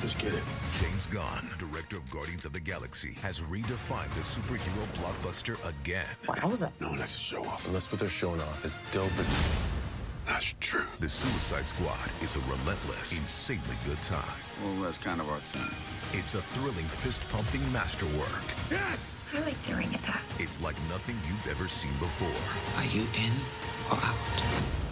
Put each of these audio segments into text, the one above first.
Let's get it. James Gunn, director of Guardians of the Galaxy, has redefined the superhero blockbuster again. Wowza. No, that's a show off. Unless what they're showing off is dope as. That's true. The Suicide Squad is a relentless, insanely good time. Well, that's kind of our thing. It's a thrilling, fist-pumping masterwork. Yes! I like the it at that. It's like nothing you've ever seen before. Are you in or out?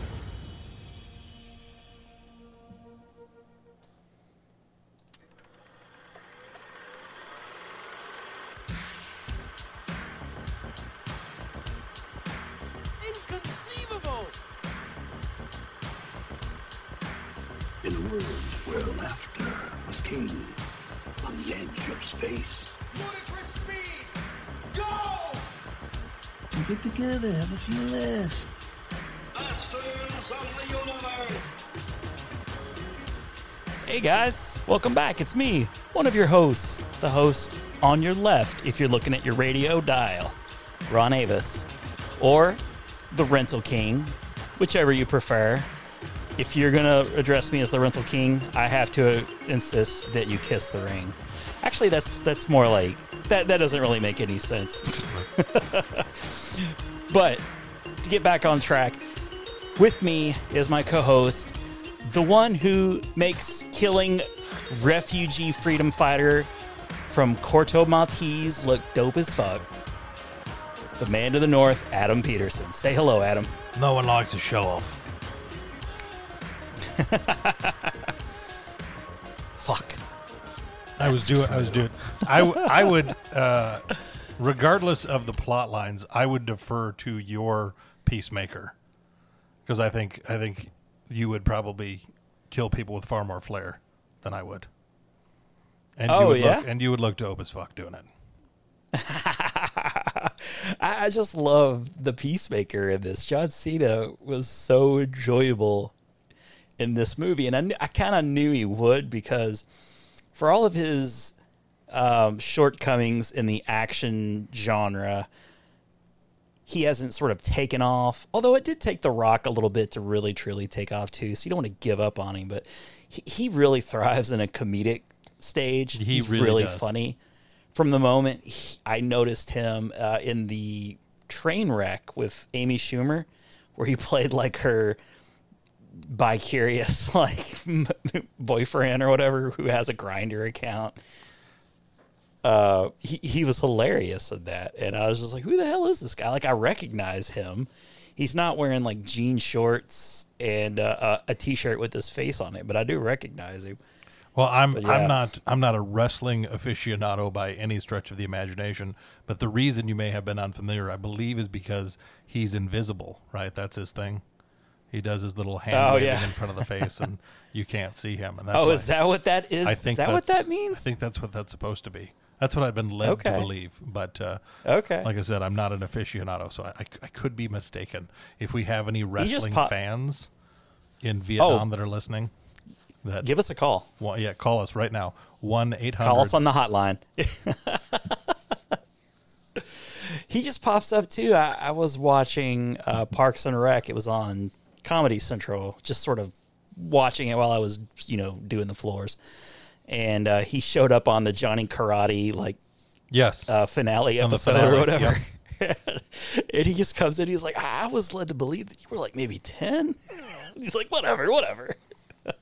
Welcome back. It's me, one of your hosts, the host on your left if you're looking at your radio dial, Ron Avis, or the Rental King, whichever you prefer. If you're gonna address me as the Rental King, I have to insist that you kiss the ring. Actually, that's that's more like that. That doesn't really make any sense. but to get back on track, with me is my co-host, the one who makes killing refugee freedom fighter from Corto Maltese look dope as fuck. The man to the north, Adam Peterson. Say hello, Adam. No one likes a show off. Fuck. I was doing. I was doing. I w- I would, uh, regardless of the plot lines, I would defer to your peacemaker because I think I think you would probably kill people with far more flair than I would. And you Oh, would yeah? look, and you would look dope as fuck doing it. I, I just love the peacemaker in this. John Cena was so enjoyable in this movie, and I, kn- I kind of knew he would because for all of his um, shortcomings in the action genre, he hasn't sort of taken off. Although it did take The Rock a little bit to really truly take off too, so you don't want to give up on him. But he, he really thrives in a comedic stage. He He's really really funny. From the moment he, I noticed him uh, in the train wreck with Amy Schumer, where he played like her bi-curious like boyfriend or whatever who has a Grindr account uh he, he was hilarious in that and i was just like who the hell is this guy like i recognize him he's not wearing like jean shorts and uh, a, a t-shirt with his face on it but i do recognize him Well, I'm yeah. I'm not I'm not a wrestling aficionado by any stretch of the imagination, but the reason you may have been unfamiliar, I believe, is because he's invisible, right? That's his thing. He does his little hand Oh, yeah. in front of the face, and you can't see him. And that's oh is that what that is I think is that what that means I think that's what that's supposed to be. That's what I've been led Okay. to believe. But uh, okay like I said, I'm not an aficionado, so I, I, I could be mistaken. If we have any wrestling pop- fans in Vietnam Oh. that are listening, that give us a call well, yeah, call us right now. One eight hundred. Call us on the hotline. he just pops up too. I, I was watching uh, Parks and Rec. It was on Comedy Central, just sort of watching it while I was, you know, doing the floors. And uh, he showed up on the Johnny Karate like Yes. uh, finale On episode finale, or whatever. and he just comes in. He's like, I was led to believe that you were like maybe ten. he's like, whatever, whatever.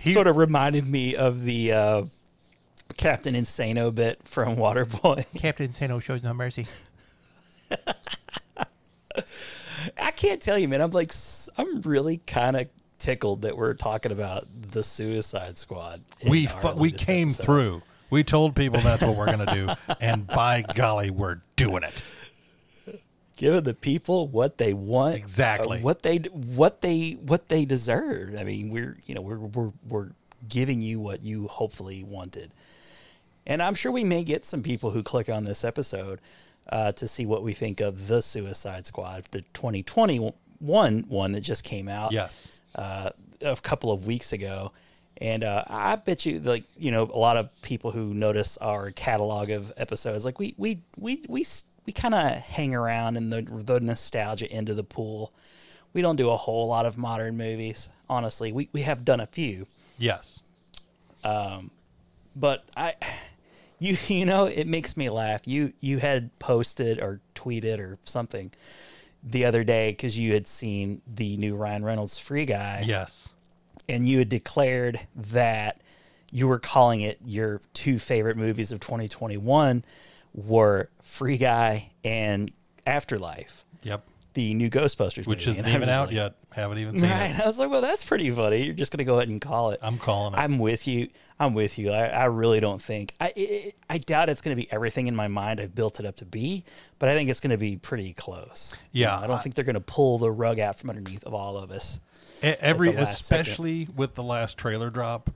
He- sort of reminded me of the uh, Captain Insano bit from Waterboy. Captain Sano shows no mercy. I can't tell you, man. I'm like, I'm really kind of tickled that we're talking about the Suicide Squad. We fu- we came episode. through. We told people that's what we're gonna do, and by golly, we're doing it. giving the people what they want, Exactly. uh, what they what they what they deserve. I mean, we're you know we're we're we're giving you what you hopefully wanted, and I'm sure we may get some people who click on this episode uh, to see what we think of the Suicide Squad, the 2021 one that just came out. Yes. Uh, a couple of weeks ago. And uh, I bet you, like you know, a lot of people who notice our catalog of episodes, like we we we we we kind of hang around in the the nostalgia end of the pool. We don't do a whole lot of modern movies, honestly. We we have done a few, Yes. Um, but I, you you know, it makes me laugh. You you had posted or tweeted or something the other day because you had seen the new Ryan Reynolds Free Guy, Yes. and you had declared that you were calling it your two favorite movies of 2021 were Free Guy and Afterlife, Yep. The new Ghostbusters, Which movie. isn't even out like, yet. Haven't even seen Right. it. I was like, well, that's pretty funny. You're just going to go ahead and call it. I'm calling it. I'm with you. I'm with you. I, I really don't think I it, I doubt it's going to be everything in my mind I've built it up to be, but I think it's going to be pretty close. You Yeah, know, I don't I- think they're going to pull the rug out from underneath of all of us. Every, last second. especially with the last trailer drop,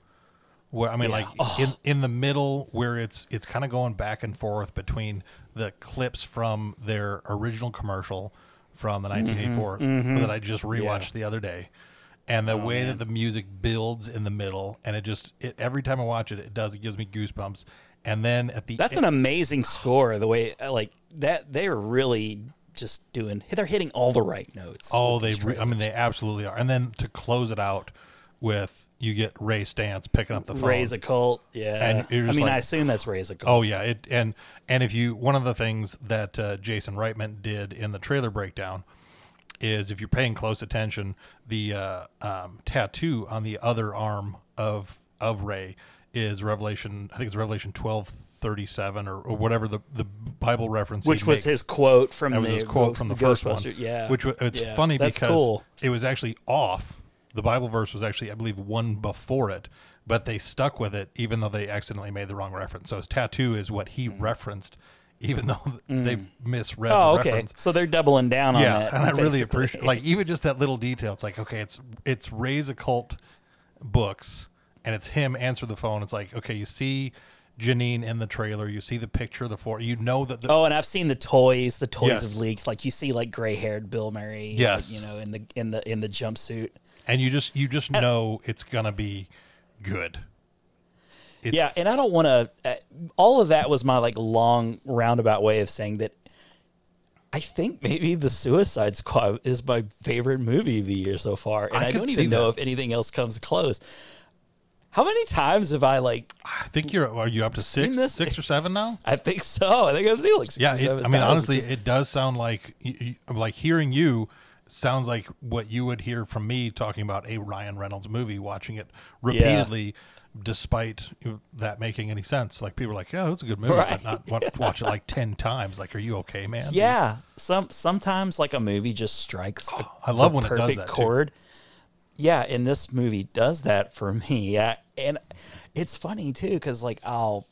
where I mean, Yeah. like Oh. in in the middle, where it's it's kind of going back and forth between the clips from their original commercial from the 1984 that I just rewatched Mm-hmm. Yeah. Oh, the other day, and the way that the music builds in the middle, and it just it every time I watch it, it does it gives me goosebumps, and then at the That's an amazing score. The way like that they're really just doing. They're hitting all the right notes. Oh, they. Re- I mean, they absolutely are. And then to close it out with, you get Ray Stantz picking up the phone. Ray's Occult. Yeah, And you're I mean, like- I assume that's Ray's Occult. Oh yeah, it and and if you one of the things that uh, Jason Reitman did in the trailer breakdown is if you're paying close attention, the uh, um, tattoo on the other arm of of Ray is Revelation. I think it's Revelation twelve thirty seven or, or whatever the the Bible reference. which was makes. his quote from That was the his quote from the first one. Yeah, Which it's Yeah, funny because cool. it was actually off. The Bible verse was actually, I believe, one before it, but they stuck with it even though they accidentally made the wrong reference. So his tattoo is what he mm-hmm. referenced, even though they mm. misread Oh, the okay. reference. So they're doubling down on Yeah, that. and I really basically. appreciate like even just that little detail. It's like okay, it's it's Ray's occult books, and it's him answer the phone. It's like okay, you see Janine in the trailer, you see the picture of the four, you know that the, Oh, and I've seen the toys. The toys Yes. have leaked. Like you see, like gray-haired Bill Murray. Yes. you know, in the in the in the jumpsuit. And you just you just know it's gonna be good. It's, yeah, and I don't want to. Uh, all of that was my like long roundabout way of saying that. I think maybe the Suicide Squad is my favorite movie of the year so far, and I I, don't even know that. if anything else comes close. How many times have I like? I think you're are you up to six this? six or seven now? I think so. I think I've seen like six Yeah, or it, I mean honestly, Just- it does sound like like hearing you sounds like what you would hear from me talking about a Ryan Reynolds movie, watching it repeatedly, despite that making any sense. Like people are like, "Yeah, it's a good movie," Right. but not want, watch it like ten times. Like, are you okay, man? Yeah, some sometimes like a movie just strikes. a- I love the when it does perfect that, too. chord. Yeah, and this movie does that for me. Yeah, and it's funny too because like I'll,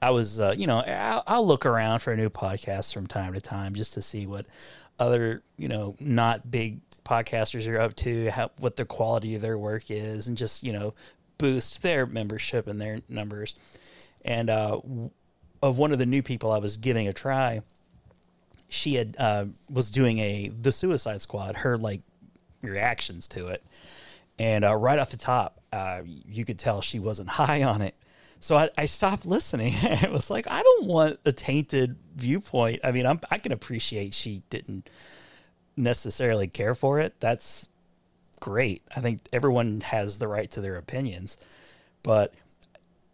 I was uh, you know I'll, I'll look around for a new podcast from time to time just to see what other you know not big podcasters are up to, how, what the quality of their work is, and just you know boost their membership and their numbers. And uh, of one of the new people I was giving a try, she had uh, was doing a the Suicide Squad, her like reactions to it, and uh, right off the top, uh, you could tell she wasn't high on it. So I, I stopped listening. it was like I don't want a tainted viewpoint. I mean, I'm, I can appreciate she didn't necessarily care for it. That's great. I think everyone has the right to their opinions, but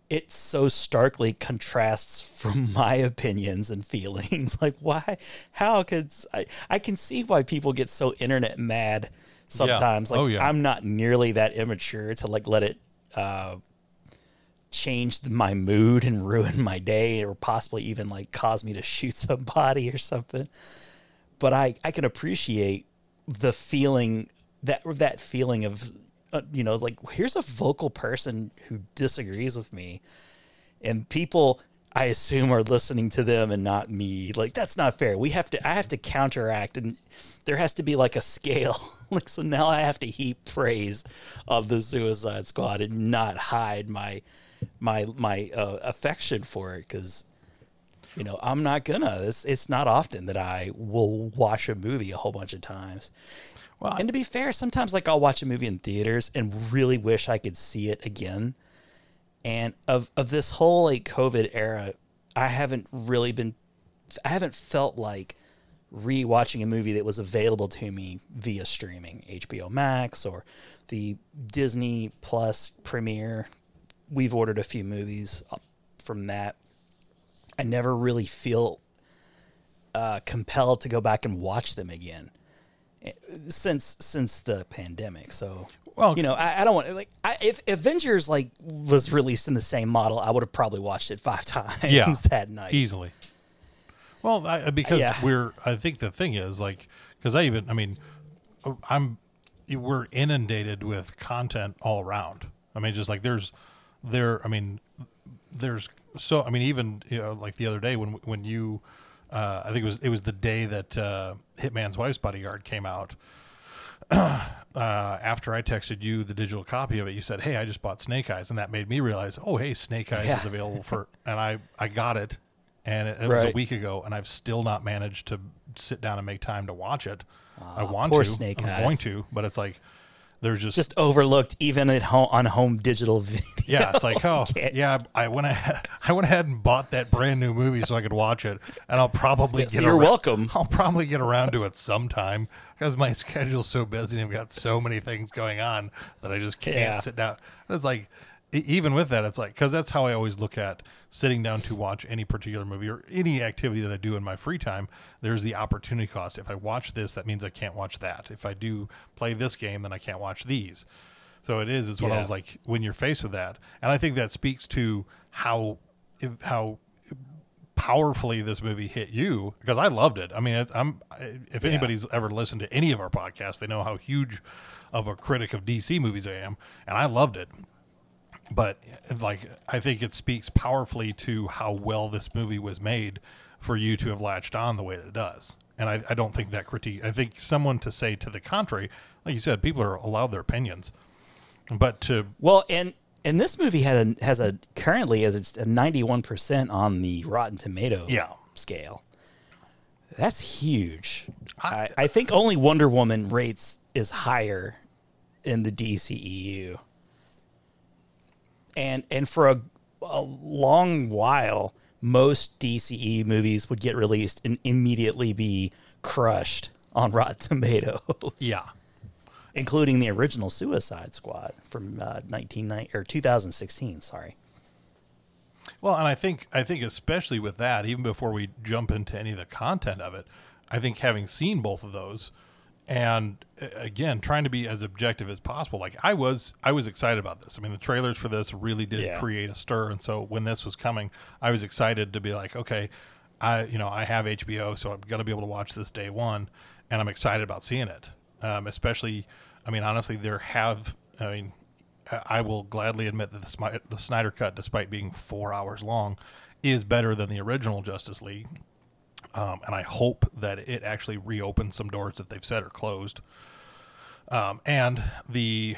it so starkly contrasts from my opinions and feelings. like why how could I I can see why people get so internet mad sometimes. Like Oh, yeah. I'm not nearly that immature to like let it uh change my mood and ruin my day or possibly even like cause me to shoot somebody or something. But I I can appreciate the feeling that that feeling of uh, you know like here's a vocal person who disagrees with me and people I assume are listening to them and not me. Like that's not fair. We have to I have to counteract and there has to be like a scale. like so now I have to heap praise of the Suicide Squad and not hide my my my uh, affection for it cuz you know, I'm not gonna. It's it's not often that I will watch a movie a whole bunch of times. Well, and to be fair, sometimes like I'll watch a movie in theaters and really wish I could see it again. And of of this whole like COVID era, I haven't really been I haven't felt like rewatching a movie that was available to me via streaming, HBO Max or the Disney Plus premiere we've ordered a few movies uh, from that. I never really feel uh, compelled to go back and watch them again eh, since since the pandemic. So, Well- you know, I, I don't want like I, if Avengers like was released in the same model, I would have probably watched it five times yeah, that night. easily. Well, I, because Yeah. we're, I think the thing is like, because I even, I mean, I'm, we're inundated with content all around. I mean, just like there's, there, I mean, there's so, I mean, even you know, like the other day when when you, uh, I think it was it was the day that uh, Hitman's Wife's Bodyguard came out. uh, after I texted you the digital copy of it, you said, "Hey, I just bought Snake Eyes," and that made me realize, "Oh, hey, Snake Eyes Yeah. is available for," and I I got it, and it, it was a week ago, and I've still not managed to sit down and make time to watch it. I want poor to, Snake I'm Eyes. going to, but it's like there's just, Just overlooked even at home on home digital video. yeah, it's like oh Can't- yeah, I went ahead, I went ahead and bought that brand new movie so I could watch it, and I'll probably Yes, get you're around- welcome. I'll probably get around to it sometime because my schedule's so busy and I've got so many things going on that I just can't Yeah. sit down. And it's like, even with that, it's like, because that's how I always look at sitting down to watch any particular movie or any activity that I do in my free time. There's the opportunity cost. If I watch this, that means I can't watch that. If I do play this game, then I can't watch these. So it is. It's Yeah. those like when you're faced with that, and I think that speaks to how if, how powerfully this movie hit you because I loved it. I mean, it, I'm I- if anybody's ever listened to any of our podcasts, they know how huge of a critic of DC movies I am, and I loved it. But like, I think it speaks powerfully to how well this movie was made for you to have latched on the way that it does. And I, I don't think that critique. I think someone to say to the contrary, like you said, people are allowed their opinions, but to Well, and and this movie had a, has a currently as it's a ninety one percent on the Rotten Tomato Yeah. scale. That's huge. I, I think only Wonder Woman rates is higher in the DCEU, and and for a, a long while, most DCE movies would get released and immediately be crushed on Rotten Tomatoes yeah, including the original Suicide Squad from uh, 1990 or 2016. Sorry. Well, and I think I think especially with that, even before we jump into any of the content of it, I think having seen both of those, and again trying to be as objective as possible, like I was, I was excited about this. I mean, the trailers for this really did Yeah. create a stir, and so when this was coming, I was excited to be like, okay, I you know I have HBO, so I'm gonna be able to watch this day one, and I'm excited about seeing it. Um, especially, I mean, honestly, there have, I mean, I- will gladly admit that the, the Snyder Cut, despite being four hours long, is better than the original Justice League. Um, and I hope that it actually reopens some doors that they've said are closed. Um, and the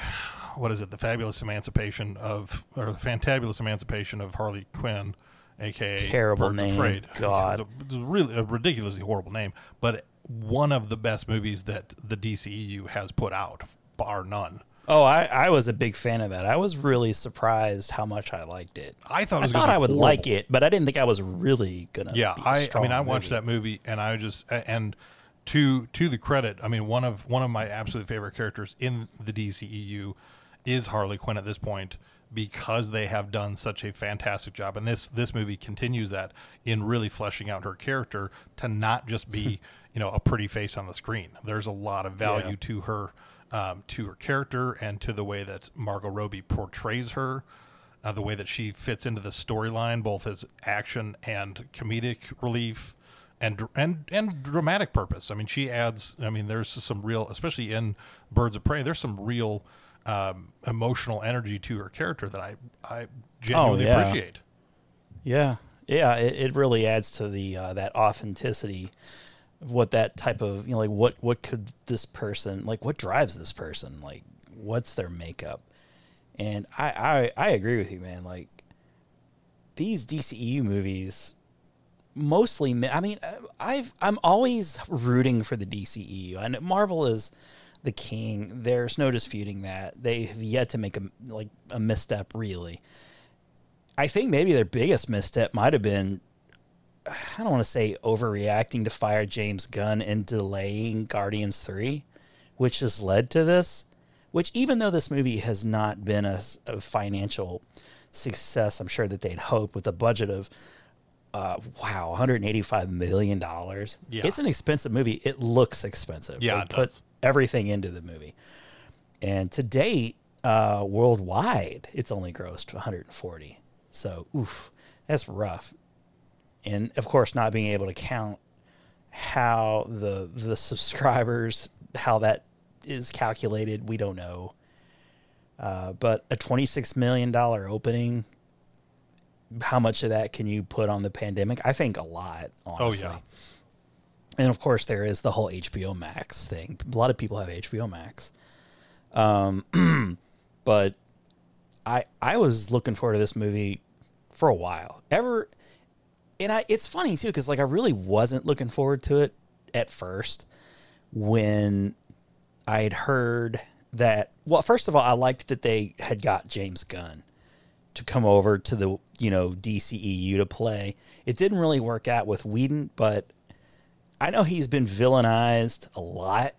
what is it? The fabulous emancipation of, or the fantabulous emancipation of Harley Quinn, aka Terrible Birds name. Afraid. God. it's, a, it's a really a ridiculously horrible name, but one of the best movies that the DCEU has put out, bar none. Oh, I, I was a big fan of that. I was really surprised how much I liked it. I thought it I was thought I would horrible. like it, but I didn't think I was really gonna. Yeah, I, I mean, I watched movie. that movie, and I just and to to the credit, I mean, one of one of my absolute favorite characters in the DCEU is Harley Quinn at this point because they have done such a fantastic job, and this this movie continues that in really fleshing out her character to not just be you know a pretty face on the screen. There's a lot of value Yeah. to her. Um, to her character and to the way that Margot Robbie portrays her, uh, the way that she fits into the storyline, both as action and comedic relief, and and and dramatic purpose. I mean, she adds. I mean, there's some real, especially in Birds of Prey. There's some real um, emotional energy to her character that I I genuinely yeah. appreciate. Yeah, yeah, it, it really adds to the uh, that authenticity what that type of you know like what what could this person like what drives this person? Like what's their makeup, and I I I agree with you, man. Like these DCEU movies mostly I mean I've I'm always rooting for the DCEU and Marvel is the king. There's no disputing that. They have yet to make a like a misstep really. I think maybe their biggest misstep might have been I don't want to say overreacting to fire James Gunn and delaying Guardians 3 which has led to this which even though this movie has not been a financial success, I'm sure that they'd hope with a budget of uh, wow, 185 million dollars. Yeah. It's an expensive movie. It looks expensive. Yeah, They it put does. everything into the movie. And to date, uh, worldwide, it's only grossed 140. So, oof, that's rough. And of course, not being able to count how the the subscribers, how that is calculated, we don't know. Uh, but a 26 million dollar opening, how much of that can you put on the pandemic? I think a lot. Honestly. Oh, yeah. And of course, there is the whole HBO Max thing. A lot of people have HBO Max. Um, but I I was looking forward to this movie for a while. Ever, and I it's funny too because like I really wasn't looking forward to it at first when I had heard that. Well, first of all, I liked that they had got James Gunn to come over to the you know DCEU to play. It didn't really work out with Whedon, but I know he's been villainized a lot,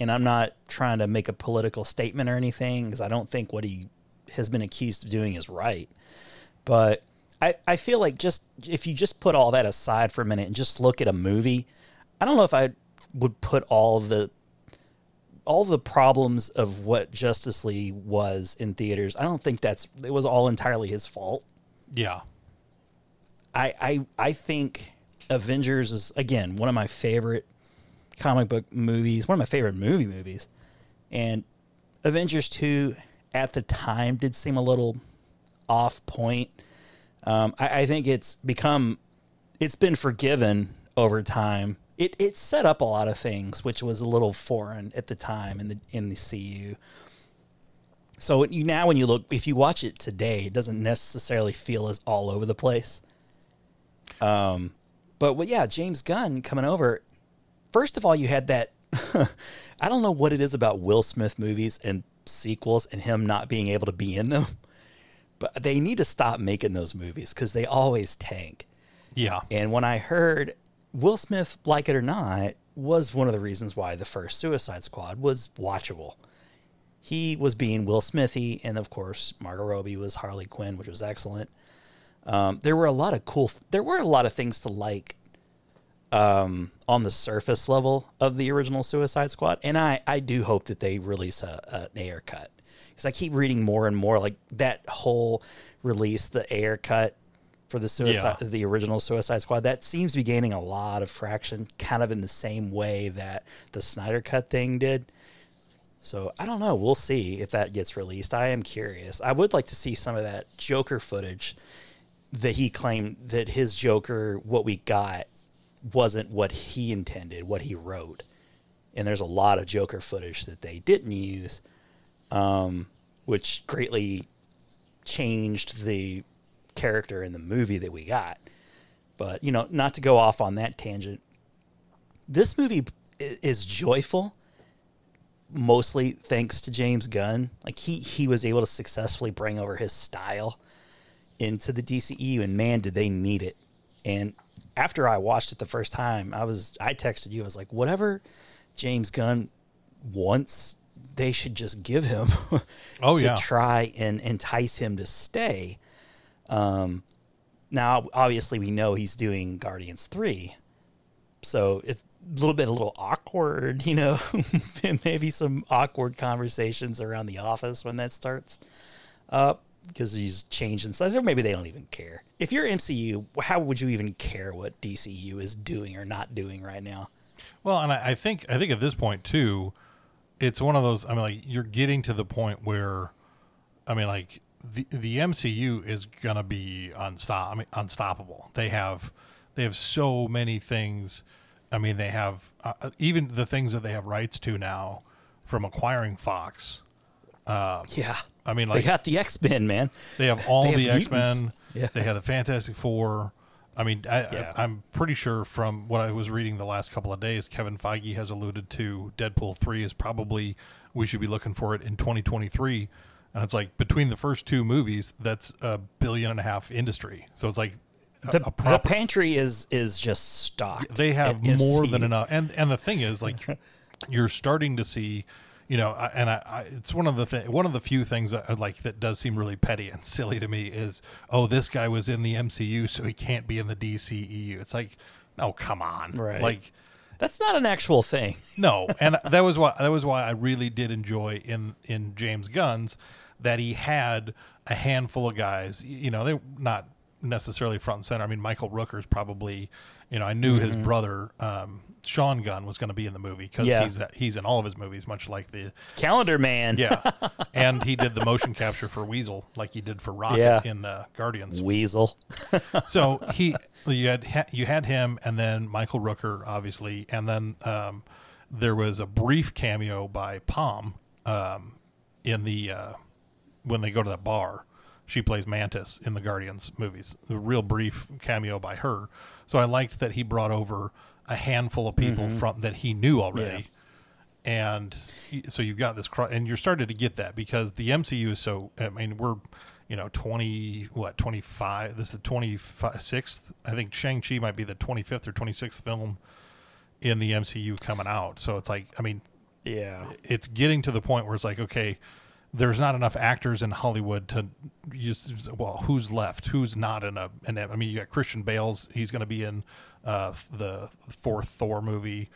and I'm not trying to make a political statement or anything because I don't think what he has been accused of doing is right. But I, I feel like just if you just put all that aside for a minute and just look at a movie, I don't know if I would put all the all the problems of what Justice League was in theaters. I don't think that's it was all entirely his fault. Yeah. I I I think Avengers is again one of my favorite comic book movies, one of my favorite movie movies. And Avengers 2 at the time did seem a little off point. Um, I, I think it's become it's been forgiven over time. It it set up a lot of things which was a little foreign at the time in the in the CU. So you now when you look if you watch it today, it doesn't necessarily feel as all over the place. Um, but well, yeah, James Gunn coming over. First of all, you had that. I don't know what it is about Will Smith movies and sequels and him not being able to be in them, but they need to stop making those movies because they always tank. Yeah. And when I heard Will Smith, like it or not, was one of the reasons why the first Suicide Squad was watchable. He was being Will Smithy, and of course, Margot Robbie was Harley Quinn, which was excellent. Um, there were a lot of cool. There were a lot of things to like um, on the surface level of the original Suicide Squad, and I I do hope that they release a, an Ayer cut because I keep reading more and more like that whole release the Ayer cut for the suicide Yeah. the original Suicide Squad that seems to be gaining a lot of traction, kind of in the same way that the Snyder cut thing did. So I don't know. We'll see if that gets released. I am curious. I would like to see some of that Joker footage that he claimed that his Joker, what we got, wasn't what he intended, what he wrote. And there's a lot of Joker footage that they didn't use, um, which greatly changed the character in the movie that we got. But, you know, not to go off on that tangent, this movie is joyful mostly thanks to James Gunn. Like he he was able to successfully bring over his style into the DCEU and man did they need it. And after I watched it the first time, I was I texted you I was like whatever James Gunn wants they should just give him Oh, to yeah. try and entice him to stay. Um now obviously we know he's doing Guardians 3 so it's a little bit a little awkward, you know, maybe some awkward conversations around the office when that starts up because he's changing stuff, or maybe they don't even care. If you're MCU, how would you even care what DCU is doing or not doing right now? Well, and I, I think I think at this point too, it's one of those. I mean, like you're getting to the point where, I mean, like the the MCU is gonna be unstop. I mean, unstoppable. They have they have so many things. I mean, they have uh, even the things that they have rights to now from acquiring Fox. Yeah, I mean, like they got the X Men, man. They have all They have the X Men. Yeah. They have the Fantastic Four. I mean, I, Yeah. I, I'm pretty sure from what I was reading the last couple of days, Kevin Feige has alluded to Deadpool three is probably we should be looking for it in 2023. And it's like between the first two movies, that's a billion and a half industry. So it's like a- The, a the pantry is is just stocked. they have more than enough and and the thing is like you're starting to see you know, I, and I, I, it's one of the th- one of the few things that I like that does seem really petty and silly to me is, oh, this guy was in the MCU, so he can't be in the DCEU. It's like, no, come on, Right. Like, That's not an actual thing. no, and that was why that was why I really did enjoy in in James Gunn's that he had a handful of guys. You know, they not necessarily front and center. I mean, Michael Rooker's probably. You know, I knew his brother um, Sean Gunn was going to be in the movie because Yeah. he's he's in all of his movies, much like the Calendar Man. yeah, and he did the motion capture for Weasel, like he did for Rocket Yeah. in the Guardians. Weasel. So he, you had you had him, and then Michael Rooker, obviously, and then um, there was a brief cameo by Pom um, in the uh, when they go to that bar. She plays Mantis in the Guardians movies. A real brief cameo by her. So I liked that he brought over a handful of people mm-hmm. from that he knew already. And y- so you've got this cro- and you're starting to get that because the MCU is so I mean we're you know 20 what 25 this is the 26th I think Shang-Chi might be the 25th or 26th film in the MCU coming out. So it's like I mean Yeah. it's getting to the point where it's like okay there's not enough actors in Hollywood to use well who's left who's not in a and I mean you got Christian Bale's he's going to be in uh, the fourth Thor movie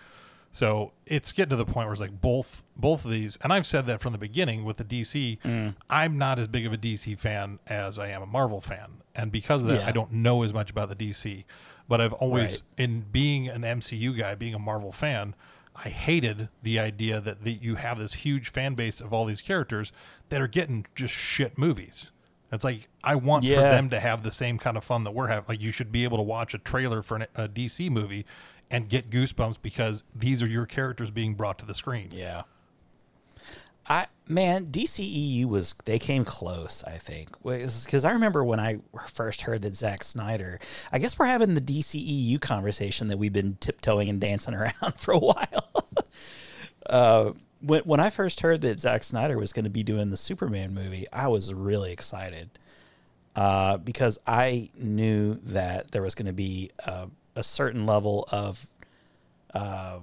so it's getting to the point where it's like both both of these, and I've said that from the beginning with the DC. Mm. I'm not as big of a DC fan as I am a Marvel fan, and because of that, Yeah. I don't know as much about the DC. But I've always, Right. in being an MCU guy, being a Marvel fan, I hated the idea that the, you have this huge fan base of all these characters that are getting just shit movies. It's like I want for them to have the same kind of fun that we're having. Like you should be able to watch a trailer for an, a DC movie and get goosebumps because these are your characters being brought to the screen. Yeah. I man, DCEU was they came close. I think because I remember when I first heard that Zack Snyder. I guess we're having the DCEU conversation that we've been tiptoeing and dancing around for a while. Uh, when when I first heard that Zack Snyder was going to be doing the Superman movie, I was really excited uh, because I knew that there was going to be a, a certain level of uh,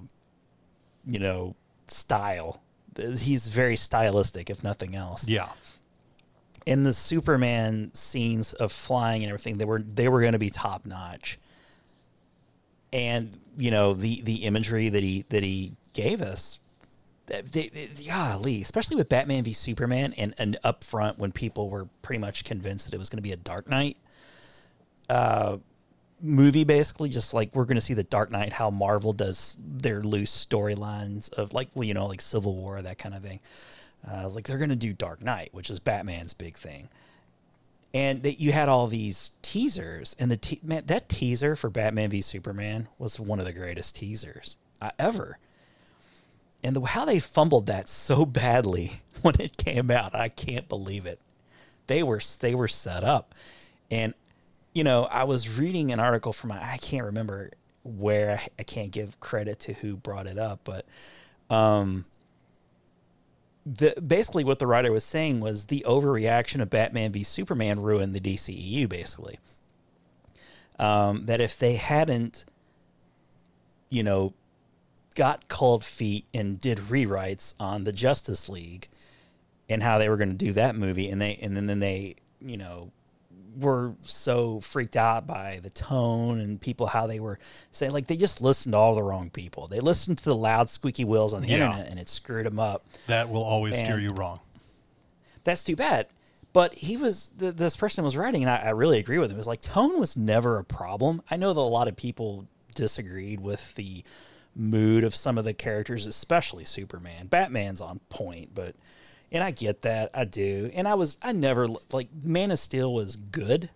you know, style. He's very stylistic, if nothing else. Yeah. In the Superman scenes of flying and everything, they were they were going to be top notch. And you know the the imagery that he that he gave us, they, they, golly, especially with Batman v Superman, and and up front when people were pretty much convinced that it was going to be a Dark Knight movie basically just like we're going to see the dark knight how marvel does their loose storylines of like you know like civil war that kind of thing. Uh, like they're going to do dark knight which is batman's big thing. And that you had all these teasers and the te- man, that teaser for batman v superman was one of the greatest teasers uh, ever and the, how they fumbled that so badly when it came out i can't believe it. They were they were set up. And you know i was reading an article from i can't remember where I, I can't give credit to who brought it up but um the basically what the writer was saying was the overreaction of batman v superman ruined the dceu basically. Um that if they hadn't you know got cold feet and did rewrites on the justice league and how they were going to do that movie and they and then, then they you know were so freaked out by the tone and people how they were saying like they just listened to all the wrong people. They listened to the loud squeaky wheels on the Yeah. internet and it screwed them up. That will always steer you wrong. that's too bad. But he was th- this person was writing and I, I really agree with him. It was like tone was never a problem. I know that a lot of people disagreed with the mood of some of the characters especially superman batman's on point but and i get that i do and i was i never like man of steel was good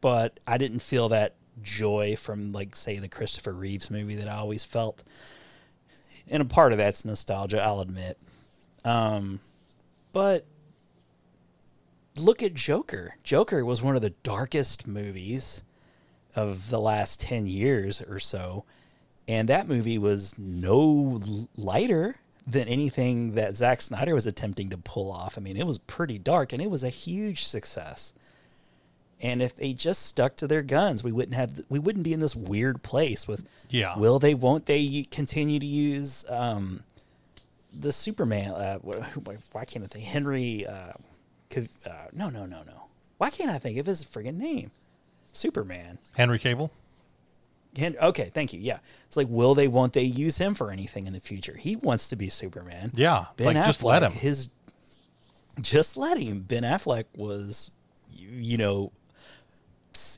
but i didn't feel that joy from like say the christopher reeves movie that i always felt and a part of that's nostalgia i'll admit um but look at Joker. Joker was one of the darkest movies of the last 10 years or so. And that movie was no lighter than anything that Zack Snyder was attempting to pull off. I mean, it was pretty dark and it was a huge success. And if they just stuck to their guns, we wouldn't have we wouldn't be in this weird place with Yeah. will they won't they continue to use um the Superman. Uh, why can't I think Henry? Uh, Cav- uh, no, no, no, no. Why can't I think of his friggin' name? Superman. Henry Cavill. Okay, thank you. Yeah, it's like, will they? Won't they use him for anything in the future? He wants to be Superman. Yeah, it's like, just let him. His, just let him. Ben Affleck was, you, you know,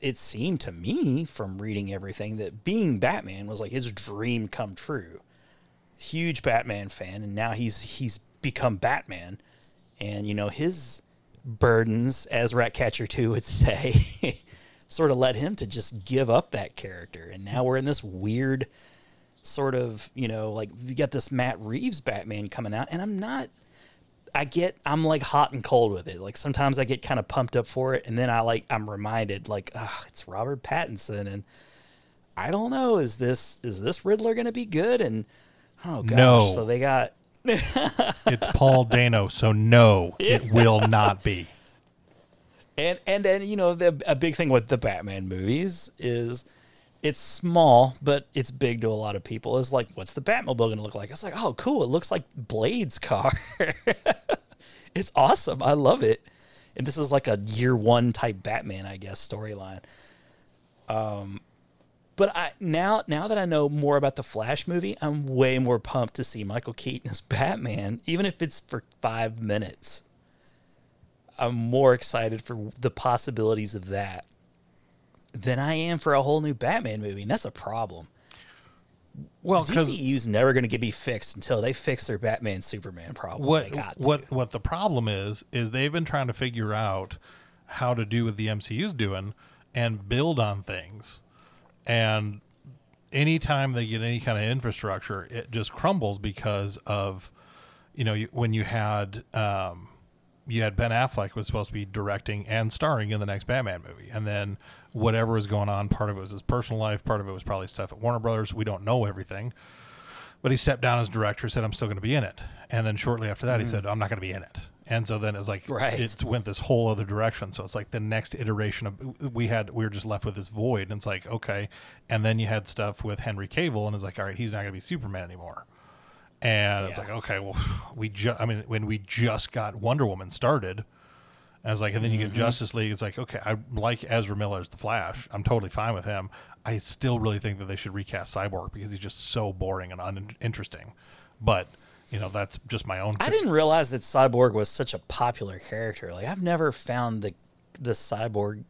it seemed to me from reading everything that being Batman was like his dream come true. Huge Batman fan, and now he's he's become Batman, and you know his burdens, as Ratcatcher Two would say, sort of led him to just give up that character, and now we're in this weird sort of you know like you got this Matt Reeves Batman coming out, and I'm not. I get I'm like hot and cold with it. Like sometimes I get kind of pumped up for it, and then I like I'm reminded like, ah, it's Robert Pattinson, and I don't know, is this is this Riddler going to be good? And oh gosh, No. so they got It's Paul Dano, so no, it will not be. And and and you know the a big thing with the Batman movies is it's small, but it's big to a lot of people. Is like, what's the Batmobile going to look like? It's like, oh, cool. It looks like Blade's car. it's awesome. I love it. And this is like a year one type Batman, I guess, storyline. Um, but I now now that I know more about the Flash movie, I'm way more pumped to see Michael Keaton as Batman, even if it's for five minutes. I'm more excited for the possibilities of that than I am for a whole new Batman movie, and that's a problem. Well, DCU's never going to get be fixed until they fix their Batman Superman problem. what what what the problem is is they've been trying to figure out how to do what the MCU's doing and build on things. And anytime they get any kind of infrastructure, it just crumbles because of you know you, when you had um, you had Ben Affleck was supposed to be directing and starring in the next Batman movie, and then whatever was going on, part of it was his personal life, part of it was probably stuff at Warner Brothers. We don't know everything, but he stepped down as director, said I'm still going to be in it, and then shortly after that, he hmm. said I'm not going to be in it. And so then it's like Right. it went this whole other direction. So it's like the next iteration of we had we were just left with this void, and it's like okay, and then you had stuff with Henry Cavill, and it's like all right, he's not going to be Superman anymore. And it's Yeah. like, okay, well, we just, I mean, when we just got Wonder Woman started, I was like, and then you Mm-hmm. get Justice League. It's like, okay, I like Ezra Miller as the Flash. I'm totally fine with him. I still really think that they should recast Cyborg because he's just so boring and uninteresting. But, you know, that's just my own. I didn't realize that Cyborg was such a popular character. Like I've never found the the Cyborg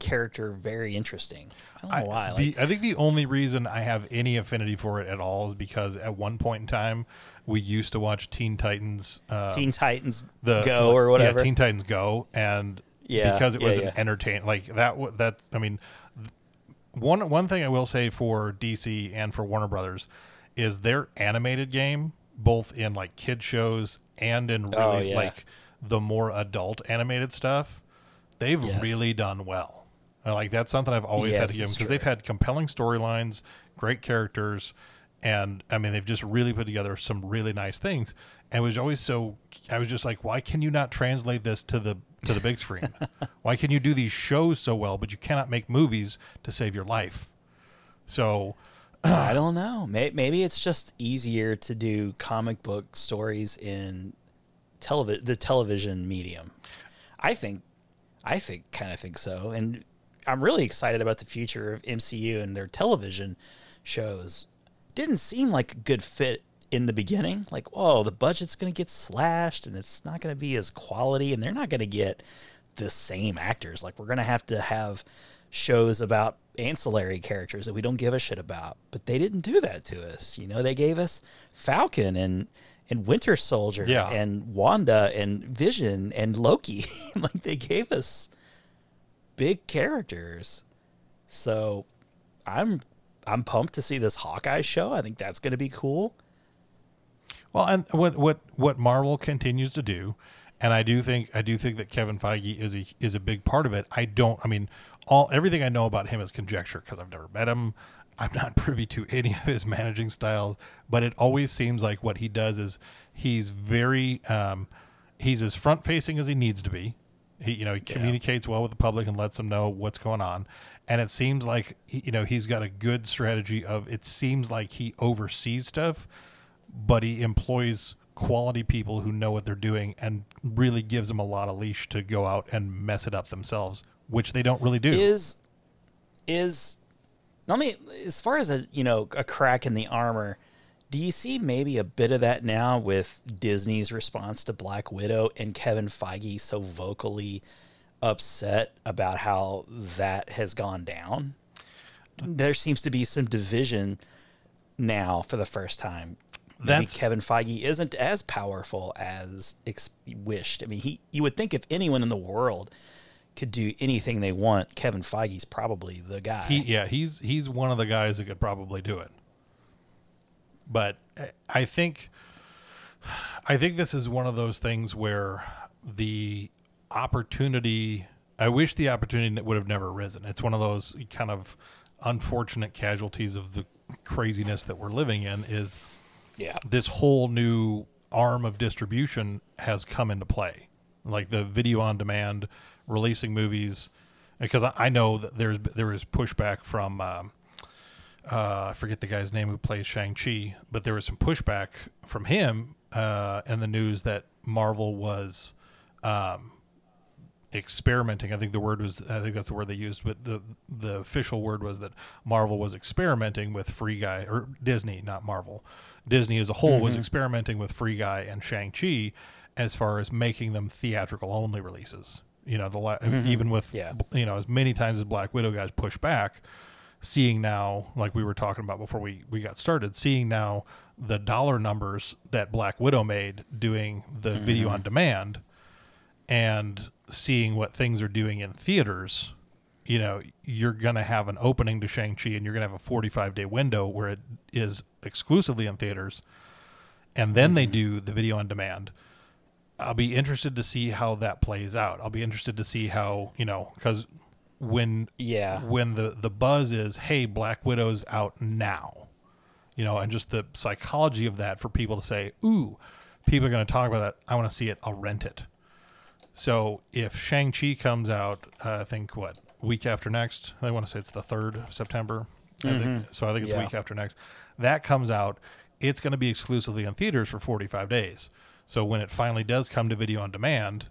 character very interesting. I don't know I, why. the, Like, I think the only reason I have any affinity for it at all is because at one point in time, we used to watch Teen Titans. Uh, Teen Titans the Go or whatever. Yeah, Teen Titans Go, and Yeah, because it was yeah. an entertain like that. That I mean, one one thing I will say for DC and for Warner Brothers is their animated game, both in like kid shows and in really Oh, like the more adult animated stuff. They've Yes. really done well. Uh, Like that's something I've always had to give them because they've had compelling storylines, great characters, and I mean they've just really put together some really nice things. And it was always so I was just like, why can you not translate this to the to the big screen? why can you do these shows so well, but you cannot make movies to save your life? So I don't know. Maybe it's just easier to do comic book stories in television, the television medium. I think, I think, kind of think so. And I'm really excited about the future of MCU and their television shows. Didn't seem like a good fit in the beginning. Like, whoa, the budget's going to get slashed and it's not going to be as quality, and they're not going to get the same actors. Like, we're going to have to have shows about ancillary characters that we don't give a shit about. But they didn't do that to us. You know, they gave us Falcon and and Winter Soldier Yeah. and Wanda and Vision and Loki. like they gave us big characters. So I'm I'm pumped to see this Hawkeye show. I think that's going to be cool. Well, and what what what Marvel continues to do, and I do think I do think that Kevin Feige is a is a big part of it. I don't. I mean, all everything I know about him is conjecture because I've never met him. I'm not privy to any of his managing styles, but it always seems like what he does is he's very um, he's as front facing as he needs to be. He you know he communicates well with the public and lets them know what's going on. And it seems like he, you know he's got a good strategy of. It seems like he oversees stuff, but he employs quality people who know what they're doing and really gives them a lot of leash to go out and mess it up themselves, which they don't really do. is is let me as far as a you know a crack in the armor do you see maybe a bit of that now with disney's response to black widow and kevin feige so vocally upset about how that has gone down there seems to be some division now for the first time Maybe That's- Kevin Feige isn't as powerful as ex- wished. I mean, he you would think if anyone in the world could do anything they want, Kevin Feige's probably the guy. He, yeah, he's he's one of the guys that could probably do it. But I- think I think this is one of those things where the opportunity I wish the opportunity would have never risen. It's one of those kind of unfortunate casualties of the craziness that we're living in is yeah, this whole new arm of distribution has come into play, like the video on demand, releasing movies. Because I, I know that there's there is pushback from um, uh, I forget the guy's name who plays Shang Chi, but there was some pushback from him uh, in the news that Marvel was um, experimenting. I think the word was I think that's the word they used, but the the official word was that Marvel was experimenting with Free Guy or Disney, not Marvel. Disney as a whole was experimenting with Free Guy and Shang Chi as far as making them theatrical only releases. You know, the la- even with Yeah. you know as many times as Black Widow guys push back, seeing now like we were talking about before we we got started, seeing now the dollar numbers that Black Widow made doing the mm-hmm. video on demand and seeing what things are doing in theaters, you know, you're going to have an opening to Shang-Chi and you're going to have a 45 day window where it is exclusively in theaters. And then they mm-hmm. do the video on demand. I'll be interested to see how that plays out. I'll be interested to see how, you know, because when Yeah. when the the buzz is hey black widow's out now. You know and just the psychology of that for people to say ooh people are going to talk about that. I want to see it. I'll rent it. So if shang-chi comes out uh, i think what week after next? I want to say it's the 3rd of september. I think, so i think it's Yeah. week after next. That comes out it's going to be exclusively in theaters for 45 days. So when it finally does come to video on demand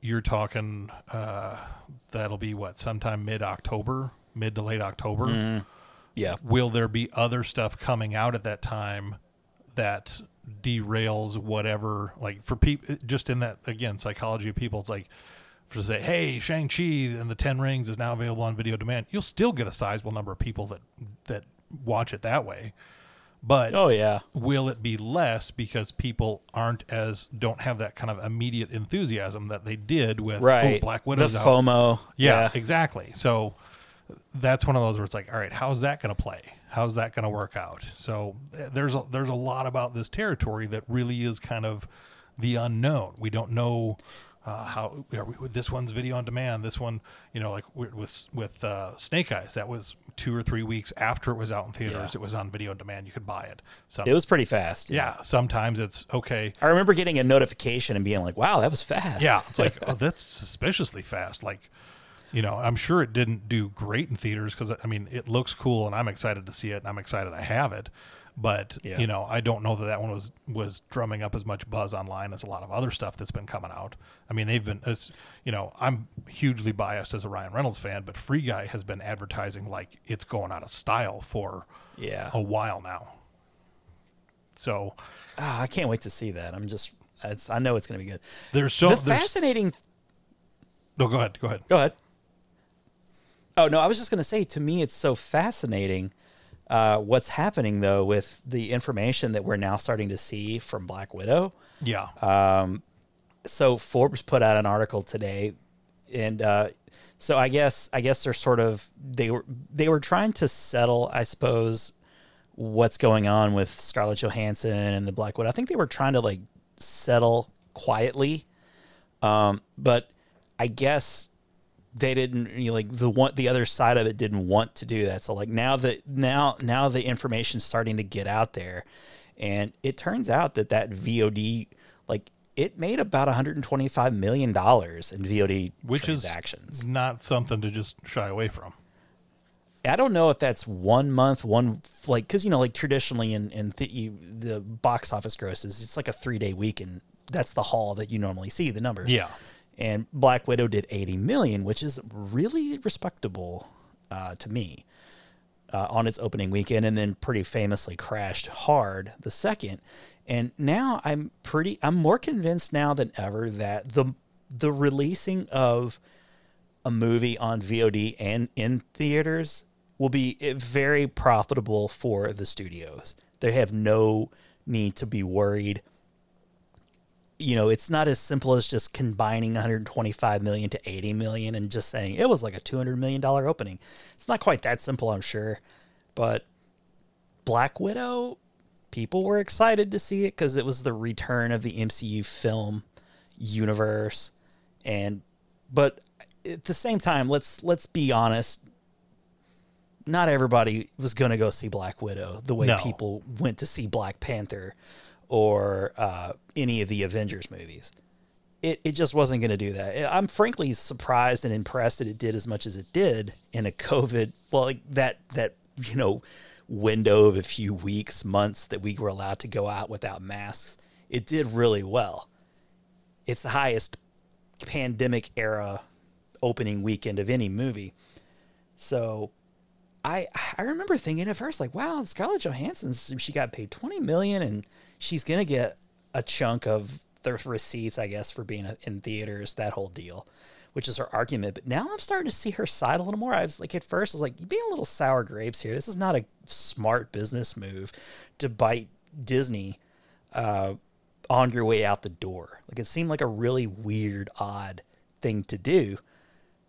you're talking uh, that'll be what sometime mid October, mid to late October. yeah, Will there be other stuff coming out at that time that derails whatever? Like for people, just in that again psychology of people, it's like for to say, hey, Shang Chi and the Ten Rings is now available on video demand. You'll still get a sizable number of people that that watch it that way, but oh yeah, will it be less because people aren't as don't have that kind of immediate enthusiasm that they did with right. oh, Black Widow's the out. FOMO. Yeah, exactly. So that's one of those where it's like, all right, how's that going to play? How's that going to work out? So eh, there's a, there's a lot about this territory that really is kind of the unknown. We don't know uh, how are we, this one's video on demand. This one, you know, like with with, uh, Snake Eyes, that was two or three weeks after it was out in theaters. Yeah. It was on video on demand. You could buy it. so It was pretty fast. yeah. Sometimes it's okay. I remember getting a notification and being like, "Wow, that was fast." Yeah, it's like oh, that's suspiciously fast. Like, you know, I'm sure it didn't do great in theaters because I mean, it looks cool, and I'm excited to see it, and I'm excited I have it. But Yeah. you know, I don't know that that one was was drumming up as much buzz online as a lot of other stuff that's been coming out. I mean, they've been as you know, I'm hugely biased as a Ryan Reynolds fan, but Free Guy has been advertising like it's going out of style for yeah. a while now. So Ah, I can't wait to see that. I'm just, it's, I know it's going to be good. there's so the there's, fascinating no. Go ahead. Go ahead. Go ahead. Oh no, I was just going to say. To me, it's so fascinating uh, what's happening though with the information that we're now starting to see from Black Widow. Yeah. Um, So Forbes put out an article today, and uh, so I guess I guess they're sort of they were they were trying to settle, I suppose, what's going on with Scarlett Johansson and the Black Widow. I think they were trying to like settle quietly, um, but I guess they didn't you know, like the one the other side of it didn't want to do that so like now that now now the information's starting to get out there and it turns out that that vod like it made about 125 million dollars in vod which transactions is not something to just shy away from. I don't know if that's one month, one like because you know like traditionally in in the, you, the box office grosses, it's like a three day week, and that's the haul that you normally see the numbers. Yeah. And Black Widow did eighty million, which is really respectable uh, to me uh, on its opening weekend, and then pretty famously crashed hard the second. And now I'm pretty, I'm more convinced now than ever that the the releasing of a movie on VOD and in theaters will be eh, very profitable for the studios. They have no need to be worried. You know, it's not as simple as just combining 125 million to 80 million and just saying it was like a 200 million dollar opening. It's not quite that simple, I'm sure. But Black Widow, people were excited to see it because it was the return of the MCU film universe and but at the same time let's let's be honest not everybody was going to go see black widow the way No. people went to see black panther or uh, any of the avengers movies. It, it just wasn't going to do that. I'm frankly surprised and impressed that it did as much as it did in a covid well like that that you know window of a few weeks months that we were allowed to go out without masks. It did really well. It's the highest pandemic era opening weekend of any movie. So I I remember thinking at first like, wow, Scarlett Johansson she got paid 20 million and she's to get a chunk of the receipts, I guess, for being in theaters, that whole deal, which is her argument. But now I'm starting to see her side a little more. I was like, at first, I was like, you're being a little sour grapes here. This is not a smart business move to bite Disney uh, on your way out the door. Like it seemed like a really weird, odd thing to do.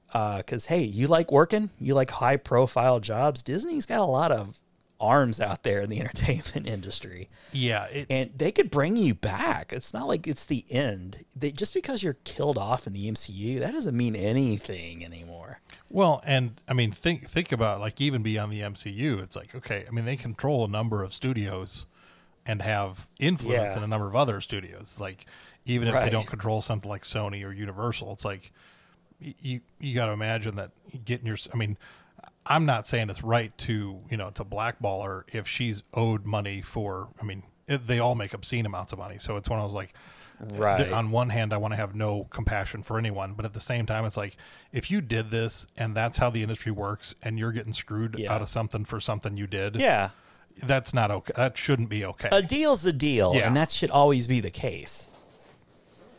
Because hey, you like working, you like high profile jobs. Disney's got a lot of arms out there in the entertainment industry, Yeah. It, and they could bring you back. It's not like it's the end. They, just because you're killed off in the MCU, that doesn't mean anything anymore. Well, and I mean, think think about like even beyond the MCU. It's like okay, I mean, they control a number of studios and have influence Yeah. in a number of other studios. Like even if they don't control something like Sony or Universal, it's like you you got to imagine that getting your. I mean, I'm not saying it's right to you know to blackball her if she's owed money for. I mean, it, they all make obscene amounts of money, so it's one of those like Right. on one hand, I want to have no compassion for anyone, but at the same time, it's like if you did this and that's how the industry works, and you're getting screwed Yeah. out of something for something you did, Yeah, that's not okay. That shouldn't be okay. a deal's a deal, Yeah. and that should always be the case.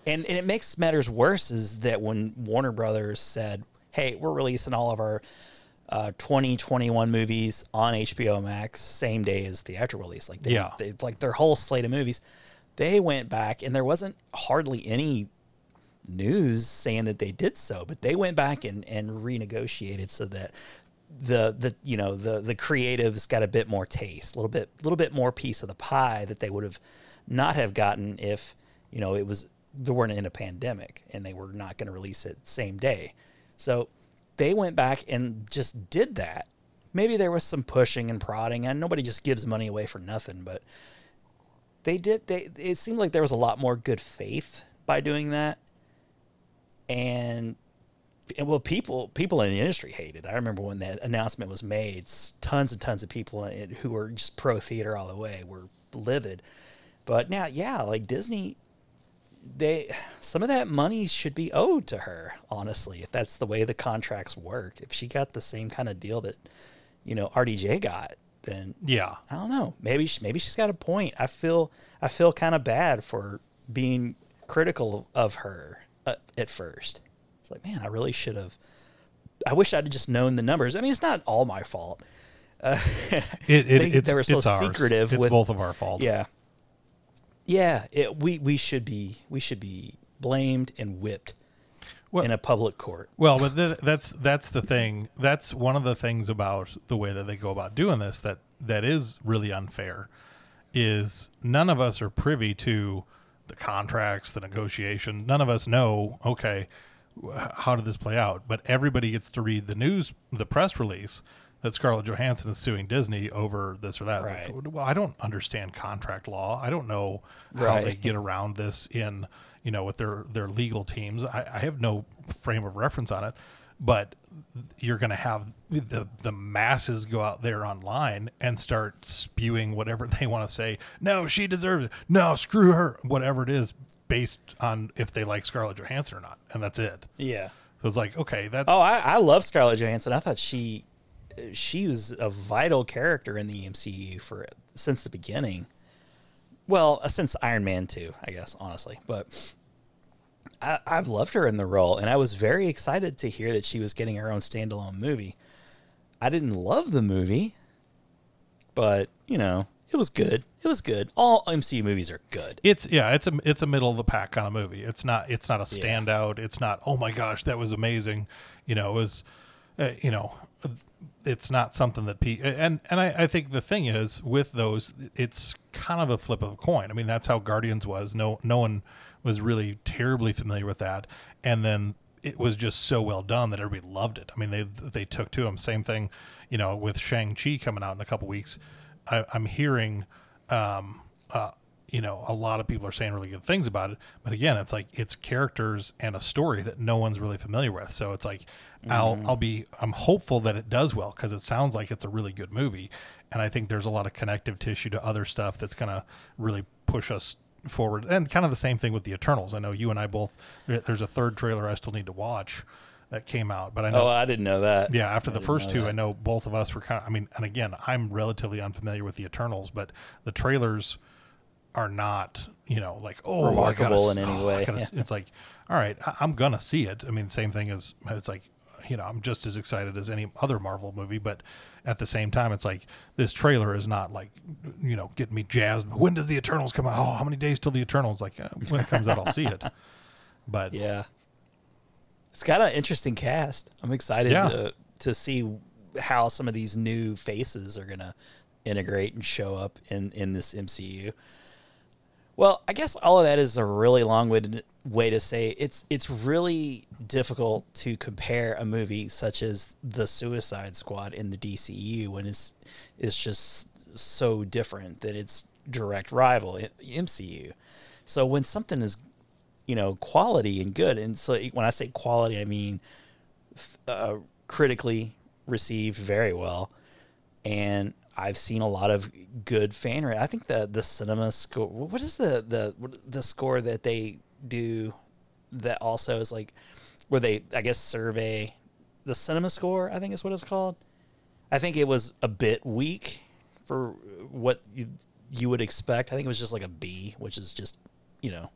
And and it makes matters worse is that when Warner Brothers said, "Hey, we're releasing all of our uh, 2021 movies on HBO Max same day as theatrical release," like they, Yeah. they, like their whole slate of movies, they went back and there wasn't hardly any news saying that they did so, but they went back and, and renegotiated so that the the you know the the creatives got a bit more taste, a little bit little bit more piece of the pie that they would have not have gotten if you know it was they weren't in a pandemic and they were not going to release it same day. So they went back and just did that. Maybe there was some pushing and prodding, and nobody just gives money away for nothing, but they did they it seemed like there was a lot more good faith by doing that. And well people people in the industry hated i remember when that announcement was made tons and tons of people who were just pro theater all the way were livid. But now yeah like disney they some of that money should be owed to her honestly if that's the way the contracts work if she got the same kind of deal that you know rdj got then yeah, I don't know. Maybe she, maybe she's got a point. I feel I feel kind of bad for being critical of her uh, at first. It's like, man, I really should have. I wish I'd just known the numbers. I mean, it's not all my fault. Uh, it, it, they, it's, they were so it's ours. secretive It's with both of our fault. Yeah, yeah. It, we we should be we should be blamed and whipped Well- in a public court. Well, but th- that's that's the thing. That's one of the things about the way that they go about doing this that that is really unfair. Is none of us are privy to the contracts, the negotiation. None of us know. Okay, how did this play out? But everybody gets to read the news, the press release that Scarlett Johansson is suing Disney over this or that. It's like, well, I don't understand contract law. I don't know how they get around this in you know with their their legal teams. I, I have no frame of reference on it, but you're going to have the the masses go out there online and start spewing whatever they want to say. No, she deserves it. No, screw her. Whatever it is, based on if they like Scarlett Johansson or not, and that's it. Yeah. So it's like, okay, that Oh, I, I love Scarlett Johansson. I thought she she was a vital character in the MCU for since the beginning. Well, uh, since Iron Man 2, I guess, honestly. But I, I've loved her in the role, and I was very excited to hear that she was getting her own standalone movie. I didn't love the movie, but, you know, it was good. It was good. All MCU movies are good. It's yeah, it's a it's a middle of the pack kind of movie. It's not it's not a Yeah. standout. It's not oh my gosh that was amazing. You know, it was uh, you know, it's not something that pe- and and I, I think the thing is with those, it's kind of a flip of a coin. I mean, that's how Guardians was. No no one was really terribly familiar with that, and then it was just so well done that everybody loved it. I mean, they they took to them. Same thing, you know, with Shang Chi coming out in a couple weeks. I, I'm hearing um, uh, you know, a lot of people are saying really good things about it. But again, it's like it's characters and a story that no one's really familiar with. So it's like I'll mm-hmm. I'll be I'm hopeful that it does well because it sounds like it's a really good movie, and I think there's a lot of connective tissue to other stuff that's gonna really push us forward. And kind of the same thing with the Eternals. I know you and I both. There's a third trailer I still need to watch that came out, but I know Oh, I didn't know that. yeah, after I the first two, that. I know both of us were kind of. I mean, and again, I'm relatively unfamiliar with the Eternals, but the trailers are not, you know, like oh, I gotta Remarkable in any oh, way, gotta yeah. It's like, all right, I, I'm gonna see it. I mean, same thing as it's like, you know, I'm just as excited as any other Marvel movie, but at the same time, it's like this trailer is not like, you know, getting me jazzed. When does the Eternals come out? Oh, how many days till the Eternals? Like uh, when it comes out, I'll see it. But Yeah. It's got an interesting cast. I'm excited Yeah. to to see how some of these new faces are gonna integrate and show up in in this MCU. Well, I guess all of that is a really long-winded way to say it's it's really difficult to compare a movie such as The Suicide Squad in the DCU when it's it's just so different than its direct rival MCU. So when something is you know quality and good and so when i say quality i mean uh, critically received very well and i've seen a lot of good fan rate i think the the cinema score what is the the the score that they do that also is like where they i guess survey the cinema score i think is what it's called i think it was a bit weak for what you, you would expect i think it was just like a b which is just you know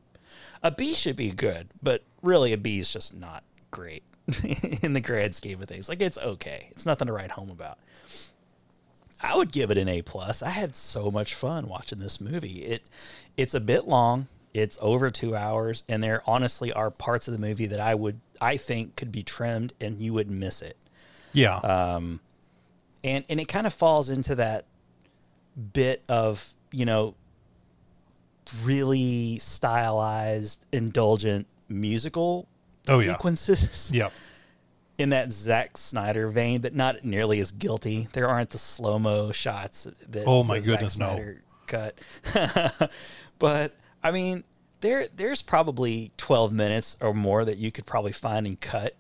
a B should be good, but really a B is just not great in the grand scheme of things. Like it's okay. It's nothing to write home about. I would give it an A plus. I had so much fun watching this movie. It it's a bit long. It's over two hours, and there honestly are parts of the movie that I would I think could be trimmed and you wouldn't miss it. yeah, Um, and and it kind of falls into that bit of you know really stylized indulgent musical Oh, yeah. yep. In that Zack Snyder vein, but not nearly as guilty. There aren't the slow mo shots that Oh, my the Zack goodness, no. Snyder cut. but I mean, there there's probably 12 minutes or more that you could probably find and cut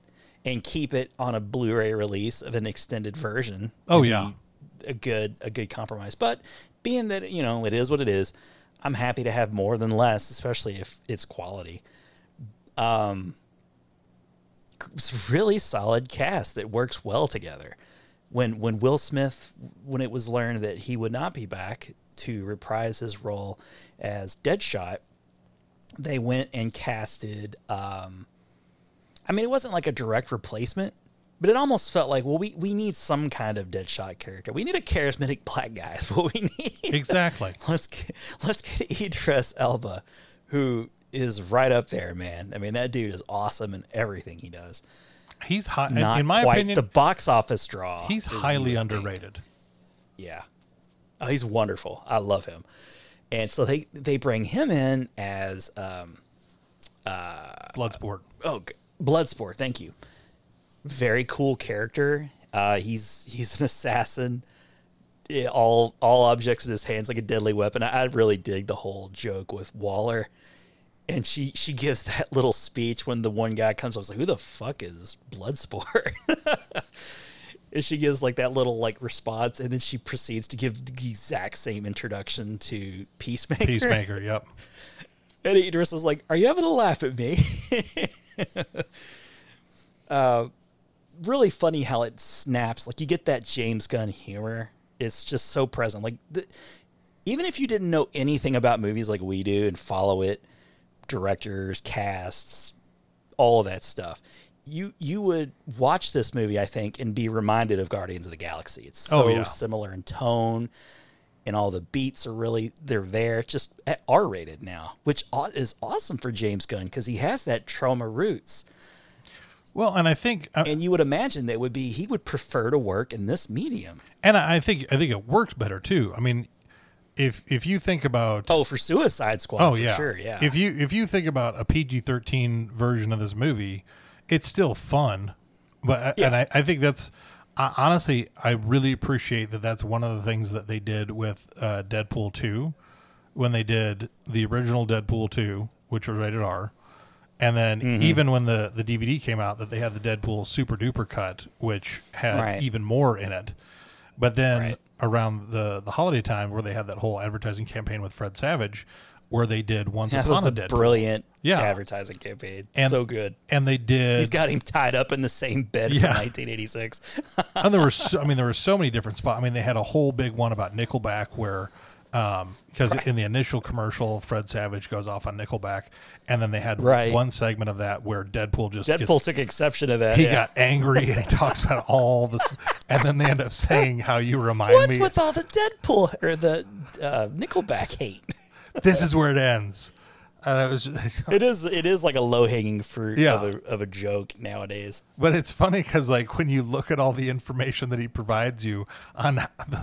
and keep it on a Blu-ray release of an extended version. Oh, yeah. a good a good compromise. But being that you know it is what it is, I'm happy to have more than less, especially if it's quality. Um, really solid cast that works well together. When when Will Smith, when it was learned that he would not be back to reprise his role as Deadshot, they went and casted. Um, I mean, it wasn't like a direct replacement, but it almost felt like, well, we, we need some kind of Deadshot character. We need a charismatic black guy. Is what we need. Exactly. let's get, let's get Idris Elba, who is right up there, man. I mean, that dude is awesome in everything he does. He's high. Not in my quite opinion, the box office draw. he's highly underrated. Yeah. Oh, he's wonderful. I love him. And so they they bring him in as um, Bloodsport. oh Bloodsport. Thank you. Very cool character. Uh, he's he's an assassin. Yeah, all all objects in his hands like a deadly weapon. I, I really dig the whole joke with Waller and she she gives that little speech when the one guy comes. I was like, "Who the fuck is Bloodsport?" and she gives like that little like response, and then she proceeds to give the exact same introduction to Peacemaker. Peacemaker. Yep. And Idris is like, "Are you having a laugh at me?" uh, really funny how it snaps. Like you get that James Gunn humor. It's just so present. Like the, even if you didn't know anything about movies like we do and follow it, directors, casts, all of that stuff, you you would watch this movie, I think, and be reminded of Guardians of the Galaxy. It's so Oh, yeah. similar in tone, and all the beats are really they're there, just R rated now, which is awesome for James Gunn because he has that Troma roots. Well, and I think, uh, And you would imagine that would be he would prefer to work in this medium. and I think, I think it works better too. I mean, if if you think about Oh, for Suicide Squad, Oh for yeah, sure, yeah. If you if you think about a PG thirteen version of this movie, it's still fun, but and I, I think that's I honestly I really appreciate that. That's one of the things that they did with uh, Deadpool two, when they did the original Deadpool two, which was rated R, and then Mm-hmm. even when the the DVD came out, that they had the Deadpool super duper cut, which had Right. even more in it. But then Right. Around the the holiday time, where they had that whole advertising campaign with Fred Savage, where they did Once that Upon was a a Deadpool, brilliant Yeah. advertising campaign. And- so good. and they did. He's got him tied up in the same bed Yeah. from 1986. and there were, so, I mean, there were so many different spots. I mean, they had a whole big one about Nickelback where, because in the initial commercial, Fred Savage goes off on Nickelback, and then they had Right. one segment of that where Deadpool just Deadpool gets, took exception to that. he yeah. got angry and he talks about all this, and then they end up saying how you remind What's me. with all the Deadpool or the uh, Nickelback hate? this is where it ends. And I was, just, It is. It is like a low hanging fruit Yeah. of, a, of a joke nowadays. But it's funny because, like, when you look at all the information that he provides you on,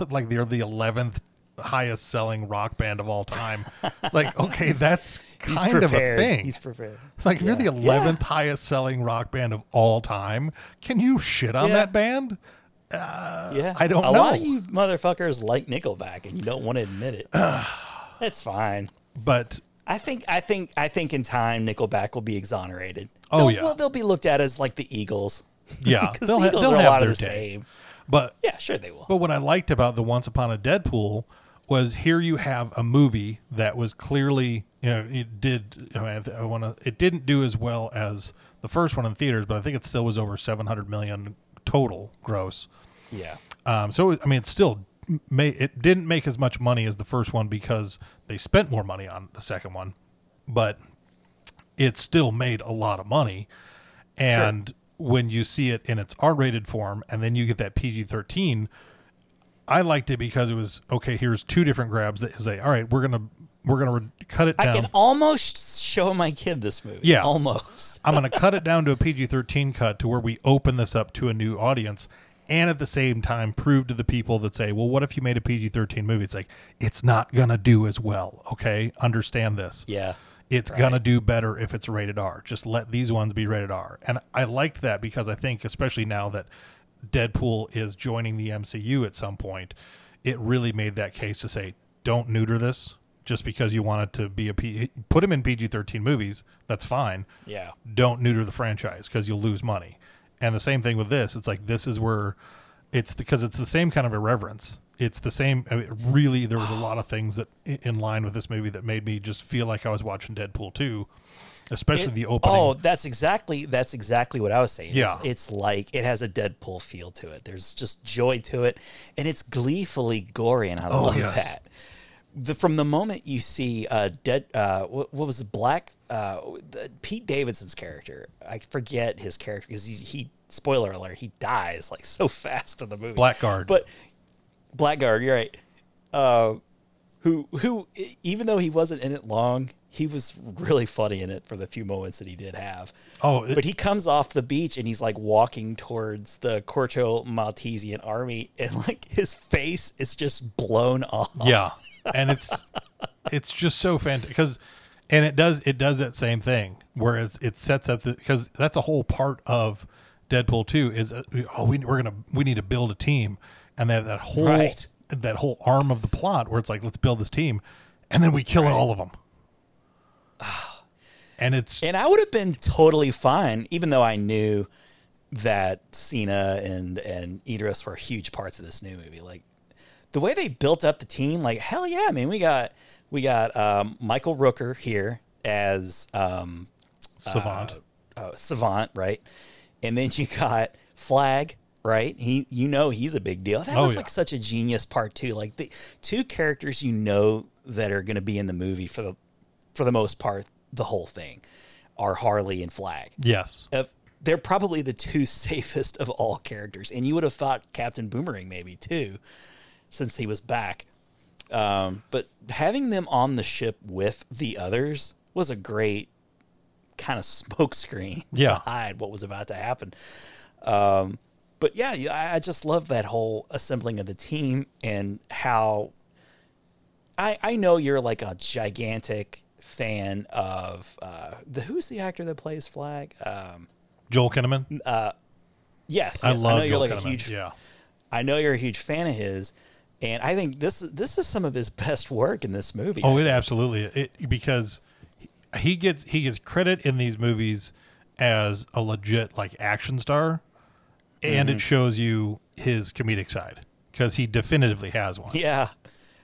like, they're the eleventh highest selling rock band of all time. It's like, okay, that's kind of a thing. He's prepared. It's like if you're the Yeah. eleventh highest selling rock band of all time, can you shit on Yeah. that band? Yeah, uh, I don't know. a lot of you motherfuckers like Nickelback, and you don't want to admit it. That's fine. But I think I think I think in time Nickelback will be exonerated. Oh, They'll- yeah. well they'll be looked at as like the Eagles. yeah, because they'll, the ha- Eagles they'll are a lot of the day. same. But Yeah, sure they will. But what I liked about the Once Upon a Deadpool was here you have a movie that was clearly you know it did I, mean, I want to it didn't do as well as the first one in theaters, but I think it still was over seven hundred million total gross. Yeah, Um, so I mean, it still may it didn't make as much money as the first one because they spent more money on the second one, but it still made a lot of money. And when you see it in its R-rated form, and then you get that PG-13, I liked it because it was okay. Here's two different grabs that say, "All right, we're gonna we're gonna re- cut it I down." can almost show my kid this movie. Yeah. almost. I'm going to cut it down to a PG 13 cut to where we open this up to a new audience and at the same time prove to the people that say, well, what if you made a PG 13 movie? It's like, it's not going to do as well. Okay. Understand this. Yeah, It's going to do better if it's rated R. Just let these ones be rated R. And I liked that because I think, especially now that Deadpool is joining the MCU at some point, it really made that case to say, don't neuter this just because you want it to be a P. Put him in PG 13 movies. That's fine yeah. don't neuter the franchise because you'll lose money. And the same thing with this. It's like this is where it's because it's the same kind of irreverence. It's the same. I mean, really, there was a lot of things that in line with this movie that made me just feel like I was watching Deadpool two, especially It- the opening. Oh, that's exactly that's exactly what I was saying. Yeah. It's, it's like it has a Deadpool feel to it. There's just joy to it, and it's gleefully gory, and I Oh, love yes. that. The, from the moment you see uh, dead, uh, what, what was Black uh, the, Pete Davidson's character? I forget his character because he, he spoiler alert he dies like so fast in the movie. Blackguard. but Blackguard, you're right. Uh, who who even though he wasn't in it long, he was really funny in it for the few moments that he did have. Oh, it- but he comes off the beach and he's like walking towards the Corto Maltesian army, and like his face is just blown off. yeah, and it's it's just so fantastic because, and it does it does that same thing. Whereas it sets up because that's a whole part of Deadpool two is uh, oh we we're gonna we need to build a team, and that that whole Right. that whole arm of the plot where it's like let's build this team, and then we kill all of them. and it's And I would have been totally fine, even though I knew that Cena and and Idris were huge parts of this new movie. Like the way they built up the team, like hell yeah, man. We got we got um, Michael Rooker here as um, savant. uh, Savant, right? And then you got Flag, right? He, you know, he's a big deal. That Oh, was yeah. like such a genius part too. Like the two characters you know that are going to be in the movie for the for the most part, the whole thing, are Harley and Flag. yes. Of they're probably the two safest of all characters, and you would have thought Captain Boomerang maybe too, since he was back. Um, but having them on the ship with the others was a great kind of smokescreen Yeah. to hide what was about to happen. Um, but yeah, yeah, I, I just love that whole assembling of the team and how I I know you're like a gigantic fan of uh, the who's the actor that plays Flag. Um, Joel Kinnaman. Uh, yes, I yes, love know you're like Kinnaman. a huge yeah. I know you're a huge fan of his, and I think this this is some of his best work in this movie. Oh, it absolutely it because he gets he gets credit in these movies as a legit like action star, and Mm-hmm. it shows you his comedic side because he definitively has one. yeah,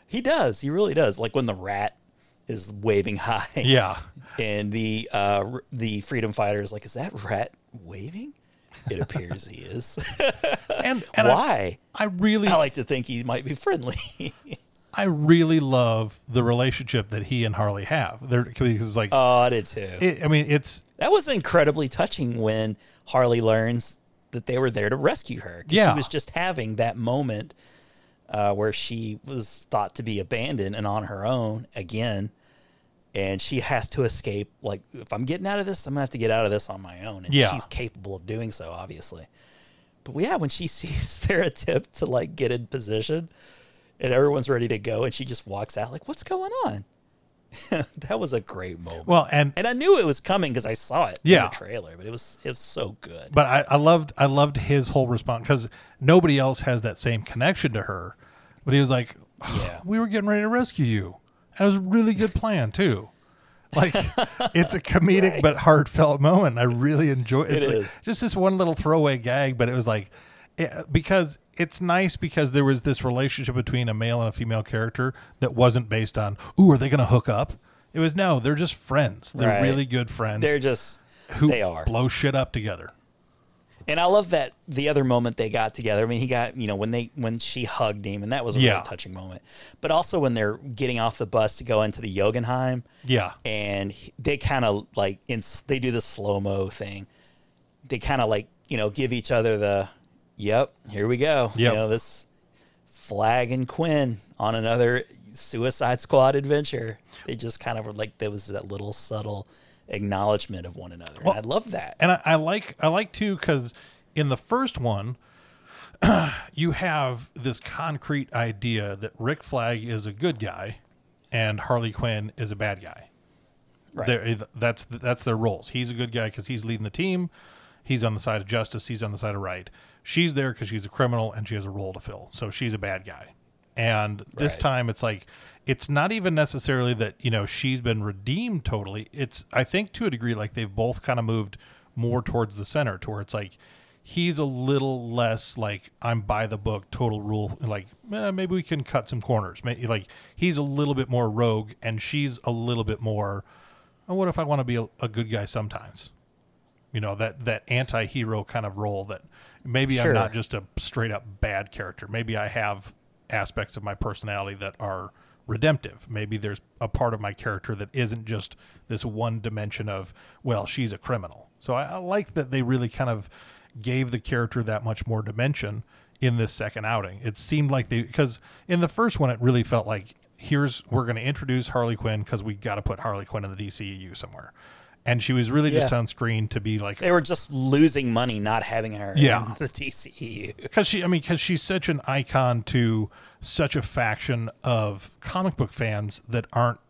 he does. He really does. Like when the rat is waving high. Yeah. and the uh, the freedom fighter is like, "Is that rat waving?" It appears he is. And, and Why? I really I like to think he might be friendly. I really love the relationship that he and Harley have. They're because it's like oh, I did too. it, I mean it's that was incredibly touching when Harley learns that they were there to rescue her. Yeah. She was just having that moment uh, where she was thought to be abandoned and on her own again. And she has to escape. Like, if I'm getting out of this, I'm going to have to get out of this on my own. And Yeah. she's capable of doing so, obviously. But yeah, when she sees their attempt to like get in position and everyone's ready to go and she just walks out, like, what's going on? that was a great moment. well and And I knew it was coming because I saw it Yeah. in the trailer, but it was it was so good. but I, I loved I loved his whole response because nobody else has that same connection to her. But he was like, Yeah. "We were getting ready to rescue you." And it was a really good plan too. Like it's a comedic but heartfelt moment. I really enjoy it. It's It like, is. just this one little throwaway gag, but it was like it, because it's nice because there was this relationship between a male and a female character that wasn't based on, "Ooh, are they going to hook up?" It was no, they're just friends. They're Right. really good friends. They're just who they are. blow shit up together. And I love that the other moment they got together. I mean, he got you know when they when she hugged him, and that was a Yeah. really touching moment. But also when they're getting off the bus to go into the Jotunheim, Yeah. and they kind of like in, they do the slow mo thing. They kind of like you know give each other the, yep, here we go. Yep. You know this Flag and Quinn on another Suicide Squad adventure. They just kind of were like there was that little subtle acknowledgement of one another. Well, and I love that. and I, I like I like too because in the first one, you have this concrete idea that Rick Flag is a good guy, and Harley Quinn is a bad guy. Right. They're- eh, That's that's their roles. He's a good guy because he's leading the team. He's on the side of justice. He's on the side of right. She's there because she's a criminal and she has a role to fill. So she's a bad guy. And this Right. time, it's like it's not even necessarily that you know she's been redeemed totally. It's I think to a degree like they've both kind of moved more towards the center, to where it's like he's a little less like I'm by the book, total rule. Like eh, maybe we can cut some corners. Maybe, like he's a little bit more rogue, and she's a little bit more. Oh, what if I want to be a, a good guy sometimes? You know that that anti-hero kind of role that maybe I'm not just a straight up bad character. Maybe I have aspects of my personality that are redemptive. Maybe there's a part of my character that isn't just this one dimension of well, she's a criminal. So I, I like that they really kind of gave the character that much more dimension in this second outing. It seemed like they because in the first one it really felt like here's we're going to introduce Harley Quinn because we got to put Harley Quinn in the DCEU somewhere. And she was really just Yeah. on screen to be like They were just losing money not having her Yeah. in the DCEU. because she, I mean, because she's such an icon to such a faction of comic book fans that aren't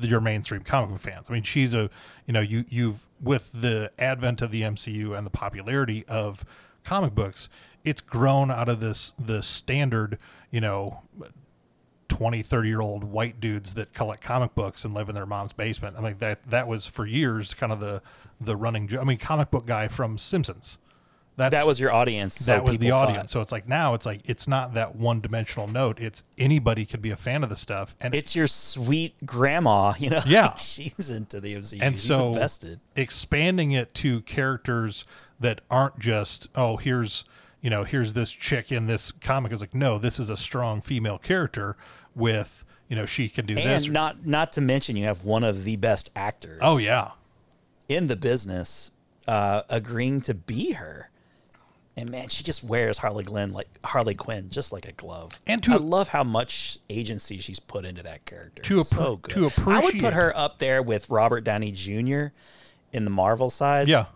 your mainstream comic book fans. I mean, she's a, you know, you you've with the advent of the MCU and the popularity of comic books, it's grown out of this the standard, you know, 20, 30 year old white dudes that collect comic books and live in their mom's basement. I mean that that was for years kind of the the running. I mean, comic book guy from Simpsons. That's, that was your audience. so that was the audience. thought. So it's like now it's like it's not that one dimensional note. It's anybody could be a fan of the stuff, and It's your sweet grandma, you know. Yeah. she's into the MCU. and She's so invested. expanding it to characters that aren't just oh here's you know here's this chick in this comic is like no this is a strong female character with you know she can do this And not not to mention, you have one of the best actors. oh yeah in the business uh, agreeing to be her. And man, she just wears Harley Glenn like Harley Quinn just like a glove. And to- I love how much agency she's put into that character. To appre- so to I would put her up there with Robert Downey Jr. in the Marvel side. yeah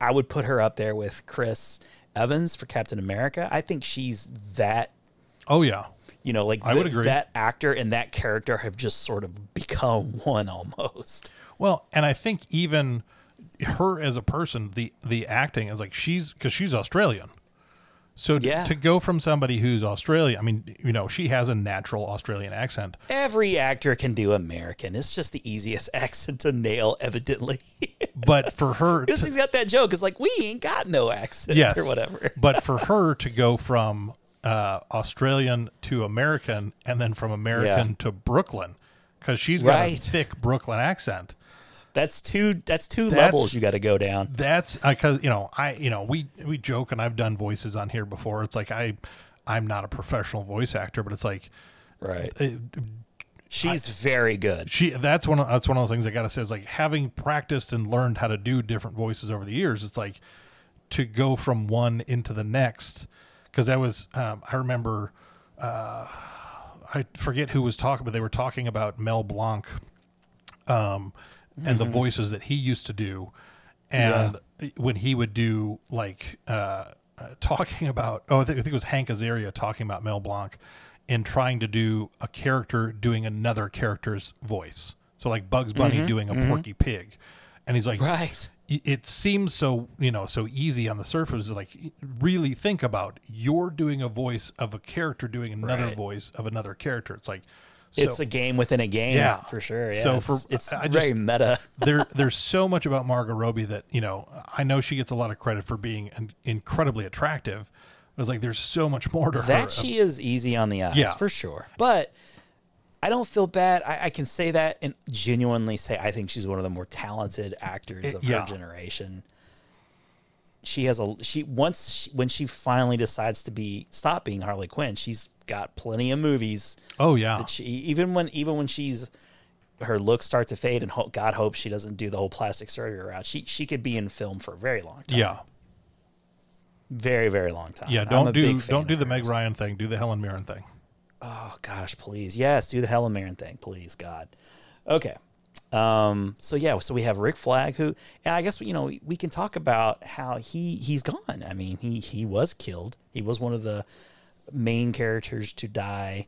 I would put her up there with Chris Evans for Captain America. I think she's that oh yeah you know, like I the- would agree. that actor and that character have just sort of become one almost. well and i think even her as a person the the acting is like she's because she's australian so to- Yeah. to go from somebody who's australian i mean you know she has a natural australian accent Every actor can do American. It's just the easiest accent to nail, evidently. but for her Because he's got that joke. It's like, we ain't got no accent yes, or whatever. but for her to go from uh, Australian to American and then from American Yeah. to Brooklyn, because she's got Right. a thick Brooklyn accent. That's two that's two That's- levels you got to go down. That's because you know I you know we we joke and I've done voices on here before. It's like I I'm not a professional voice actor, but it's like Right. uh, She's very good. she that's one of, that's one of those things I gotta say is like having practiced and learned how to do different voices over the years. It's like to go from one into the next because I was um, I remember uh, I forget who was talking, but they were talking about Mel Blanc um, and the voices that he used to do, and when he would do like uh, uh, talking about oh I think, I think it was Hank Azaria talking about Mel Blanc and trying to do a character doing another character's voice. So like Bugs Bunny doing a Porky Pig, and he's like, Right. It- it seems so you know so easy on the surface like really think about you're doing a voice of a character doing another Right. voice of another character it's like so it's a game within a game, Yeah. for sure. Yeah, So it's, for- it's I just- very meta. there there's so much about Margot Robbie that you know I know she gets a lot of credit for being an, incredibly attractive it was like there's so much more to her That she is easy on the eyes, Yeah. for sure. But I don't feel bad. I, I can say that and genuinely say I think she's one of the more talented actors of yeah. her generation. She has a she once she, when she finally decides to be stop being Harley Quinn, she's got plenty of movies oh yeah she even when even when she's her looks start to fade and ho- God hopes she doesn't do the whole plastic surgery route. She she could be in film for a very long time. yeah very very long time. yeah don't do don't do the Meg. Ryan thing do the Helen Mirren thing Oh gosh, please. Yes, do the Helen Mirren thing, please, God. Okay. Um, so yeah, so we have Rick Flag who and I guess you know, we can talk about how he he's gone. I mean, he he was killed. He was one of the main characters to die.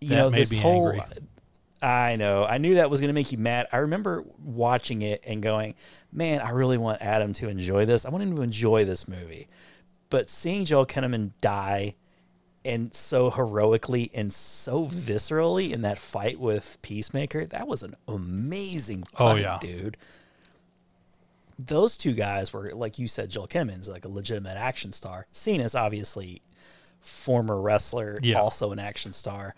You That know, this whole angry. I know. I knew that was going to make you mad. I remember watching it and going, "Man, I really want Adam to enjoy this. I want him to enjoy this movie." But seeing Joel Kinnaman die and so heroically and so viscerally in that fight with Peacemaker, that was an amazing Oh, fight, yeah. dude. Those two guys were, like you said, Joel Kinnaman's like a legitimate action star. Cena's obviously former wrestler, Yeah. also an action star.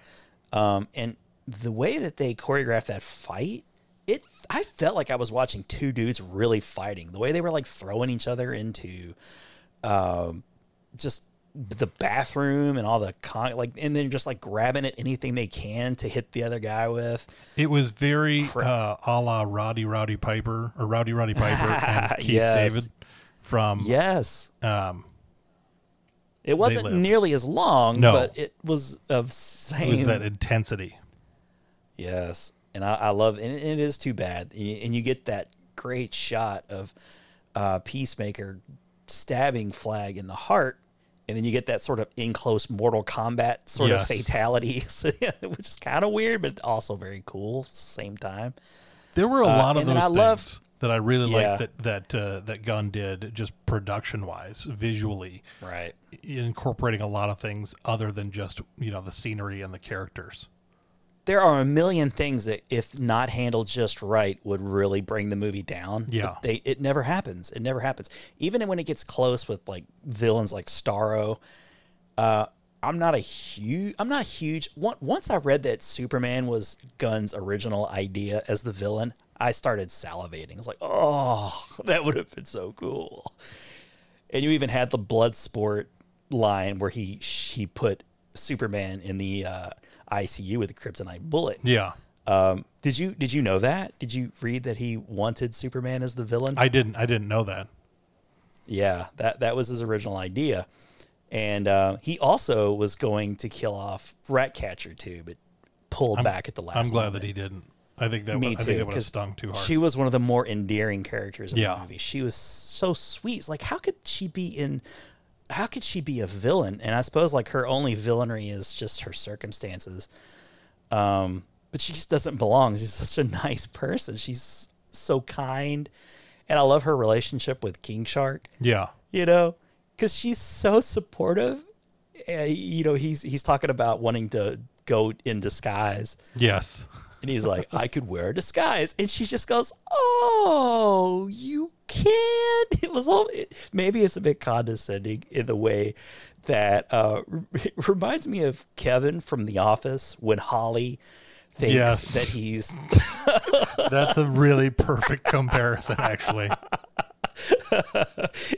Um, and the way that they choreographed that fight, it I felt like I was watching two dudes really fighting. The way they were like throwing each other into um, just the bathroom and all the con like and then just like grabbing at anything they can to hit the other guy with. It was very uh, a la Roddy Roddy Piper or Rowdy Roddy Piper and Keith Yes. David from Yes. um, It wasn't nearly as long, No. but it was of it same was that intensity. Yes, and I, I love, and it, it is too bad, and you, and you get that great shot of uh, Peacemaker stabbing Flag in the heart, and then you get that sort of in close Mortal Kombat sort Yes. of fatality, which is kind of weird, but also very cool at the same time. There were a Uh, lot of those I things. love- that I really Yeah. like that that uh, that Gunn did just production wise, visually, Right. incorporating a lot of things other than just you know the scenery and the characters. There are a million things that, if not handled just right, would really bring the movie down. but Yeah. they it never happens. It never happens. Even when it gets close with like villains like Starro, uh, I'm not a huge. I'm not huge. Once I read that Superman was Gunn's original idea as the villain, I started salivating. I was like, oh, that would have been so cool. And you even had the Bloodsport line where he he put Superman in the uh, ICU with a kryptonite bullet. Yeah, Um, did you did you know that? Did you read that he wanted Superman as the villain? I didn't I didn't know that. Yeah, that that was his original idea, and uh, he also was going to kill off Ratcatcher two, but pulled back at the last. I'm glad moment. that he didn't. I think that Me would, I think that would have stung too hard. She was one of the more endearing characters in Yeah. the movie. She was so sweet. It's like, how could she be in? How could she be a villain? And I suppose like her only villainy is just her circumstances. Um, but she just doesn't belong. She's such a nice person. She's so kind, and I love her relationship with King Shark yeah, you know, because she's so supportive. Uh, you know, he's he's talking about wanting to go in disguise, yes, and he's like, "I could wear a disguise," and she just goes, "Oh, you can." It was all. It, maybe it's a bit condescending in the way that uh, it reminds me of Kevin from The Office when Holly thinks Yes. that he's that's a really perfect comparison. Actually,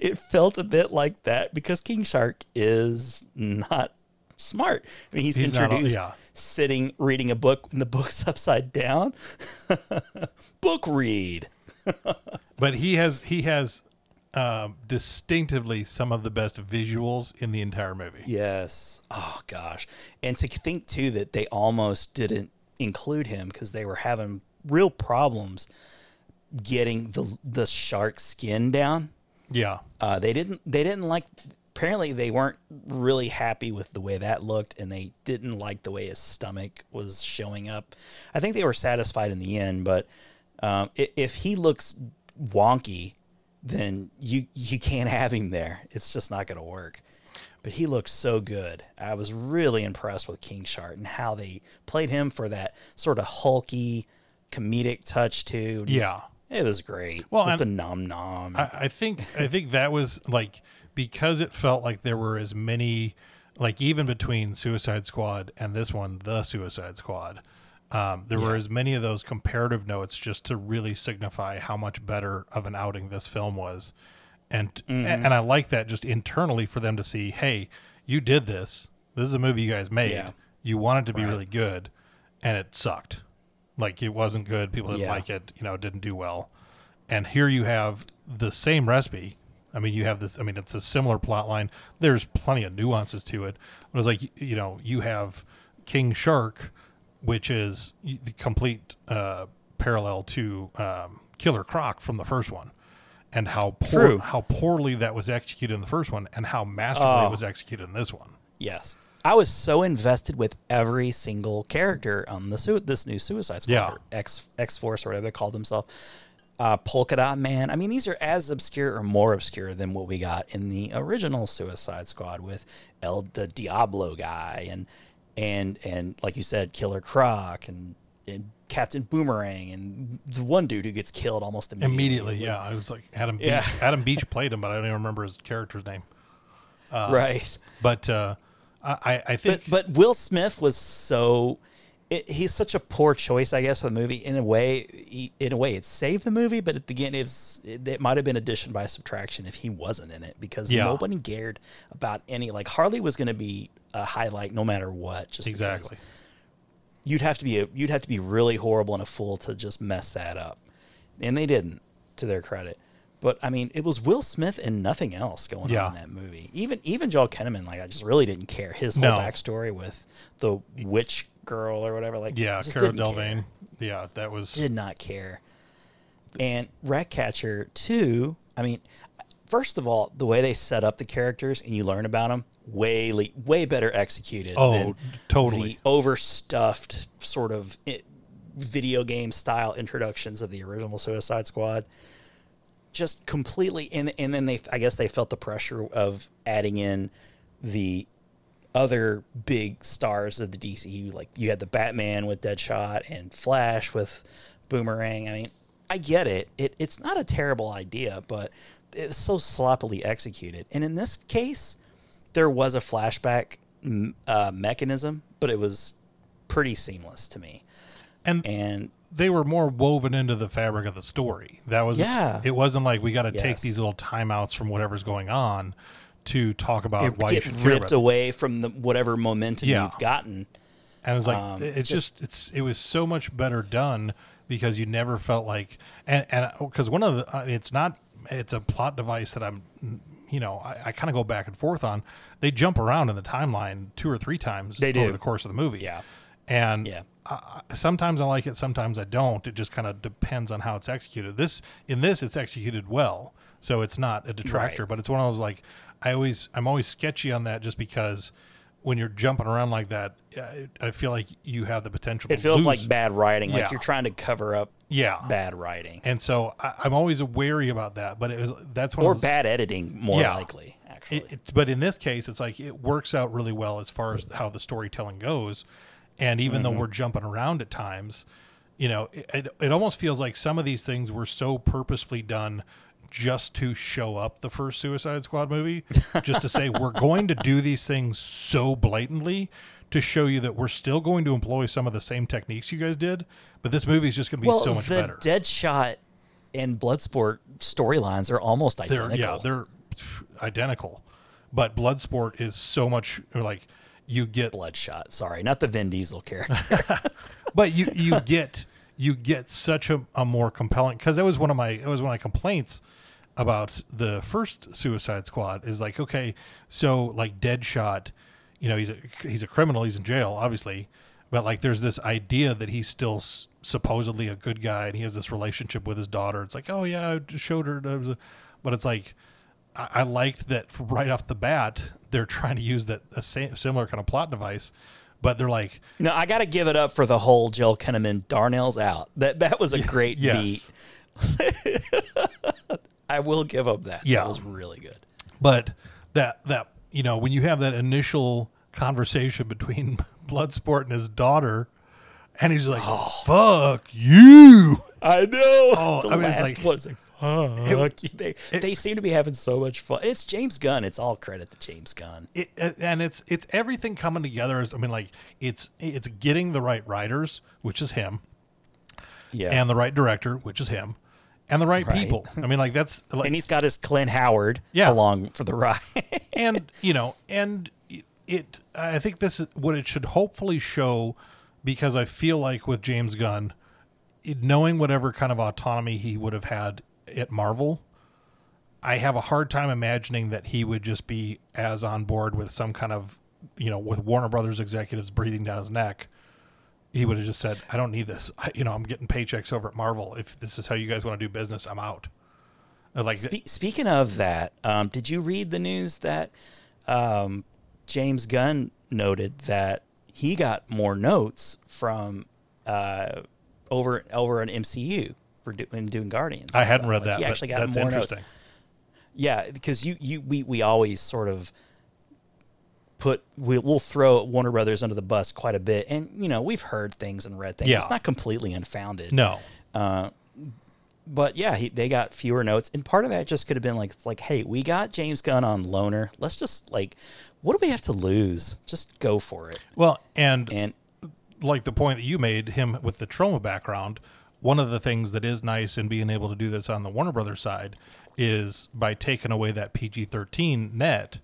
it felt a bit like that because King Shark is not smart. I mean, he's, He's not introduced yeah. Sitting reading a book and the book's upside down. book read. but he has he has um, distinctively some of the best visuals in the entire movie. Yes. Oh gosh. And to think too that they almost didn't include him because they were having real problems getting the the shark skin down. Yeah, Uh, they didn't. They didn't like. Apparently, they weren't really happy with the way that looked, and they didn't like the way his stomach was showing up. I think they were satisfied in the end, but um, if he looks wonky, then you you can't have him there. It's just not going to work. But he looks so good. I was really impressed with King Shark and how they played him for that sort of hulky comedic touch too. Just- Yeah. it was great. Well, with the nom nom. I, I think I think that was like because it felt like there were as many like even between Suicide Squad and this one, the Suicide Squad. Um, there were as many of those comparative notes just to really signify how much better of an outing this film was, and Mm-hmm. and I like that just internally for them to see, hey, you did this. This is a movie you guys made. Yeah. You want it to be really good, and it sucked. Like it wasn't good. People didn't Yeah. like it. You know, it didn't do well. And here you have the same recipe. I mean, you have this. I mean, it's a similar plot line. There's plenty of nuances to it. But it's like you know, you have King Shark, which is the complete uh, parallel to um, Killer Croc from the first one, and how poor, True. how poorly that was executed in the first one, and how masterfully Oh. it was executed in this one. Yes. I was so invested with every single character on the su- this new Suicide Squad, Yeah. X X Force, or whatever they call themselves. Uh, Polka Dot Man. I mean, these are as obscure or more obscure than what we got in the original Suicide Squad with El the Diablo guy and and and like you said, Killer Croc and, and Captain Boomerang and the one dude who gets killed almost immediately. Immediately, yeah, I was like Adam Beach. Yeah. Adam Beach played him, but I don't even remember his character's name. right. But uh, I, I- I think but but Will Smith was so it, he's such a poor choice, I guess, for the movie. In a way, he, in a way, it saved the movie, but at the beginning, it, was, it, it might have been addition by subtraction if he wasn't in it because Yeah. nobody cared about any. Like Harley was going to be a highlight no matter what. Just exactly. you'd have to be a you'd have to be really horrible and a fool to just mess that up, and they didn't, to their credit. But I mean, it was Will Smith and nothing else going Yeah. on in that movie. Even even Joel Kinnaman, like I just really didn't care his whole No. backstory with the witch girl or whatever. Like Yeah, Cara care. Yeah, that was Did not care. And Ratcatcher two. I mean, first of all, the way they set up the characters and you learn about them way le- way better executed. Oh, totally. The overstuffed sort of it, video game style introductions of the original Suicide Squad. Just completely, and and then they, I guess they felt the pressure of adding in the other big stars of the DCU. Like you had the Batman with Deadshot and Flash with Boomerang. I mean, I get it. It it's not a terrible idea, but it's so sloppily executed. And in this case, there was a flashback uh, mechanism, but it was pretty seamless to me. And And they were more woven into the fabric of the story. That was Yeah. It wasn't like we got to take these little timeouts from whatever's going on to talk about it why you should ripped away from the whatever momentum Yeah. you've gotten. And it was like Um, it's just- just, it's it was so much better done because you never felt like and and because one of the uh, it's not it's a plot device that I'm you know I, I kind of go back and forth on. They jump around in the timeline two or three times They over do. the course of the movie. Yeah. and Yeah. I- sometimes I like it, sometimes I don't. It just kind of depends on how it's executed. This in this it's executed well, so it's not a detractor, Right. but it's one of those like I always I'm always sketchy on that just because when you're jumping around like that, I, I feel like you have the potential. It to feels lose. like bad writing, like Yeah. you're trying to cover up yeah, bad writing and so I, I'm always wary about that. But it was that's one or those- bad editing, more Yeah. likely. Actually, It, it- but in this case, it's like it works out really well as far as how the storytelling goes. And even though mm-hmm. we're jumping around at times, you know, it, it, it almost feels like some of these things were so purposefully done just to show up the first Suicide Squad movie, just to say we're going to do these things so blatantly to show you that we're still going to employ some of the same techniques you guys did, but this movie is just going to be well, so much the better. Deadshot and Bloodsport storylines are almost they're identical. yeah they're identical but bloodsport is so much like you get Bloodshot. Sorry, not the Vin Diesel character. but you you get you get such a, a more compelling because that was one of my it was one of my complaints about the first suicide squad is like okay so like deadshot you know he's a he's a criminal he's in jail obviously but like there's this idea that he's still s- supposedly a good guy and he has this relationship with his daughter it's like oh yeah i just showed her there was a, but it's like I, I liked that right off the bat they're trying to use that a sa- similar kind of plot device but they're like no, I got to give it up for the whole Joel Kinnaman Darnell's out. That that was a great yes. beat. I will give him that. Yeah. that was really good. but that that you know when you have that initial conversation between Bloodsport and his daughter, and he's like, oh. "Fuck you." I know. Oh, the I mean, last like- one was like, fuck you. They, they seem to be having so much fun. It's James Gunn. It's all credit to James Gunn. It, and it's it's everything coming together. I mean, like it's it's getting the right writers, which is him, Yeah. and the right director, which is him, and the right, Right. people. I mean, like that's like, and he's got his Clint Howard Yeah. along for the ride. and you know, and it. I think this is what it should hopefully show, because I feel like with James Gunn, it- knowing whatever kind of autonomy he would have had at Marvel, I have a hard time imagining that he would just be as on board with some kind of, you know, with Warner Brothers executives breathing down his neck. He would have just said, "I don't need this. I, you know, I'm getting paychecks over at Marvel. If this is how you guys want to do business, I'm out." Uh, Like, Spe- speaking of that, um, did you read the news that um, James Gunn noted that he got more notes from uh, over over an MCU for do- when doing Guardians? I hadn't stuff. read Like, that. He actually got that's more interesting. notes. Yeah, because you you we we always sort of put we, we'll throw Warner Brothers under the bus quite a bit, and you know we've heard things and read things. Yeah. It's not completely unfounded. No, uh, but yeah, he, they got fewer notes, and part of that just could have been like, it's like, hey, we got James Gunn on loaner. Let's just like, what do we have to lose? Just go for it. well, and And like the point that you made, him with the Troma background, one of the things that is nice in being able to do this on the Warner Brothers side is by taking away that PG 13 net,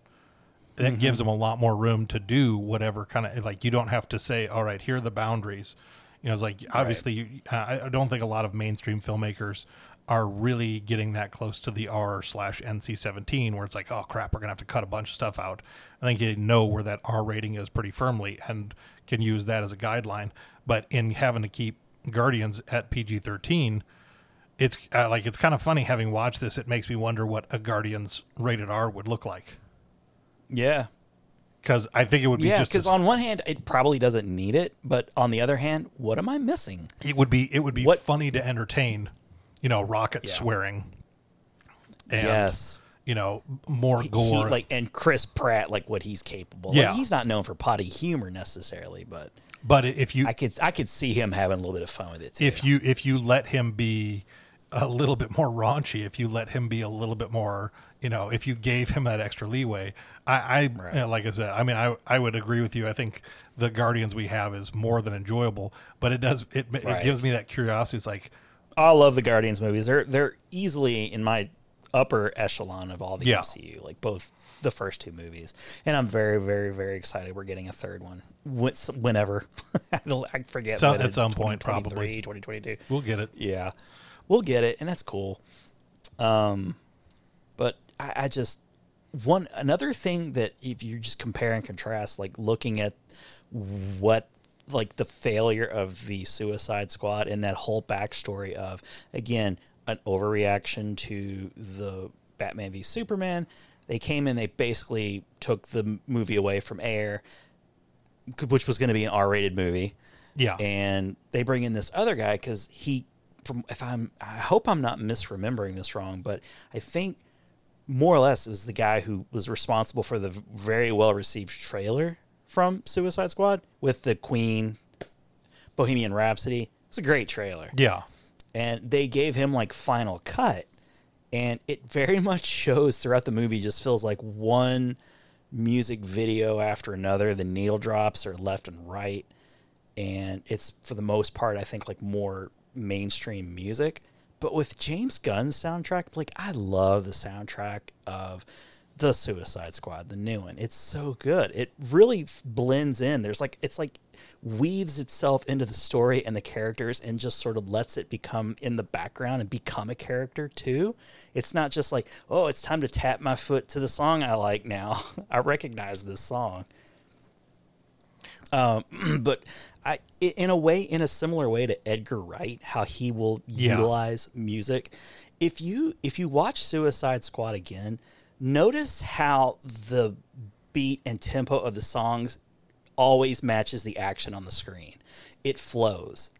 that gives them a lot more room to do whatever kind of like you don't have to say, all right, here are the boundaries. You know, it's like obviously, you, I I don't think a lot of mainstream filmmakers are really getting that close to the R slash NC seventeen, where it's like, oh crap, we're gonna have to cut a bunch of stuff out. I think they know where that R rating is pretty firmly and can use that as a guideline. But in having to keep Guardians at PG thirteen, it's uh, like it's kind of funny having watched this. It makes me wonder what a Guardians rated R would look like. Yeah, because I think it would be Yeah, just because as, on one hand, it probably doesn't need it, but on the other hand, what am I missing? it would be it would be What- funny to entertain, you know, Rocket Yeah. swearing. And, yes, you know, more He- gore. he, like and Chris Pratt, like what he's capable. Like, Yeah. he's not known for potty humor necessarily, but but if you I could I could see him having a little bit of fun with it. Too. if you if you let him be a little bit more raunchy, if you let him be a little bit more, you know, if you gave him that extra leeway, I, I you know, like I said, I mean, I I would agree with you. I think the Guardians we have is more than enjoyable, but it does it it gives me that curiosity. It's like, I love the Guardians movies. They're they're easily in my upper echelon of all the Yeah. MCU, like both the first two movies. And I'm very, very, very excited. We're getting a third one When- whenever. I. I forget. When at some point probably 2022. we'll get it. Yeah, we'll get it, and that's cool. Um, but I, I just one another thing that if you just compare and contrast, like looking at what like the failure of the Suicide Squad and that whole backstory of again an overreaction to the Batman v Superman. They came in, they basically took the movie away from Ayer, which was going to be an R-rated movie Yeah, and they bring in this other guy because he from if i'm i hope i'm not misremembering this wrong but i think more or less it was the guy who was responsible for the very well received trailer from suicide squad with the queen bohemian rhapsody. It's a great trailer. Yeah, and they gave him like final cut and it very much shows throughout the movie just feels like one music video after another. The needle drops are left and right and it's for the most part i think like more mainstream music but with james gunn's soundtrack like i love the soundtrack of the suicide squad the new one. It's so good. It really blends in. There's like it's like weaves itself into the story and the characters and just sort of lets it become in the background and become a character too. It's not just like oh it's time to tap my foot to the song i like now. I recognize this song um, but I, in a way, in a similar way to Edgar Wright, how he will Yeah. utilize music. If you if you watch Suicide Squad again, notice how the beat and tempo of the songs always matches the action on the screen. It flows.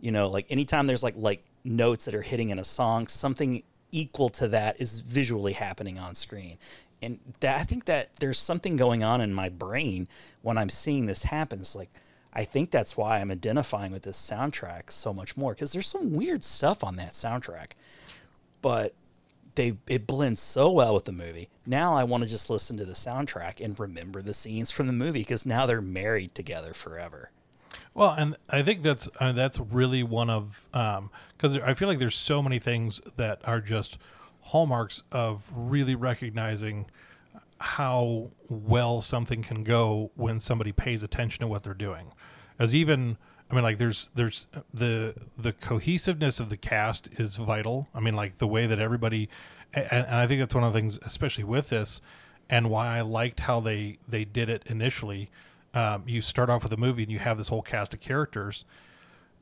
You know, like anytime there's like like notes that are hitting in a song, something equal to that is visually happening on screen. And that I think that there's something going on in my brain when I'm seeing this happen. It's like I think that's why I'm identifying with this soundtrack so much more because there's some weird stuff on that soundtrack. But they it blends so well with the movie. Now I want to just listen to the soundtrack and remember the scenes from the movie because now they're married together forever. Well, and I think that's uh, that's really one of because I feel like there's so many things that are just hallmarks of really recognizing how well something can go when somebody pays attention to what they're doing. As even I mean, like there's there's the the cohesiveness of the cast is vital. I mean, like the way that everybody, and, and I think that's one of the things, especially with this, and why I liked how they they did it initially. Um, you start off with a movie and you have this whole cast of characters,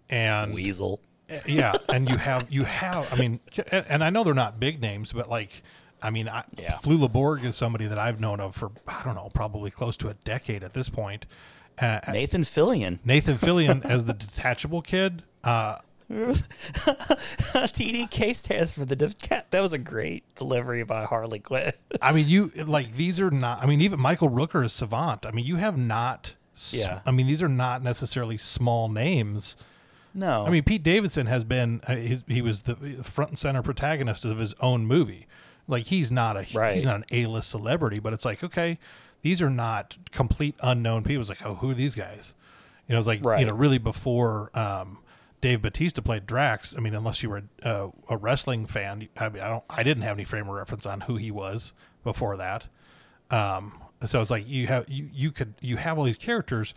and Weasel. Yeah, and you have you have. I mean, and, I know they're not big names, but like, I mean, I, Yeah. Flula Borg is somebody that I've known of for I don't know, probably close to a decade at this point. Uh, Nathan Fillion. Nathan Fillion as the detachable kid. Uh, TDK stands for the div- cat. That was a great delivery by Harley Quinn. I mean, you like these are not. I mean, even Michael Rooker is Savant. I mean, you have not. Yeah. I mean, these are not necessarily small names. No, I mean, Pete Davidson has been. Uh, his, he was the front and center protagonist of his own movie. Like he's not a Right. he's not an A list celebrity, but it's like okay, these are not complete unknown people. It's like oh, who are these guys? You know, it's like you know, really before um, Dave Batista played Drax. I mean, unless you were uh, a wrestling fan, I, mean, I don't. I didn't have any frame of reference on who he was before that. Um, so it's like you have you you could you have all these characters,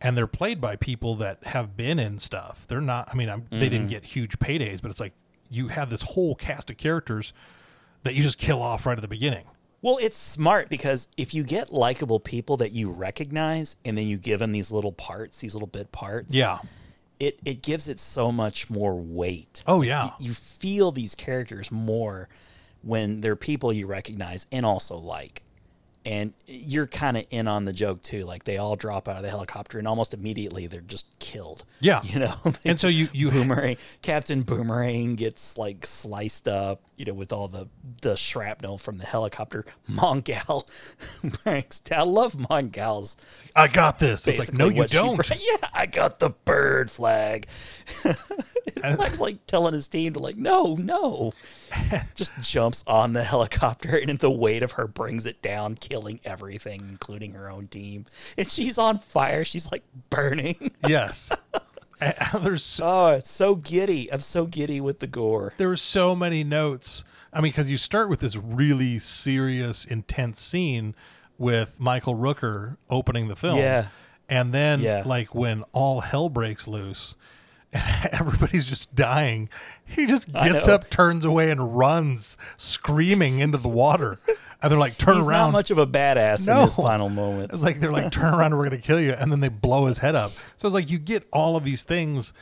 and they're played by people that have been in stuff. They're not. I mean, I'm, they didn't mm-hmm. get huge paydays, but it's like you have this whole cast of characters that you just kill off right at the beginning. Well, it's smart because if you get likable people that you recognize and then you give them these little parts, these little bit parts, Yeah. it, it gives it so much more weight. Oh yeah. You, you feel these characters more when they're people you recognize and also like. And you're kind of in on the joke too. Like they all drop out of the helicopter, and almost immediately they're just killed. Yeah. you know. And so you you Boomerang, Captain Boomerang gets like sliced up, you know, with all the the shrapnel from the helicopter. Mongal breaks down. I love Mongal's. I got this. It's like no, you don't. yeah, I got the bird flag. Flag's like telling his team to like, no, no. Just jumps on the helicopter, and the weight of her brings it down, killing everything, including her own team. And she's on fire. She's like burning. yes. There's so, Oh, it's so giddy. I'm so giddy with the gore. there were so many notes. I mean, because you start with this really serious, intense scene with Michael Rooker opening the film. Yeah. And then, Yeah. like, when all hell breaks loose and everybody's just dying, he just gets up, turns away, and runs screaming into the water. And they're like, turn He's around. not much of a badass No. in his final moments. It's like they're like, turn around, we're gonna kill you, and then they blow his head up. So it's like you get all of these things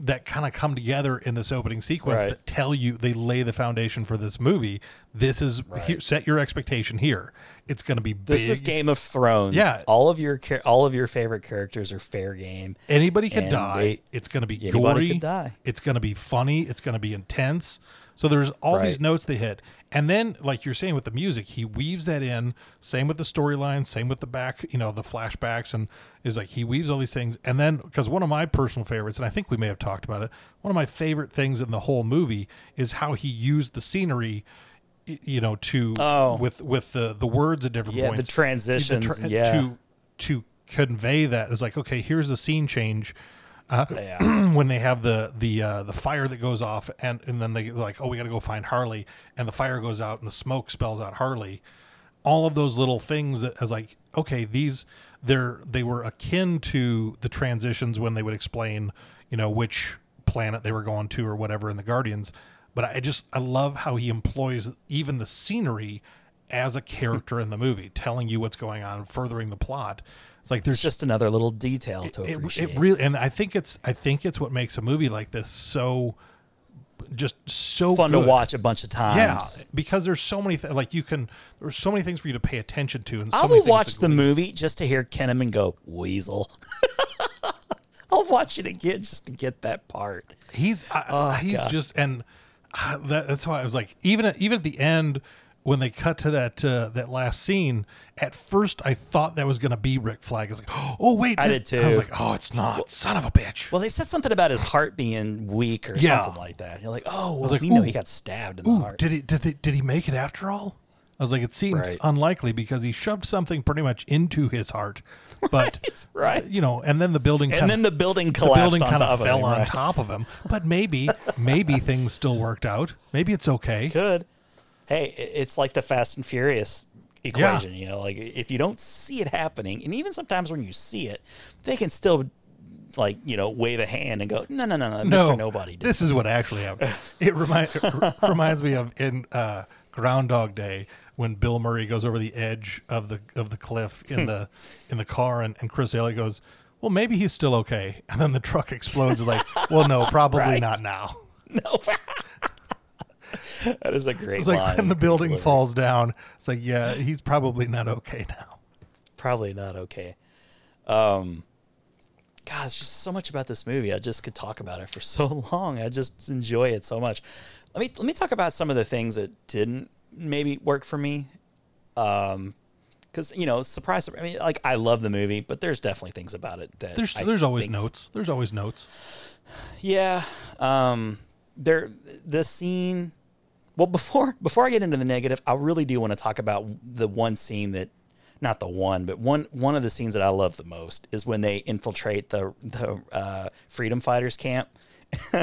that kind of come together in this opening sequence Right. that tell you they lay the foundation for this movie. This is here, set your expectation here. It's gonna be This big. is Game of Thrones. Yeah. all of your all of your favorite characters are fair game. Anybody can die. they- it's gonna be anybody gory. can die. It's gonna be funny. It's gonna be intense. So there's all these notes they hit. And then, like you're saying with the music, he weaves that in. Same with the storyline. Same with the back, you know, the flashbacks, and is like he weaves all these things. And then, because one of my personal favorites, and I think we may have talked about it, one of my favorite things in the whole movie is how he used the scenery, you know, to Oh. with with the the words at different points Yeah, the points, transitions, yeah. to to convey that is like okay, here's a scene change Yeah. when they have the the uh, the fire that goes off and and then they like oh we got to go find Harley and the fire goes out and the smoke spells out Harley all of those little things as like okay these they're they were akin to the transitions when they would explain you know which planet they were going to or whatever in the Guardians but I just I love how he employs even the scenery as a character in the movie telling you what's going on furthering the plot it's like there's It's just another little detail to it, appreciate. it really and i think it's i think it's what makes a movie like this so just so fun to watch a bunch of times. yeah because there's so many th- like you can there's so many things for you to pay attention to and so I will watch the movie just to hear Kinnaman go weasel. I'll watch it again just to get that part. he's uh, he's God. just and uh, that, that's why i was like even at, even at the end when they cut to that uh, that last scene at first i thought that was going to be rick flag i was like oh wait I did- did i was like oh it's not son of a bitch Well, they said something about his heart being weak or Yeah. something like that. You're like, oh, well, like, we know he got stabbed in the Ooh, heart. did he did he, did he make it after all? I was like, it seems Right. unlikely because he shoved something pretty much into his heart. But right. you know, and then the building and kinda, then the building collapsed. the building kind of of fell him, on right? top of him. But maybe maybe things still worked out. Maybe it's okay. Could. Hey, it's like the Fast and Furious equation. You know, like if you don't see it happening, and even sometimes when you see it, they can still like you know wave a hand and go, no, no, no, no, No, Mister Nobody. Did. This is what actually happened. It, remind, it r- reminds me of in uh, Groundhog Day when Bill Murray goes over the edge of the of the cliff in the in the car, and, and Chris Elliott goes, "Well, maybe he's still okay." And then the truck explodes. Like, well, no, probably Right. not now. No. that is a great It's like when the building delivery. falls down. It's like, yeah, he's probably not okay now. Probably not okay. Um, God, there's just so much about this movie. I just could talk about it for so long. I just enjoy it so much. Let me let me talk about some of the things that didn't maybe work for me. Um, because you know, surprise. I mean, like I love the movie, but there's definitely things about it that There's I there's always notes. There's always notes. Yeah. Um there the scene well before before I get into the negative, I really do want to talk about the one scene that not the one, but one one of the scenes that I love the most is when they infiltrate the the uh, freedom fighters camp.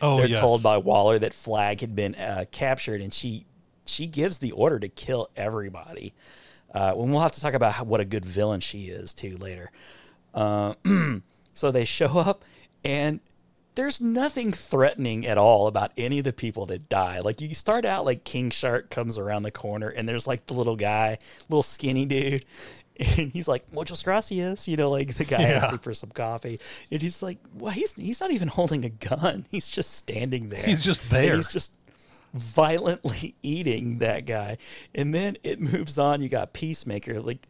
Oh, They're yes. told by Waller that Flag had been uh, captured, and she she gives the order to kill everybody. Uh, and we'll have to talk about how, what a good villain she is too later. Uh, so they show up, and there's nothing threatening at all about any of the people that die. Like you start out like King Shark comes around the corner, and there's like the little guy, little skinny dude. And he's like, muchos gracias, you know, like the guy Yeah. asking for some coffee. And he's like, well, he's, he's not even holding a gun. He's just standing there. He's just And there. he's just, violently eating that guy. And then it moves on. You got Peacemaker, like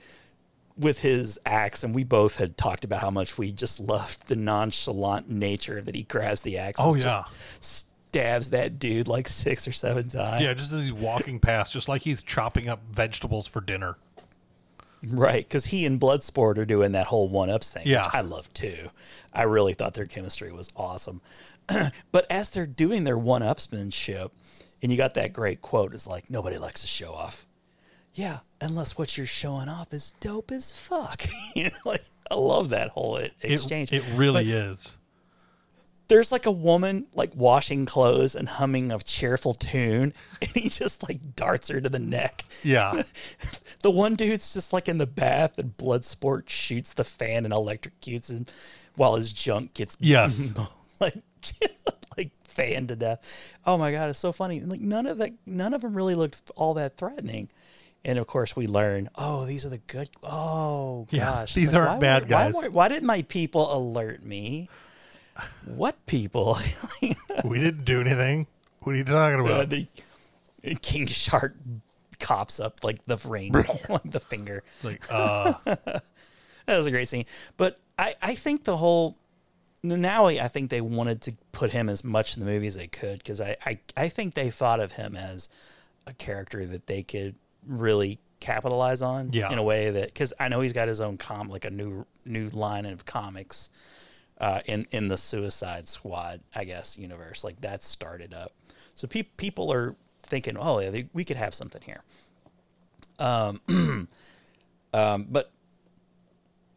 with his axe, and we both had talked about how much we just loved the nonchalant nature that he grabs the axe. Oh, and yeah. just stabs that dude like six or seven times. Yeah, just as he's walking past, just like he's chopping up vegetables for dinner. Right, because he and Bloodsport are doing that whole one ups thing, Yeah. which I love too. I really thought their chemistry was awesome. but as they're doing their one upsmanship, and you got that great quote, it's like, nobody likes to show off. Yeah, unless what you're showing off is dope as fuck. you know, like, I love that whole e- It, exchange. it really is. There's like a woman like washing clothes and humming a cheerful tune, and he just like darts her to the neck. Yeah. The one dude's just like in the bath, and Bloodsport shoots the fan and electrocutes him while his junk gets Yes. like like fanned to death. Oh my god, it's so funny. Like none of that, none of them really looked all that threatening. And of course, we learn. Oh, these are the good. Oh Yeah, gosh, these like, aren't bad were- guys. Why, were- why did my people alert me? What people? we didn't do anything. What are you talking Uh, about? the King Shark cops up like the ring, like the finger. like, uh, That was a great scene. But I, I think the whole now I think they wanted to put him as much in the movie as they could because I, I, I think they thought of him as a character that they could really capitalize on Yeah. in a way that because I know he's got his own com like a new new line of comics uh, in in the Suicide Squad I guess universe. Like that started up. So pe- people are thinking oh yeah they, we could have something here. Um um but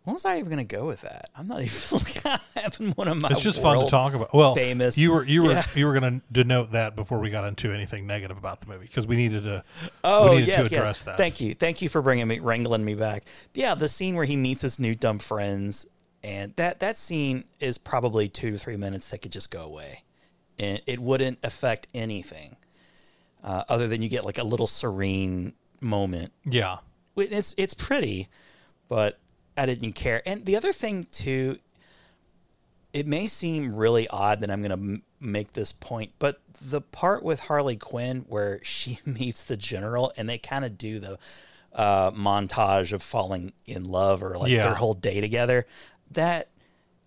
what was I even going to go with that? I'm not even having one of my. it's just fun to talk about. Well, famous. you were you were Yeah. you were going to denote that before we got into anything negative about the movie because we needed to Oh needed yes, to address yes. that. Thank you, thank you for bringing me, wrangling me back. Yeah, the scene where he meets his new dumb friends, and that that scene is probably two to three minutes that could just go away, and it wouldn't affect anything, uh, other than you get like a little serene moment Yeah. It's it's pretty, but I didn't care. And the other thing too, it may seem really odd that I'm going to m- make this point, but the part with Harley Quinn where she meets the general and they kind of do the uh, montage of falling in love or like Yeah. their whole day together, that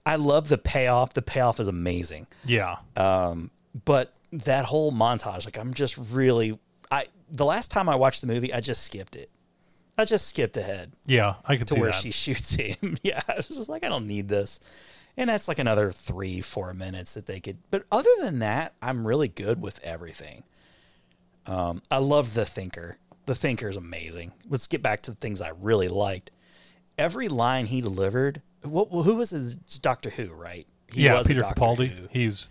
I love the payoff. The payoff is amazing Yeah. but that whole montage, like I'm just really, I the last time I watched the movie, I just skipped it. I just skipped ahead yeah. I could to where that. she shoots him. yeah, I was just like, I don't need this, and that's like another three, four minutes that they could. But other than that, I'm really good with everything. Um, I love the Thinker. The Thinker is amazing. Let's get back to the things I really liked. Every line he delivered. What? Who was his Doctor Who? Right? He yeah, was Peter Capaldi. He's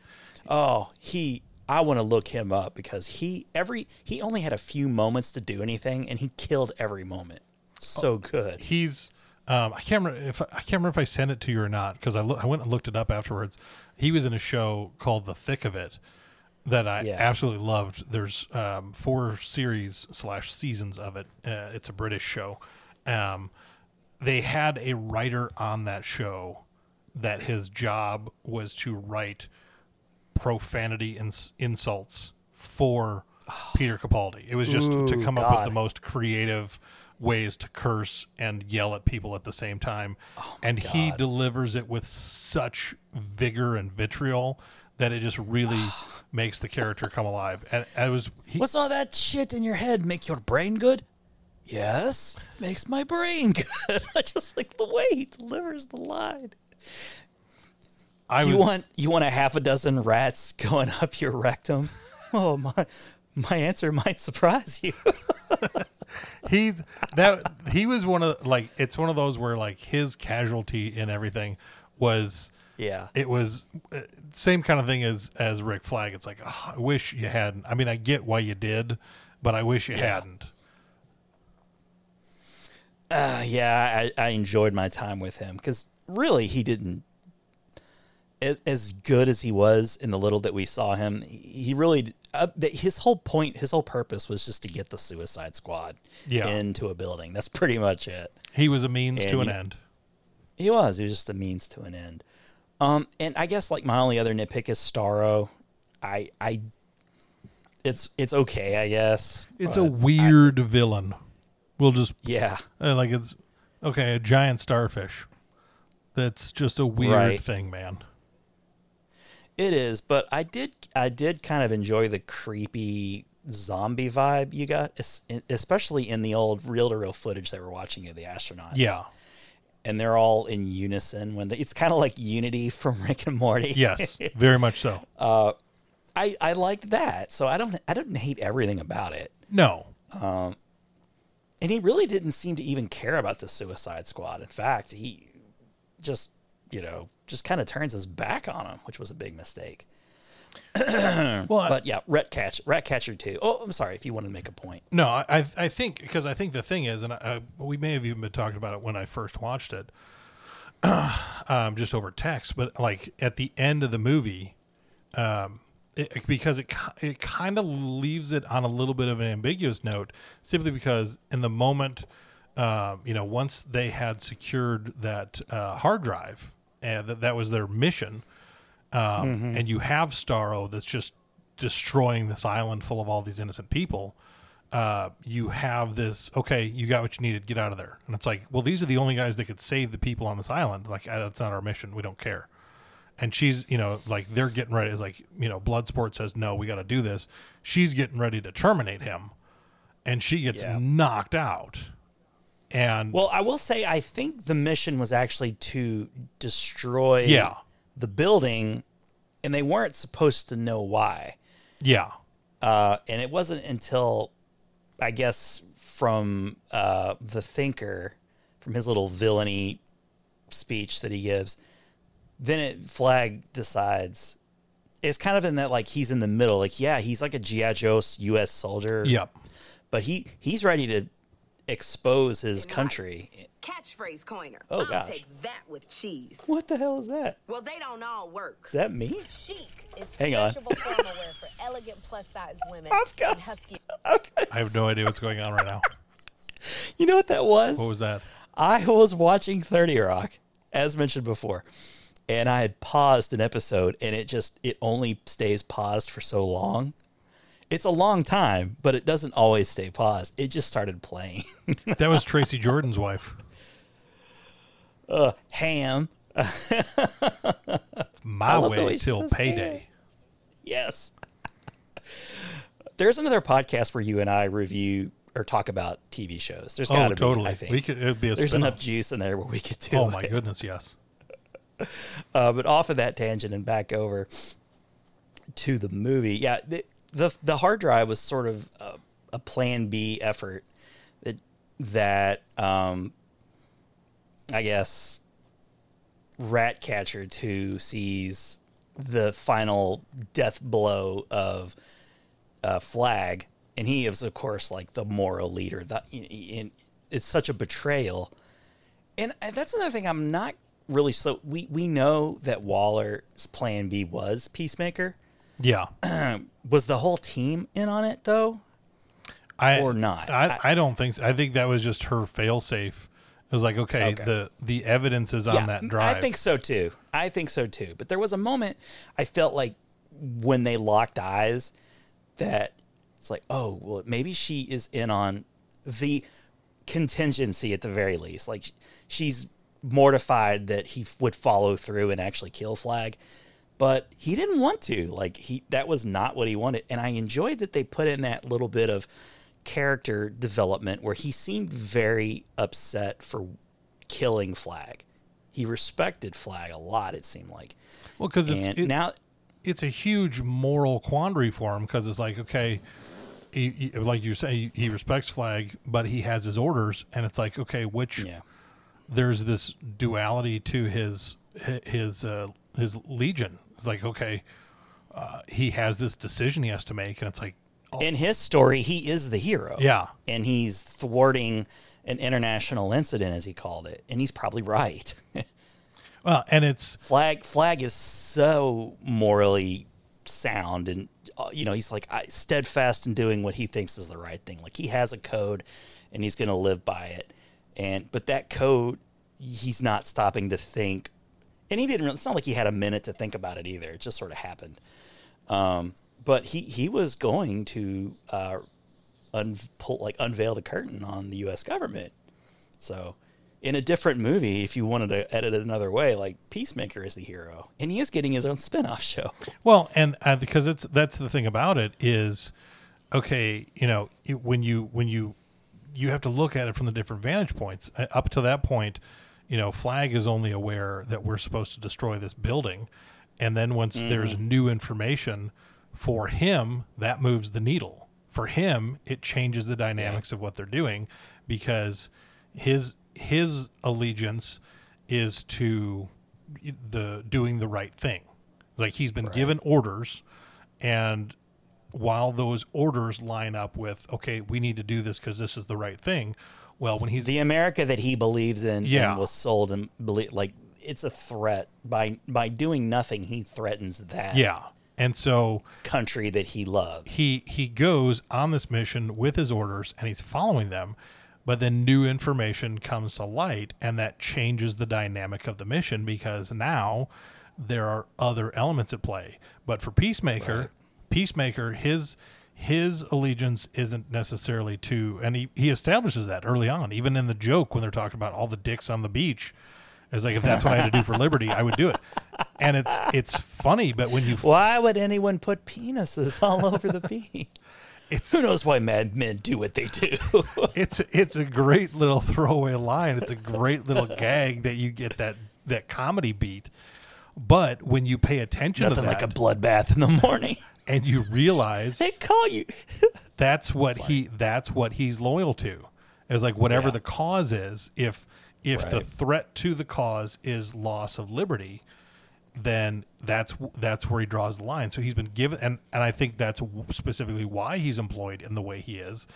Oh, he I want to look him up because he every he only had a few moments to do anything and he killed every moment. So good. he's um, I can't remember if I can't remember if I sent it to you or not because I, loo- I went and looked it up afterwards. He was in a show called The Thick of It that I Yeah. absolutely loved. There's um, four series slash seasons of it. Uh, it's a British show. Um, they had a writer on that show that his job was to write profanity and insults for Peter Capaldi. It was just to Ooh, come up with the most creative ways to curse and yell at people at the same time. Oh and he delivers it with such vigor and vitriol that it just really makes the character come alive. And I was he, What's all that shit in your head make your brain good? Yes, makes my brain good. I just like the way he delivers the line. I you was want you want a half a dozen rats going up your rectum? Oh my my answer might surprise you. he's that he was one of like it's one of those where like his casualty in everything was yeah. it was uh, same kind of thing as as Rick Flag. It's like "Ugh, I wish you hadn't. I mean, I get why you did, but I wish you hadn't. Uh, yeah, I, I enjoyed my time with him because really he didn't. As, as good as he was in the little that we saw him, he, he really uh, his whole point, his whole purpose was just to get the Suicide Squad Yeah. into a building. That's pretty much it. He was a means And to an you- end. He was. He was just a means to an end. Um, and I guess like my only other nitpick is Starro. I I it's it's okay, I guess. It's a weird villain. We'll just yeah. uh, like it's okay. A giant starfish. That's just a weird Right. thing, man. It is, but I did I did kind of enjoy the creepy zombie vibe you got, especially in the old reel to reel footage that we're watching of the astronauts. Yeah. and they're all in unison when they, it's kind of like Unity from Rick and Morty. Yes, very much so. Uh, I I liked that, so I don't I didn't hate everything about it, No. Um, and he really didn't seem to even care about the Suicide Squad. In fact, he just you know just kind of turns his back on him, which was a big mistake. Well, But yeah, Rat Catch, Rat Catcher too. Oh, I'm sorry if you wanted to make a point. No, I I- think because I think the thing is, and I, I, we may have even been talking about it when I first watched it, um, just over text. But like at the end of the movie, um, it, because it it kind of leaves it on a little bit of an ambiguous note, simply because in the moment, um, you know, once they had secured that uh, hard drive, and that that was their mission, um, and you have Starro that's just destroying this island full of all these innocent people. Uh, you have this. Okay, you got what you needed. Get out of there. And it's like, well, these are the only guys that could save the people on this island. Like, uh, that's not our mission. We don't care. And she's, you know, like they're getting ready. It's like, you know, Bloodsport says no. We got to do this. She's getting ready to terminate him, and she gets Yeah. knocked out. And Well, I will say I think the mission was actually to destroy Yeah. the building, and they weren't supposed to know why. yeah, Uh, and it wasn't until, I guess, from uh, the thinker, from his little villainy speech that he gives, then it Flag decides. It's kind of in that like he's in the middle, like yeah, he's like a GI Joe U.S. soldier, yep. but he he's ready to expose his country. Catchphrase coiner. Oh, I'll gosh. take that with cheese. What the hell is that? Well, they don't all work. Is that me? Chic is Hang on. stretchable formal wear for elegant plus size women I've got- and husky. Okay. I have no idea what's going on right now. You know what that was? What was that? I was watching 30 Rock, as mentioned before, and I had paused an episode, and it just, it only stays paused for so long. It's a long time, but it doesn't always stay paused. It just started playing. That was Tracy Jordan's wife. uh, ham. My way way till payday. Yes. There's another podcast where you and I review or talk about TV shows. There's got Oh, to totally. be, I think. We could. It'd be a There's enough juice in there where we could do Oh my it. goodness, yes. Uh, but off of that tangent and back over to the movie, yeah, the the, the hard drive was sort of a, a Plan B effort that that um, I guess Ratcatcher two sees the final death blow of uh, Flag, and he is of course like the moral leader. That in, it's such a betrayal and uh, that's another thing I'm not really so we we know that Waller's plan B was Peacemaker. Yeah. Was the whole team in on it though? I Or not. I, I don't think so. I think that was just her fail safe. It was like, okay, Okay. the the evidence is on that drive. I think so too. I think so too. But there was a moment I felt like when they locked eyes that it's like, oh, well, maybe she is in on the contingency at the very least. Like she's mortified that he would follow through and actually kill Flag, but he didn't want to. Like he that was not what he wanted. And I enjoyed that they put in that little bit of character development where he seemed very upset for killing Flag. He respected Flag a lot. It seemed like. well, because it's it- now, it's a huge moral quandary for him because it's like, okay, he, he- like you say, he respects Flag, but he has his orders, and it's like, okay, which yeah, there's this duality to his his uh, his legion. It's like, okay, uh, he has this decision he has to make, and it's like, in his story, he is the hero. yeah, and he's thwarting an international incident, as he called it, and he's probably right. well, and it's Flag Flag is so morally sound, and uh, you know he's like I, steadfast in doing what he thinks is the right thing. Like he has a code, and he's going to live by it. And but that code, he's not stopping to think, and he didn't. It's not like he had a minute to think about it either. It just sort of happened. Um, but he he was going to uh, un, pull, like unveil the curtain on the U.S. government. So, in a different movie, if you wanted to edit it another way, like Peacemaker is the hero, and he is getting his own spin-off show. Well, and uh, because it's that's the thing about it is, okay, you know, when you when you you have to look at it from the different vantage points. Uh, Up to that point, you know, Flag is only aware that we're supposed to destroy this building, and then once mm. there's new information for him, that moves the needle. For him, it changes the dynamics of what they're doing because his his allegiance is to the doing the right thing. Like he's been given orders, and while those orders line up with okay, we need to do this because this is the right thing. Well, when he's The America that he believes in Yeah. and was sold and believe like it's a threat by by doing nothing. He threatens that yeah, and so country that he loves. he he goes on this mission with his orders and he's following them but then new information comes to light and that changes the dynamic of the mission because now there are other elements at play but for peacemaker peacemaker his his allegiance isn't necessarily to and he, he establishes that early on even in the joke when they're talking about all the dicks on the beach it's like if that's what i had to do for liberty i would do it and it's it's funny but when you Why would anyone put penises all over the beach? it's Who knows why mad men do what they do? it's it's a great little throwaway line. It's a great little gag that you get that that comedy beat. But when you pay attention Nothing to like a bloodbath in the morning. And you realize They call you. that's what he that's what he's loyal to. Is like whatever Yeah. the cause is, if if the threat to the cause is loss of liberty, then that's that's where he draws the line. So he's been given, and and I think that's specifically why he's employed in the way he is,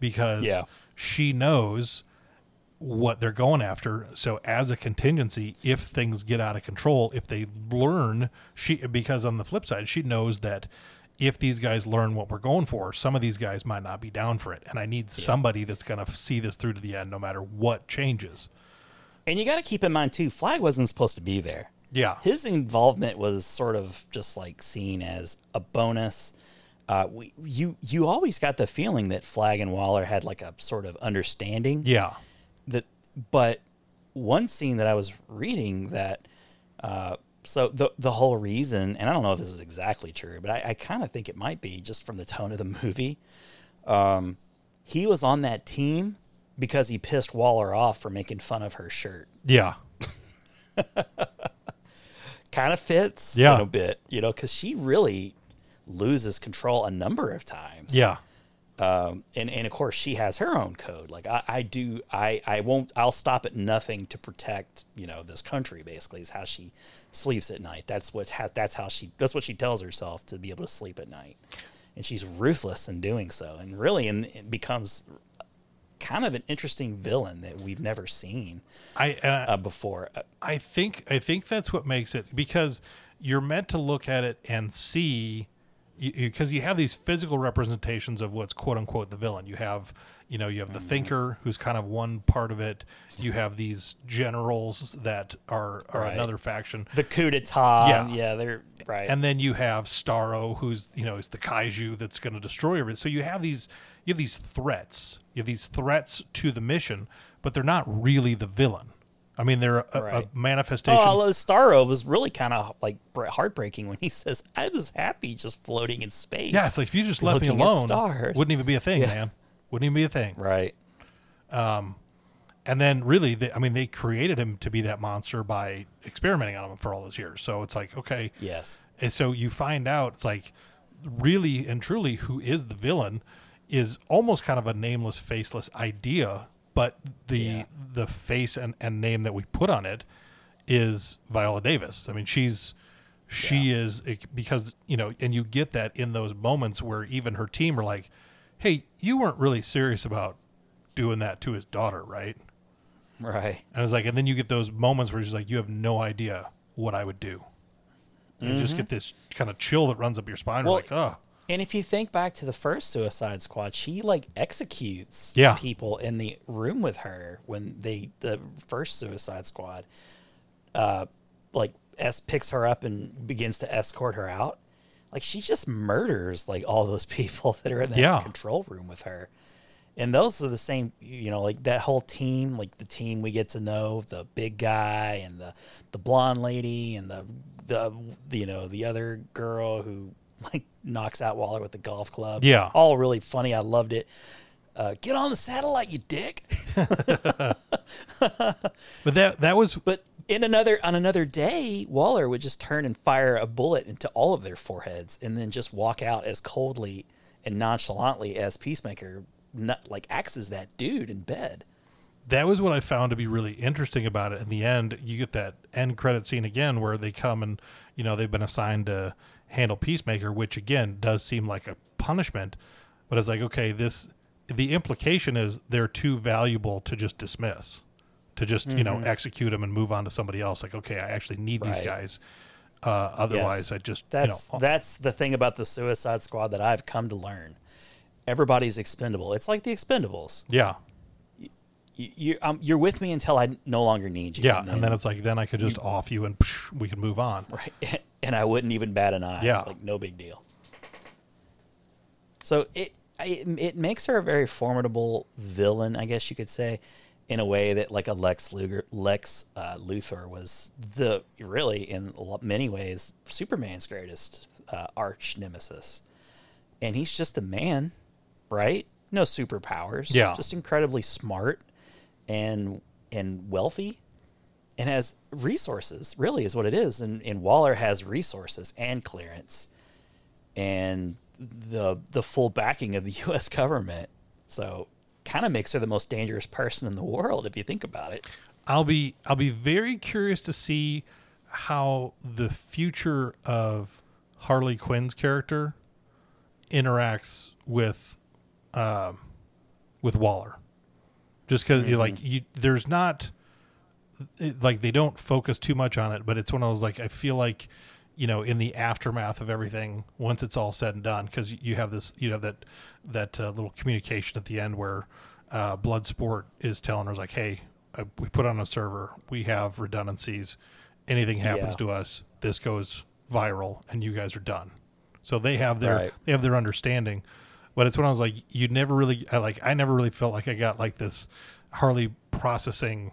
because Yeah. she knows what they're going after. So as a contingency, if things get out of control, if they learn, she because on the flip side, she knows that if these guys learn what we're going for, some of these guys might not be down for it, and I need somebody that's going to see this through to the end, no matter what changes. And you got to keep in mind too, Flag wasn't supposed to be there. Yeah, His involvement was sort of just like seen as a bonus. Uh, we, you you always got the feeling that Flag and Waller had like a sort of understanding. yeah, but one scene that I was reading that uh, so the the whole reason and I don't know if this is exactly true but I, I kind of think it might be just from the tone of the movie. Um, he was on that team because he pissed Waller off for making fun of her shirt. Yeah, kind of fits Yeah. in a bit you know because she really loses control a number of times. Yeah, um, and and of course she has her own code. Like I, I do, I I won't. I'll stop at nothing to protect you know this country. Basically, is how she sleeps at night. That's what ha- that's how she that's what she tells herself to be able to sleep at night, and she's ruthless in doing so. And really, and it becomes kind of an interesting villain that we've never seen I I, uh, before. Uh, I think I think that's what makes it because you're meant to look at it and see because you, have these physical representations of what's quote unquote the villain. You have you know you have the mm-hmm. thinker who's kind of one part of it. You have these generals that are are Right. another faction. the coup d'état. Yeah. yeah, they're right. And then you have Starro, who's you know is the kaiju that's going to destroy everything. So you have these you have these threats. You have these threats to the mission, but they're not really the villain. I mean, they're a, a Right. manifestation. Oh, Starro was really kind of like heartbreaking when he says, "I was happy just floating in space." Yeah, it's like if you just left me alone, stars. wouldn't even be a thing, Yeah. man. Wouldn't even be a thing. right. Um, and then really, they, I mean, they created him to be that monster by experimenting on him for all those years. So it's like, okay, Yes. and so you find out it's like really and truly who is the villain is almost kind of a nameless, faceless idea, but the Yeah. the face and, and name that we put on it is Viola Davis. I mean, she's she is because you know, and you get that in those moments where even her team are like, "Hey, you weren't really serious about doing that to his daughter, right?" Right. And it's like, and then you get those moments where she's like, "You have no idea what I would do." You just get this kind of chill that runs up your spine. Mm-hmm. Well, like, "Oh, And if you think back to the first Suicide Squad, she like executes Yeah. people in the room with her when they the first Suicide Squad, uh, like S picks her up and begins to escort her out. like she just murders like all those people that are in that Yeah. control room with her. And those are the same, you know, like that whole team, like the team we get to know, the big guy and the the blonde lady and the the, the you know the other girl who like knocks out Waller with the golf club. Yeah. all really funny. I loved it. Uh, get on the satellite, you dick. But that that was But in another on another day, Waller would just turn and fire a bullet into all of their foreheads, and then just walk out as coldly and nonchalantly as Peacemaker, not, like axes that dude in bed. that was what I found to be really interesting about it. In the end, you get that end credit scene again where they come and you know they've been assigned to handle Peacemaker, which again does seem like a punishment, but it's like okay, this the implication is they're too valuable to just dismiss, to just you know execute them and move on to somebody else. Like okay, I actually need these guys. Uh, otherwise, Yes. I just That's you know that's the thing about the Suicide Squad that I've come to learn. Everybody's expendable. It's like the Expendables. yeah You, you, um, you're with me until I no longer need you. yeah, and then it's like then I could just off you and psh, we can move on. right, and I wouldn't even bat an eye. Yeah. like no big deal. So it it, it makes her a very formidable villain, I guess you could say, in a way that like a Lex Luger, Lex uh, Luthor was the really in many ways Superman's greatest uh, arch nemesis, and he's just a man, right? No superpowers, Yeah. just incredibly smart and and wealthy and has resources really is what it is. And, and waller has resources and clearance and the the full backing of the us government. So kind of makes her the most dangerous person in the world if you think about it. I'll be I'll be very curious to see how the future of Harley Quinn's character interacts with um, with Waller. Just because you're like you, there's not it- like they don't focus too much on it, but it's one of those like I feel like you know in the aftermath of everything, once it's all said and done, because you have this you know that that uh, little communication at the end where uh, Bloodsport is telling us like, hey, uh, we put on a server, we have redundancies. Anything happens Yeah. to us, this goes viral, and you guys are done. So they have their Right. they have their understanding. But it's when I was like, you never really, I like, I never really felt like I got like this Harley processing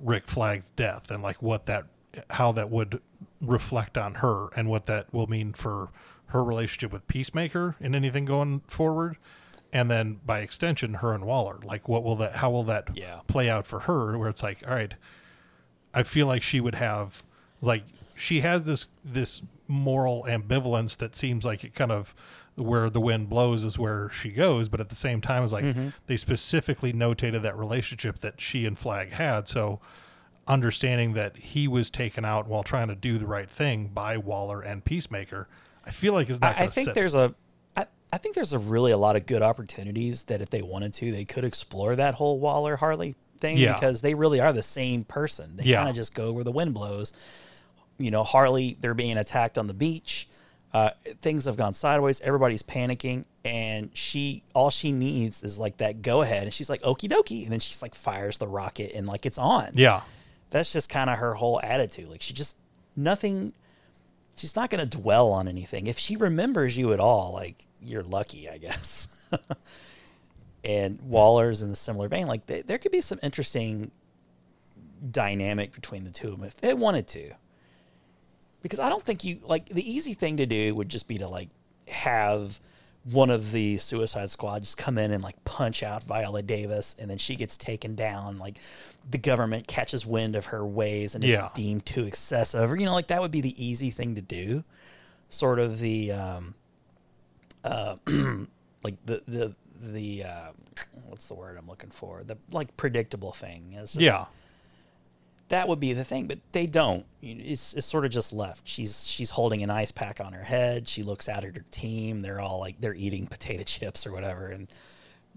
Rick Flag's death and like what that, how that would reflect on her and what that will mean for her relationship with Peacemaker and anything going forward. And then by extension, her and Waller, like what will that, how will that Yeah. play out for her? Where it's like, all right, I feel like she would have like she has this this moral ambivalence that seems like it kind of where the wind blows is where she goes, but at the same time it's like mm-hmm. they specifically notated that relationship that she and Flag had. So understanding that he was taken out while trying to do the right thing by Waller and Peacemaker, I feel like is not. I, I think there's a I, I think there's a really a lot of good opportunities that if they wanted to they could explore that whole waller harley thing Yeah. because they really are the same person they Yeah. kind of just go where the wind blows you know harley they're being attacked on the beach uh, things have gone sideways everybody's panicking and she all she needs is like that go ahead and she's like okie dokie and then she's like fires the rocket and like it's on yeah, that's just kind of her whole attitude. Like she just nothing. She's not going to dwell on anything. If she remembers you at all, like you're lucky, I guess. and Waller's in the similar vein. Like they, there could be some interesting dynamic between the two of them if they wanted to. Because I don't think you like the easy thing to do would just be to like have one of the Suicide Squad just come in and like punch out Viola Davis, and then she gets taken down. Like the government catches wind of her ways and is Yeah. deemed too excessive, or you know, like that would be the easy thing to do. Sort of the um, uh, like the the the uh, what's the word I'm looking for? The like predictable thing. Just- yeah, that would be the thing, but they don't. It's, it's sort of just left. She's she's holding an ice pack on her head. She looks out at her team. They're all like they're eating potato chips or whatever, and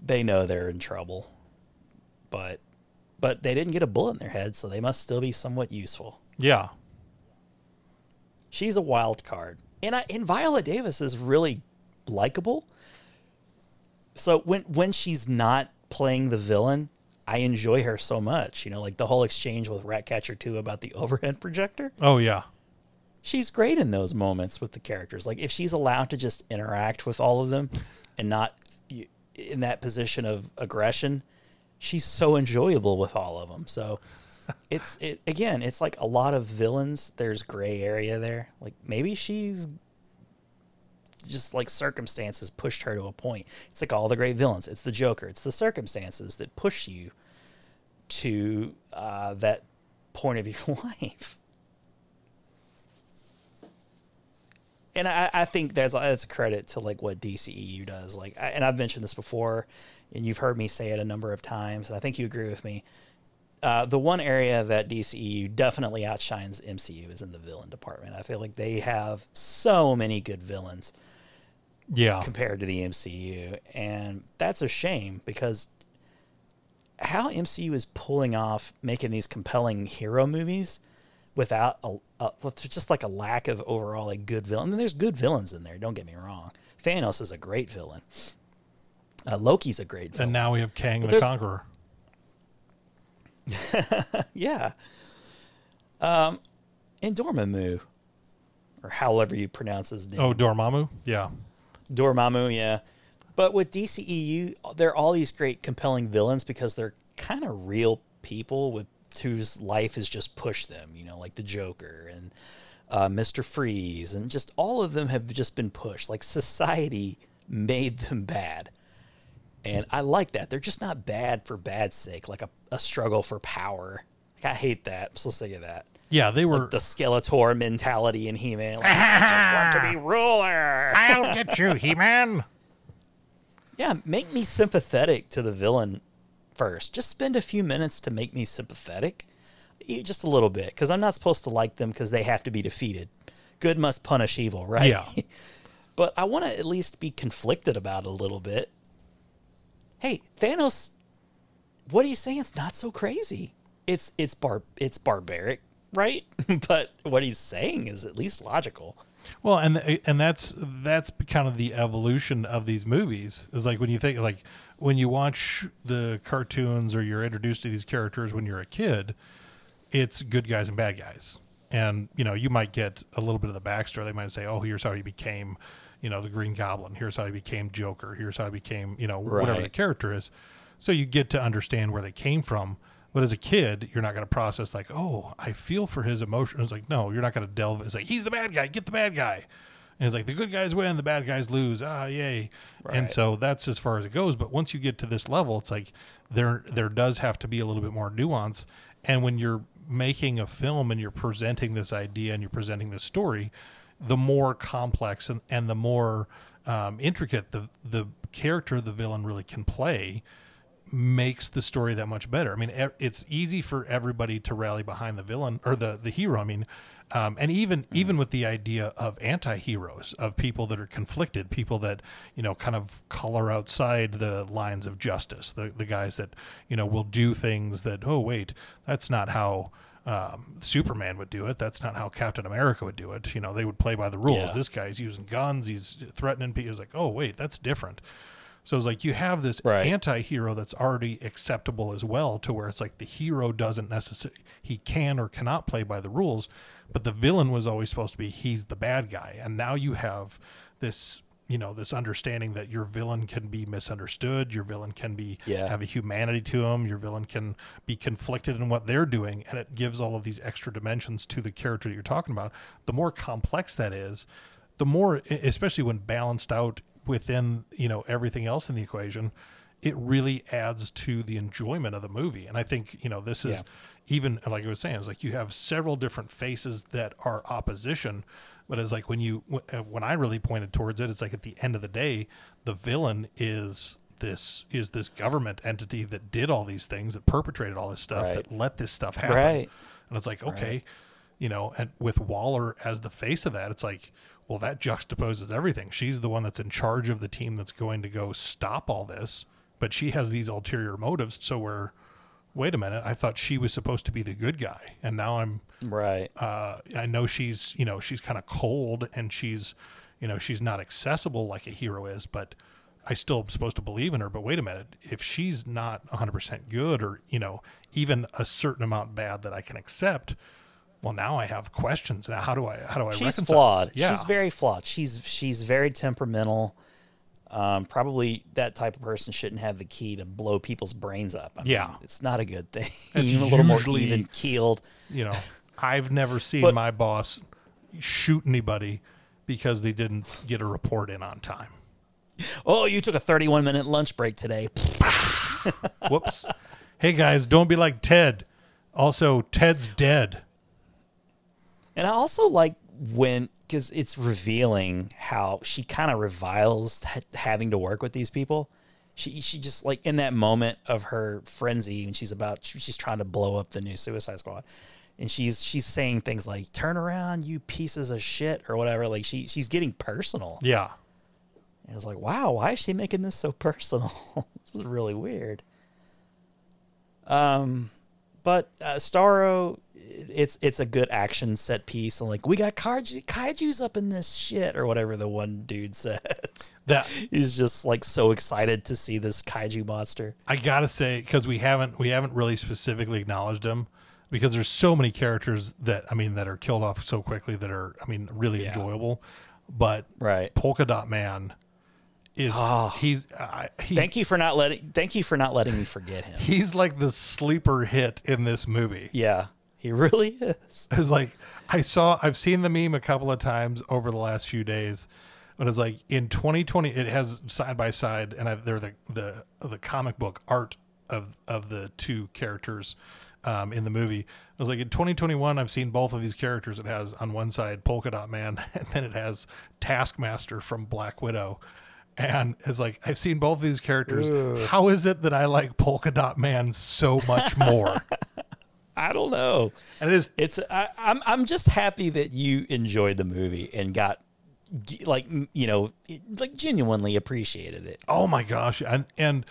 they know they're in trouble. But but they didn't get a bullet in their head, so they must still be somewhat useful. yeah. She's a wild card, and I and Viola Davis is really likable. So when when she's not playing the villain, I enjoy her so much. You know, like the whole exchange with Ratcatcher two about the overhead projector. Oh yeah, she's great in those moments with the characters. Like if she's allowed to just interact with all of them and not in that position of aggression, she's so enjoyable with all of them. So it's it again, it's like a lot of villains. There's gray area there. Like maybe she's just like circumstances pushed her to a point. It's like all the great villains. It's the Joker. It's the circumstances that push you to uh, that point of your life. And I, I think that's that's a credit to like what DCEU does. Like, I, and I've mentioned this before, and you've heard me say it a number of times, and I think you agree with me. Uh, the one area that DCEU definitely outshines MCU is in the villain department. I feel like they have so many good villains Yeah. compared to the MCU, and that's a shame because how MCU is pulling off making these compelling hero movies without a, a with just like a lack of overall like good villain. And there's good villains in there. Don't get me wrong. Thanos is a great villain. Uh, Loki's a great villain. And now we have Kang But the Conqueror. yeah. Um, and Dormammu, or however you pronounce his name. Oh, Dormammu? Yeah. Dormammu, yeah. But with DCEU, they're all these great, compelling villains because they're kind of real people with whose life has just pushed them. You know, like the Joker and uh, Mister Freeze, and just all of them have just been pushed. Like society made them bad, and I like that. They're just not bad for bad's sake, like a, a struggle for power. Like, I hate that. I'm so sick of that. Yeah, they were. Like the Skeletor mentality in He-Man. Like, I just want to be ruler. I'll get you, He Man. Yeah, make me sympathetic to the villain first. Just spend a few minutes to make me sympathetic. Just a little bit, because I'm not supposed to like them because they have to be defeated. Good must punish evil, right? Yeah. but I want to at least be conflicted about it a little bit. Hey, Thanos, what are you saying? It's not so crazy. It's it's bar it's barbaric, right? but what he's saying is at least logical. Well, and and that's that's kind of the evolution of these movies. Is like when you think like when you watch the cartoons or you're introduced to these characters when you're a kid, it's good guys and bad guys. And you know, you might get a little bit of the backstory. They might say, "Oh, here's how he became, you know, the Green Goblin. Here's how he became Joker. Here's how he became, you know, whatever the character is." So you get to understand where they came from. But as a kid, you're not going to process like, "Oh, I feel for his emotions." It's like, no, you're not going to delve. It's like he's the bad guy. Get the bad guy. And it's like the good guys win, the bad guys lose. Ah, yay! And so that's as far as it goes. But once you get to this level, it's like there there does have to be a little bit more nuance. And when you're making a film and you're presenting this idea and you're presenting this story, the more complex and, and the more um, intricate the the character the villain really can play makes the story that much better. I mean, it's easy for everybody to rally behind the villain or the the hero. I mean, um, and even even with the idea of anti-heroes, of people that are conflicted, people that you know kind of color outside the lines of justice, the the guys that you know will do things that oh wait, that's not how. Um, Superman would do it. That's not how Captain America would do it. You know, they would play by the rules. Yeah. This guy's using guns. He's threatening people. It's like, oh wait, that's different. So it's like you have this Right. anti-hero that's already acceptable as well, to where it's like the hero doesn't necessarily he can or cannot play by the rules, but the villain was always supposed to be he's the bad guy, and now you have this you know this understanding that your villain can be misunderstood, your villain can be Yeah. have a humanity to him, your villain can be conflicted in what they're doing, and it gives all of these extra dimensions to the character that you're talking about. The more complex that is, the more especially when balanced out within you know everything else in the equation it really adds to the enjoyment of the movie and i think you know this is Yeah. even like i was saying it's like you have several different faces that are opposition but it's like when you uh, when i really pointed towards it it's like at the end of the day the villain is this is this government entity that did all these things that perpetrated all this stuff Right. that let this stuff happen Right. and it's like okay you know, and with Waller as the face of that, it's like, well, that juxtaposes everything. She's the one that's in charge of the team that's going to go stop all this, but she has these ulterior motives. So we're, wait a minute, I thought she was supposed to be the good guy, and now I'm, Right. uh, I know she's, you know, she's kind of cold and she's, you know, she's not accessible like a hero is, but I still am supposed to believe in her. But wait a minute, if she's not 100% good or, you know, even a certain amount bad that I can accept, well, now I have questions. Now, how do I how do I she's reconcile? flawed. Yeah, She's very flawed. She's she's very temperamental. Um, probably that type of person shouldn't have the key to blow people's brains up. I mean, Yeah. it's not a good thing. It's a little more even keeled. you know, I've never seen But- my boss shoot anybody because they didn't get a report in on time. Oh, you took a 31 minute lunch break today. Whoops. hey guys, don't be like Ted. Also, Ted's dead. And I also like when because it's revealing how she kind of reviles ha- having to work with these people. She she just like in that moment of her frenzy when she's about she's trying to blow up the new Suicide Squad, and she's she's saying things like "Turn around, you pieces of shit" or whatever. Like she she's getting personal. Yeah. And I was like, wow, why is she making this so personal? this is really weird. Um, but uh, Starro, it's it's a good action set piece, and like we got kaiju, kaiju's up in this shit or whatever the one dude says. That He's just like so excited to see this kaiju monster. I gotta say because we haven't we haven't really specifically acknowledged him because there's so many characters that I mean that are killed off so quickly that are I mean really Yeah. enjoyable, but Right. Polka Dot Man is Oh. he's uh, he, Thank you for not letting thank you for not letting me forget him. he's like the sleeper hit in this movie. Yeah, he really is. It's like I saw I've seen the meme a couple of times over the last few days. But it's like in 2020, it has side by side, and I, they're the the the comic book art of of the two characters um, in the movie. It was like in 2021, I've seen both of these characters. It has on one side Polka Dot Man, and then it has Taskmaster from Black Widow. And it's like I've seen both of these characters. How is it that I like Polka Dot Man so much more? I don't know. and it is It's I, I'm I'm just happy that you enjoyed the movie and got like you know like genuinely appreciated it. Oh my gosh, and and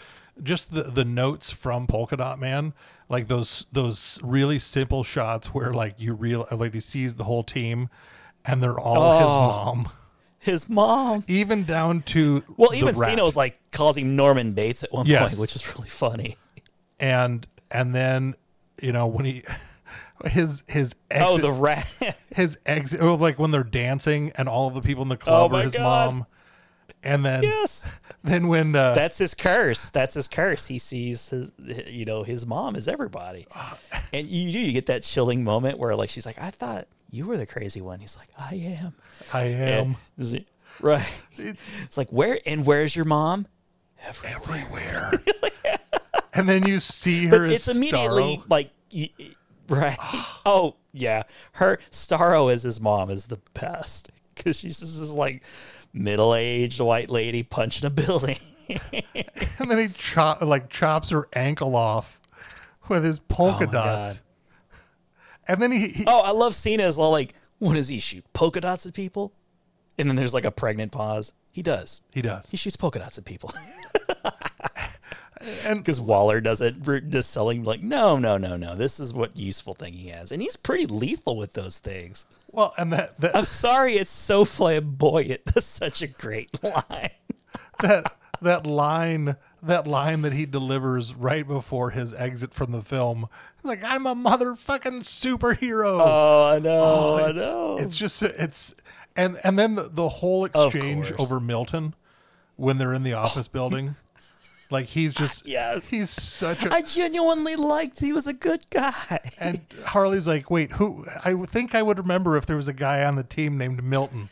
just the the notes from Polka Dot Man, like those those really simple shots where like you real like he sees the whole team, and they're all his Oh. mom, His mom. even down to Well, even Cena's like calls him Norman Bates at one Yes. point, which is really funny. and and then you know when he his his exit, Oh, the rat. his exit oh, like when they're dancing and all of the people in the club Oh are his God. mom, and then yes, then when uh, that's his curse. That's his curse. He sees his you know his mom is everybody, and you do you get that chilling moment where like she's like, I thought you were the crazy one. He's like, I am. I am right. it's It's like where and where's your mom? everywhere, and then you see But her it's immediately Starro. like y- right. oh yeah, her Starro is his mom is the best because she's just this like middle aged white lady punching a building. and then he chop like chops her ankle off with his polka Oh dots. God. And then he, he oh, I love Cena as well. Like, what does he shoot? Polka dots at people? And then there's like a pregnant pause. He does. he does. He shoots polka dots at people. And because Waller doesn't we're just selling like no no no no this is what useful thing he has and he's pretty lethal with those things. well, and that that, I'm sorry it's so flamboyant. That's such a great line. that that line that line that he delivers right before his exit from the film. He's like, "I'm a motherfucking superhero." Oh I know oh, I it's, know. it's just it's and and then the, the whole exchange over Milton when they're in the office building. Like he's just Yes. he's such a I genuinely liked he was a good guy. And Harley's like, wait, who? I think I would remember if there was a guy on the team named Milton.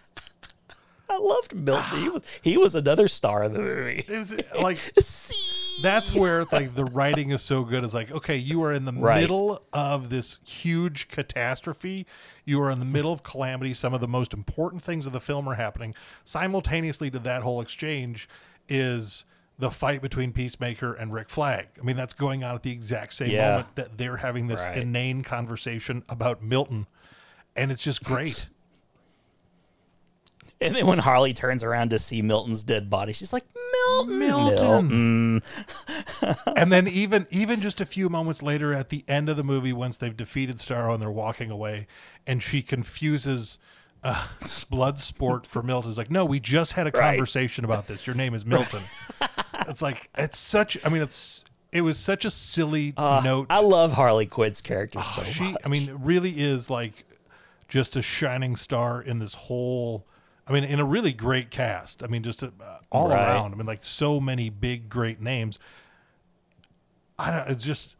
I loved Milton. He was he was another star of the movie. It was like that's where it's like the writing is so good. It's like, okay, you are in the Right. middle of this huge catastrophe. You are in the middle of calamity. Some of the most important things of the film are happening. Simultaneously to that whole exchange is the fight between Peacemaker and Rick Flag. I mean, that's going on at the exact same Yeah. moment that they're having this Right. inane conversation about Milton. And it's just great. And then when Harley turns around to see Milton's dead body, she's like, Milton. Milton. and then even even just a few moments later at the end of the movie once they've defeated Starro and they're walking away and she confuses uh, Bloodsport for Milton is like no we just had a Right. conversation about this your name is Milton it's like it's such I mean it's it was such a silly note I love Harley Quinn's character so she much. I mean really is like just a shining star in this whole. I mean, in a really great cast. I mean, just uh, all Right. around. I mean, like so many big, great names. I don't. It's just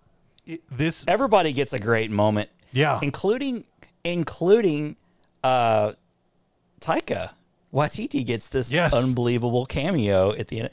it, this. Everybody gets a great moment. Yeah. including including uh, Taika Waititi gets this Yes. unbelievable cameo at the end.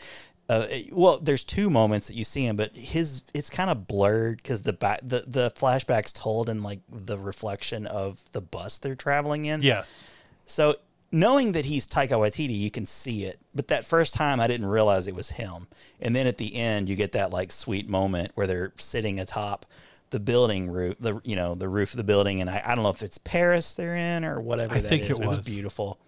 Uh, well, there's two moments that you see him, but his it's kind of blurred because the back the the flashbacks told in like the reflection of the bus they're traveling in. Yes. So knowing that he's Taika Waititi, you can see it. But that first time, I didn't realize it was him. And then at the end, you get that like sweet moment where they're sitting atop the building roof, the you know the roof of the building, and I, I don't know if it's Paris they're in or whatever. I that think it It was was. beautiful.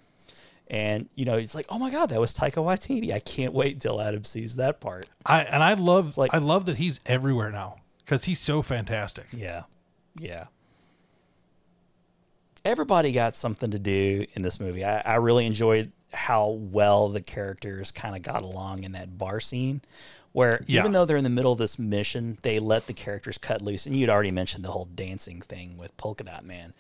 And you know, it's like, oh my god, that was Taika Waititi. I can't wait till Adam sees that part. I and I love Like- I love that he's everywhere now because he's so fantastic. Yeah. Yeah. Everybody got something to do in this movie. I, I really enjoyed how well the characters kind of got along in that bar scene where Yeah. even though they're in the middle of this mission, they let the characters cut loose. And you'd already mentioned the whole dancing thing with Polka Dot Man.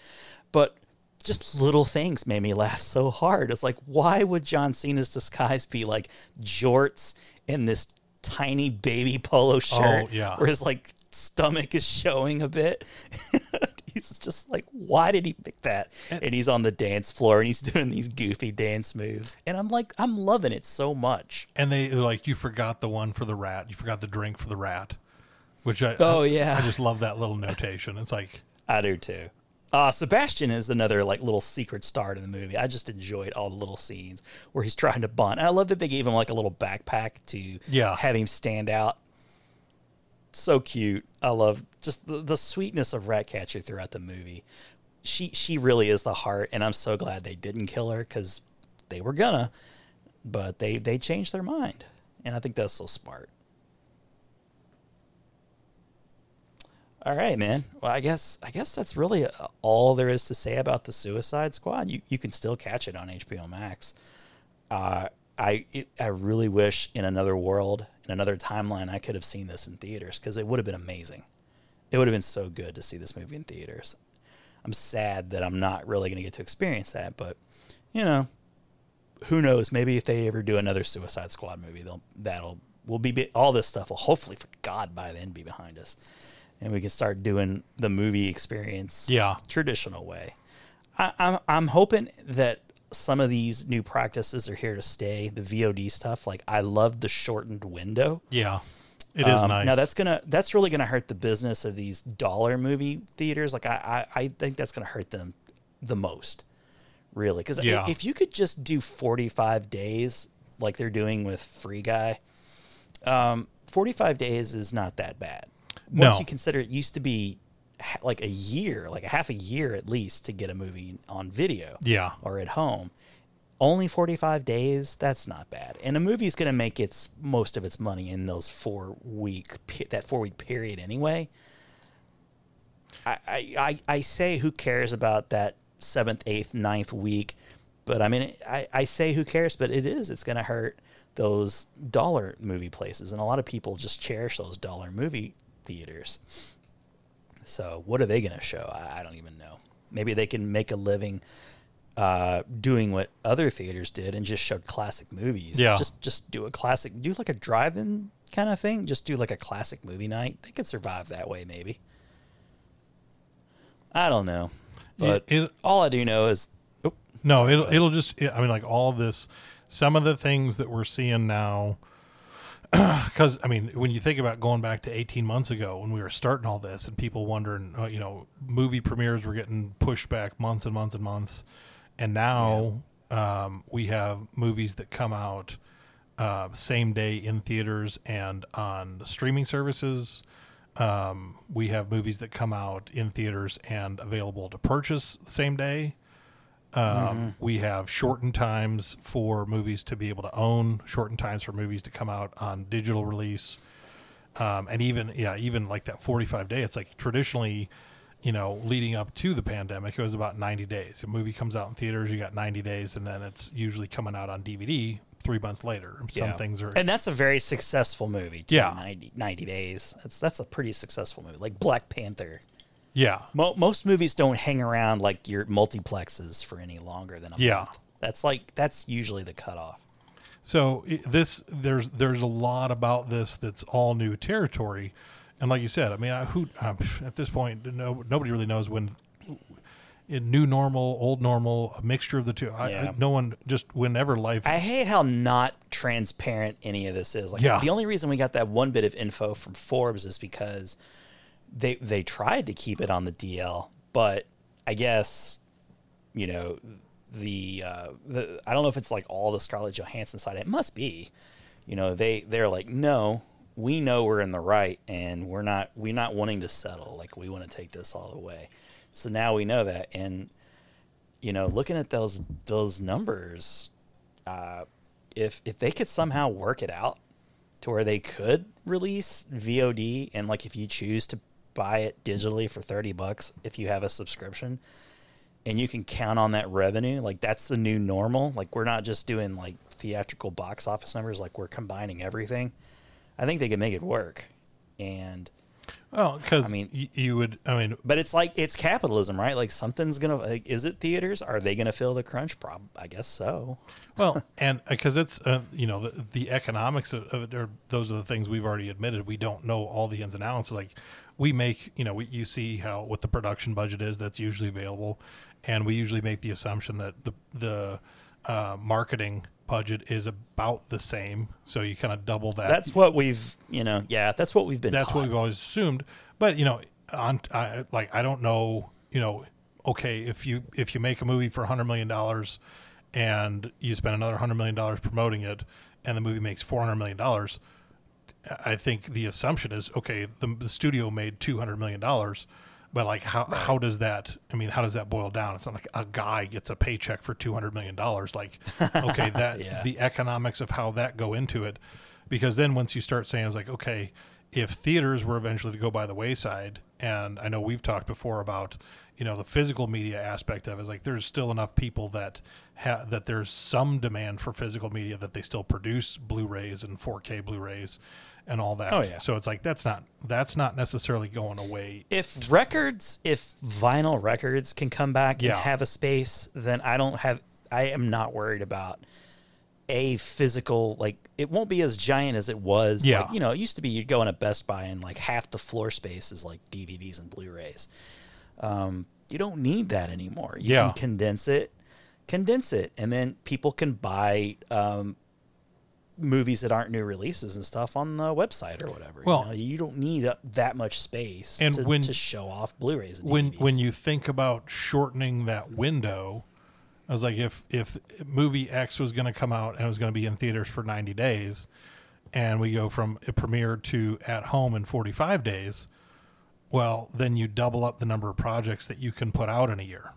But just little things made me laugh so hard. It's like, why would John Cena's disguise be like jorts and this tiny baby polo oh, shirt Oh, yeah. where his like stomach is showing a bit? he's just like, why did he pick that? And he's on the dance floor and he's doing these goofy dance moves. And I'm like, I'm loving it so much. And they they're like, you forgot the one for the rat. You forgot the drink for the rat. Which I Oh, I- yeah. I just love that little notation. It's like I do too. Uh, Sebastian is another like little secret star to the movie. I just enjoyed all the little scenes where he's trying to bond. And I love that they gave him like a little backpack to Yeah. have him stand out. So cute. I love just the, the sweetness of Ratcatcher throughout the movie. She she really is the heart, and I'm so glad they didn't kill her because they were gonna, but they they changed their mind, and I think that's so smart. All right, man. Well, I guess I guess that's really uh, all there is to say about the Suicide Squad. You you can still catch it on HBO Max. Uh, I it, I really wish in another world, in another timeline, I could have seen this in theaters because it would have been amazing. It would have been so good to see this movie in theaters. I'm sad that I'm not really going to get to experience that, but you know, who knows? Maybe if they ever do another Suicide Squad movie, they'll that'll will be- all this stuff will hopefully for God by then be behind us, and we can start doing the movie experience, Yeah. traditional way. I, I'm I'm hoping that some of these new practices are here to stay. The VOD stuff, like I love the shortened window. yeah. It is Um, nice. Now that's gonna that's really gonna hurt the business of these dollar movie theaters. Like I I, I think that's gonna hurt them the most, really. Because Yeah. if you could just do forty five days like they're doing with Free Guy, um, forty five days is not that bad. Once No. you consider it used to be like a year, like a half a year at least to get a movie on video Yeah. or at home. Only 45 days, that's not bad. And a movie is going to make its most of its money in those 4 week that 4 week period anyway. I, I I say who cares about that 7th, 8th, ninth week, but I mean I I say who cares, but it is it's going to hurt those dollar movie places and a lot of people just cherish those dollar movie theaters. So what are they going to show? I, I don't even know. Maybe they can make a living uh, doing what other theaters did and just showed classic movies. Yeah. Just just do a classic, do like a drive-in kind of thing. Just do like a classic movie night. They could survive that way, maybe. I don't know, but It- it- all I do know is, oh, No, sorry, it'll it'll just. I mean, like all this. Some of the things that we're seeing now, because I mean, when you think about going back to 18 months ago when we were starting all this, and people wondering, uh, you know, movie premieres were getting pushed back months and months and months, and now um, we have movies that come out uh, same day in theaters and on streaming services. Um, we have movies that come out in theaters and available to purchase the same day. Um, We have shortened times for movies to be able to own, shortened times for movies to come out on digital release, um, and even yeah, even like that forty-five day. It's like traditionally, you know, leading up to the pandemic, it was about ninety days. A movie comes out in theaters, you got ninety days, and then it's usually coming out on DVD three months later. Some Yeah. things are and that's a very successful movie. Too, Yeah. 90, 90 days. That's that's a pretty successful movie, like Black Panther. Yeah. Mo- most movies don't hang around like your multiplexes for any longer than a Yeah. month. That's like that's usually the cutoff. So this there's there's a lot about this that's all new territory, and like you said, I mean, I, who at this point, no, nobody really knows when. Uh, in new normal, old normal, a mixture of the two. I, Yeah. I, no one just whenever life. I hate how not transparent any of this is. Like Yeah. the only reason we got that one bit of info from Forbes is because they they tried to keep it on the DL, but I guess you know the uh, the I don't know if it's like all the Scarlett Johansson side. It must be. You know they they're like no, we know we're in the right, and we're not we're not wanting to settle. Like we want to take this all the way. So now we know that, and you know, looking at those those numbers, uh, if if they could somehow work it out to where they could release VOD and like if you choose to buy it digitally for 30 bucks if you have a subscription and you can count on that revenue like that's the new normal like we're not just doing like theatrical box office numbers like we're combining everything i think they can make it work and well, because I mean- y- you would. I mean, but it's like it's capitalism right like something's gonna like, is it theaters are they gonna fill the crunch prob i guess so well, and because it's uh, you know the, the economics of, of it, are, those are the things we've already admitted. We don't know all the ins and outs. Like we make, you know, we, you see how what the production budget is that's usually available, and we usually make the assumption that the the uh, marketing budget is about the same. So you kind of double that. that's what we've you know yeah that's what we've been that's taught. what we've always assumed. But you know, on I, like I don't know, you know, okay, if you if you make a movie for hundred million dollars and you spend another hundred million dollars promoting it, and the movie makes four hundred million dollars, I think the assumption is okay. The, the studio made two hundred million dollars. But like how how does that? I mean, how does that boil down? It's not like a guy gets a paycheck for two hundred million dollars. Like, okay, that Yeah. the economics of how that go into it, because then once you start saying it's like, okay, if theaters were eventually to go by the wayside, and I know we've talked before about you know the physical media aspect of it, is like there's still enough people that ha- that there's some demand for physical media that they still produce Blu-rays and 4K Blu-rays and all that. Oh, yeah. So it's like that's not that's not necessarily going away. if records if vinyl records can come back Yeah. and have a space then i don't have i am not worried about a physical like it won't be as giant as it was Yeah. like, you know it used to be you'd go in a best buy and like half the floor space is like dvds and blu-rays um, you don't need that anymore you Yeah. can condense it condense it and then people can buy um, movies that aren't new releases and stuff on the website or whatever Well- you, know? you don't need uh, that much space And to, when- to show off blu-rays and when when you think about shortening that window, I was like, if if movie X was going to come out and it was going to be in theaters for ninety days, and we go from a premiere to at home in forty five days, well, then you double up the number of projects that you can put out in a year,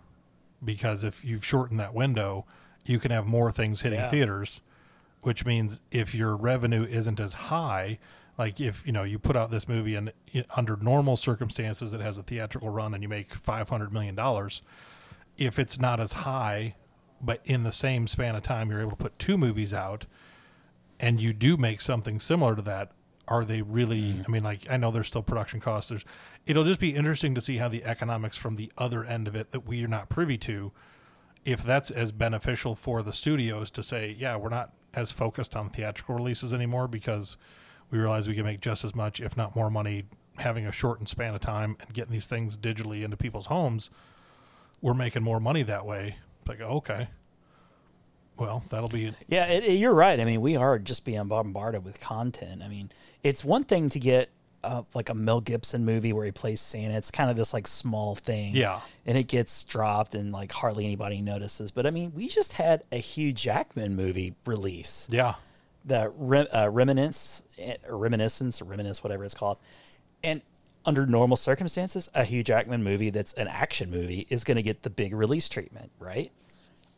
because if you've shortened that window, you can have more things hitting Yeah. theaters, which means if your revenue isn't as high, like if you know you put out this movie and under normal circumstances it has a theatrical run and you make 500 million dollars if it's not as high but in the same span of time you're able to put two movies out and you do make something similar to that are they really mm-hmm. i mean like i know there's still production costs. There's it'll just be interesting to see how the economics from the other end of it that we are not privy to if that's as beneficial for the studios to say yeah we're not as focused on theatrical releases anymore because we realize we can make just as much if not more money having a shortened span of time and getting these things digitally into people's homes we're making more money that way like okay well that'll be Yeah, it, it- you're right. I mean, we are just being bombarded with content. I mean, it's one thing to get uh, like a Mel Gibson movie where he plays Santa. It's kind of this like small thing. Yeah. And it gets dropped and like hardly anybody notices. But I mean, we just had a Hugh Jackman movie release. yeah The Re- uh, Reminiscence, eh, or Reminiscence, or Reminisce, whatever it's called. And under normal circumstances, a Hugh Jackman movie that's an action movie is going to get the big release treatment, right?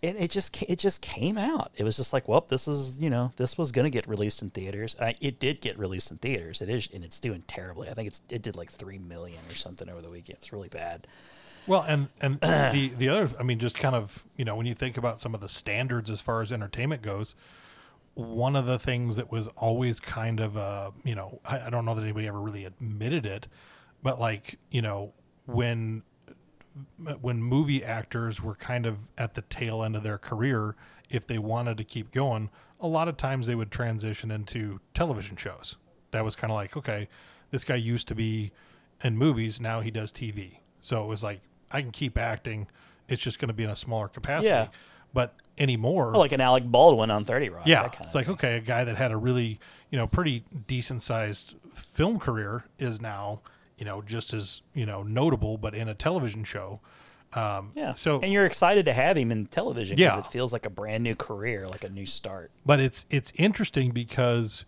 And it just it just came out. It was just like, well, this is you know this was gonna get released in theaters. I, it did get released in theaters. It is and it's doing terribly. I think it's it did like three million or something over the weekend. It's really bad. Well, and and the the other, I mean, just kind of you know when you think about some of the standards as far as entertainment goes, one of the things that was always kind of uh you know I, I don't know that anybody ever really admitted it, but like you know when when movie actors were kind of at the tail end of their career, if they wanted to keep going, a lot of times they would transition into television shows. That was kind of like, okay, this guy used to be in movies, now he does TV. So it was like, I can keep acting. It's just going to be in a smaller capacity. Yeah. But anymore, Oh, like an Alec Baldwin on Thirty Rock. yeah, it's like thing. okay, a guy that had a really you know pretty decent sized film career is now you know just as you know notable, but in a television show. Um, yeah. So and you're excited to have him in television because Yeah. it feels like a brand new career, like a new start. but it's it's interesting because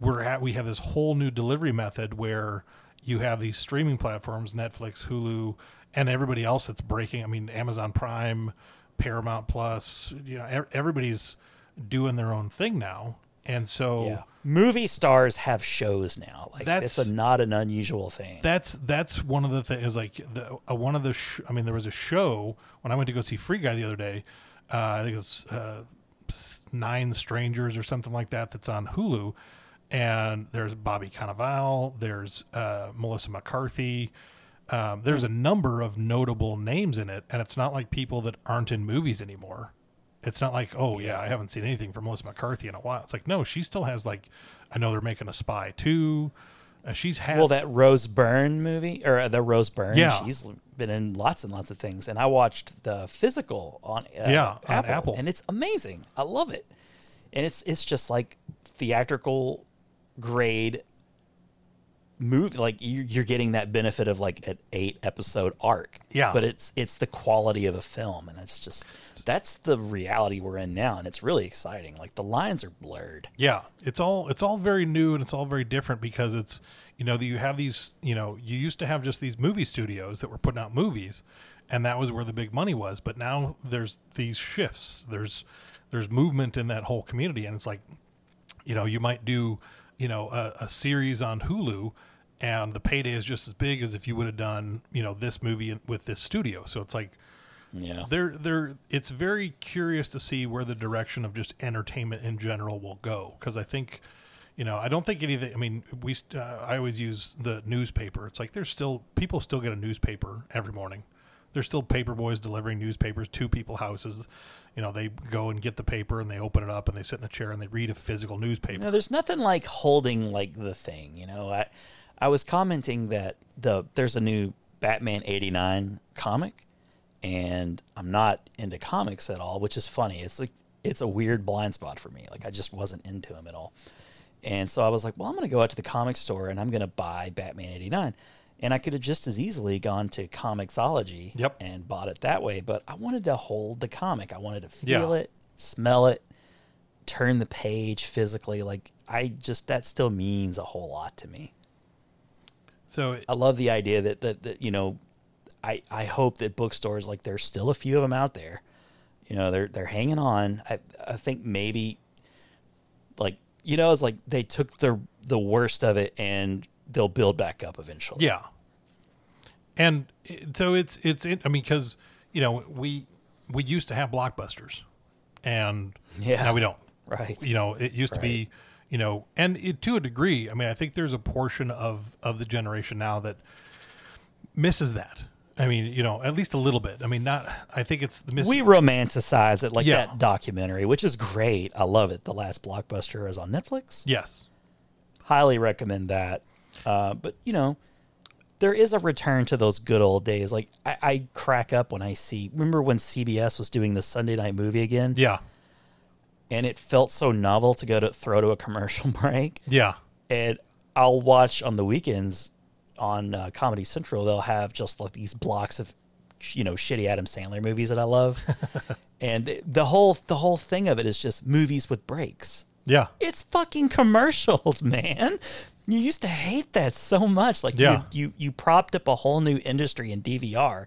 we're at we have this whole new delivery method where you have these streaming platforms netflix hulu and everybody else that's breaking i mean amazon prime paramount plus you know everybody's doing their own thing now and so Yeah. Movie stars have shows now. Like That's- a, not an unusual thing. that's that's one of the things like the uh, one of the sh- I mean there was a show when I went to go see Free Guy the other day. Uh, I think it's uh, Nine Strangers or something like that. That's on Hulu, and there's Bobby Cannavale, there's uh, Melissa McCarthy. Um, there's a number of notable names in it, and it's not like people that aren't in movies anymore. It's not like, oh yeah, I haven't seen anything from Melissa McCarthy in a while. It's like, no, she still has like, I know they're making a Spy too. Uh, she's had well, that Rose Byrne movie or uh, the Rose Byrne, Yeah. she's been in lots and lots of things. And I watched the Physical on uh, Yeah, on Apple, Apple. and it's amazing. I love it, and it's it's just like theatrical grade movie. Like you- you're getting that benefit of like an eight episode arc. Yeah. but it's it's the quality of a film, and it's just that's the reality we're in now, and it's really exciting. Like the lines are blurred. Yeah, it's all it's all very new and it's all very different because it's you know that you have these you know you used to have just these movie studios that were putting out movies, and that was where the big money was. But now there's these shifts. There's there's movement in that whole community, and it's like you know you might do you know a, a series on Hulu. And the payday is just as big as if you would have done, you know, this movie with this studio. So it's like, Yeah, they're they're it's very curious to see where the direction of just entertainment in general will go. Because I think you know I don't think anything I mean we uh, I always use the newspaper. It's like there's still people still get a newspaper every morning. There's still paper boys delivering newspapers to people houses. You know they go and get the paper and they open it up and they sit in a chair and they read a physical newspaper. No, there's nothing like holding like the thing. You know, I I was commenting that the there's a new Batman '89 comic, and I'm not into comics at all, which is funny. It's like it's a weird blind spot for me. Like I just wasn't into him at all. And so I was like, well, I'm going to go out to the comic store and I'm going to buy Batman 89. And I could have just as easily gone to Comixology Yep. and bought it that way. But I wanted to hold the comic. I wanted to feel Yeah. it, smell it, turn the page physically. Like, I just, that still means a whole lot to me. So I love the idea that, that, that you know, I, I hope that bookstores, like, there's still a few of them out there. You know, they're, they're hanging on. I, I think maybe like you know it's like they took the the worst of it and they'll build back up eventually Yeah. And so it's it's it, I mean cuz you know we we used to have blockbusters and Yeah. now we don't. right You know, it used to be you know and it, to a degree, I mean I think there's a portion of of the generation now that misses that. I mean, you know, at least a little bit. I mean, not I think it's the miss we romanticize it like Yeah. that documentary which is great i love it the last blockbuster is on netflix Yes. highly recommend that uh, but you know there is a return to those good old days like I, I crack up when i see remember when cbs was doing the sunday night movie again Yeah. And it felt so novel to go to throw to a commercial break Yeah. and I'll watch on the weekends on uh, Comedy Central. They'll have just like these blocks of, you know, shitty Adam Sandler movies that I love, and the- the whole the whole thing of it is just movies with breaks. Yeah. It's fucking commercials, man. You used to hate that so much. Like Yeah. you, you you propped up a whole new industry in DVR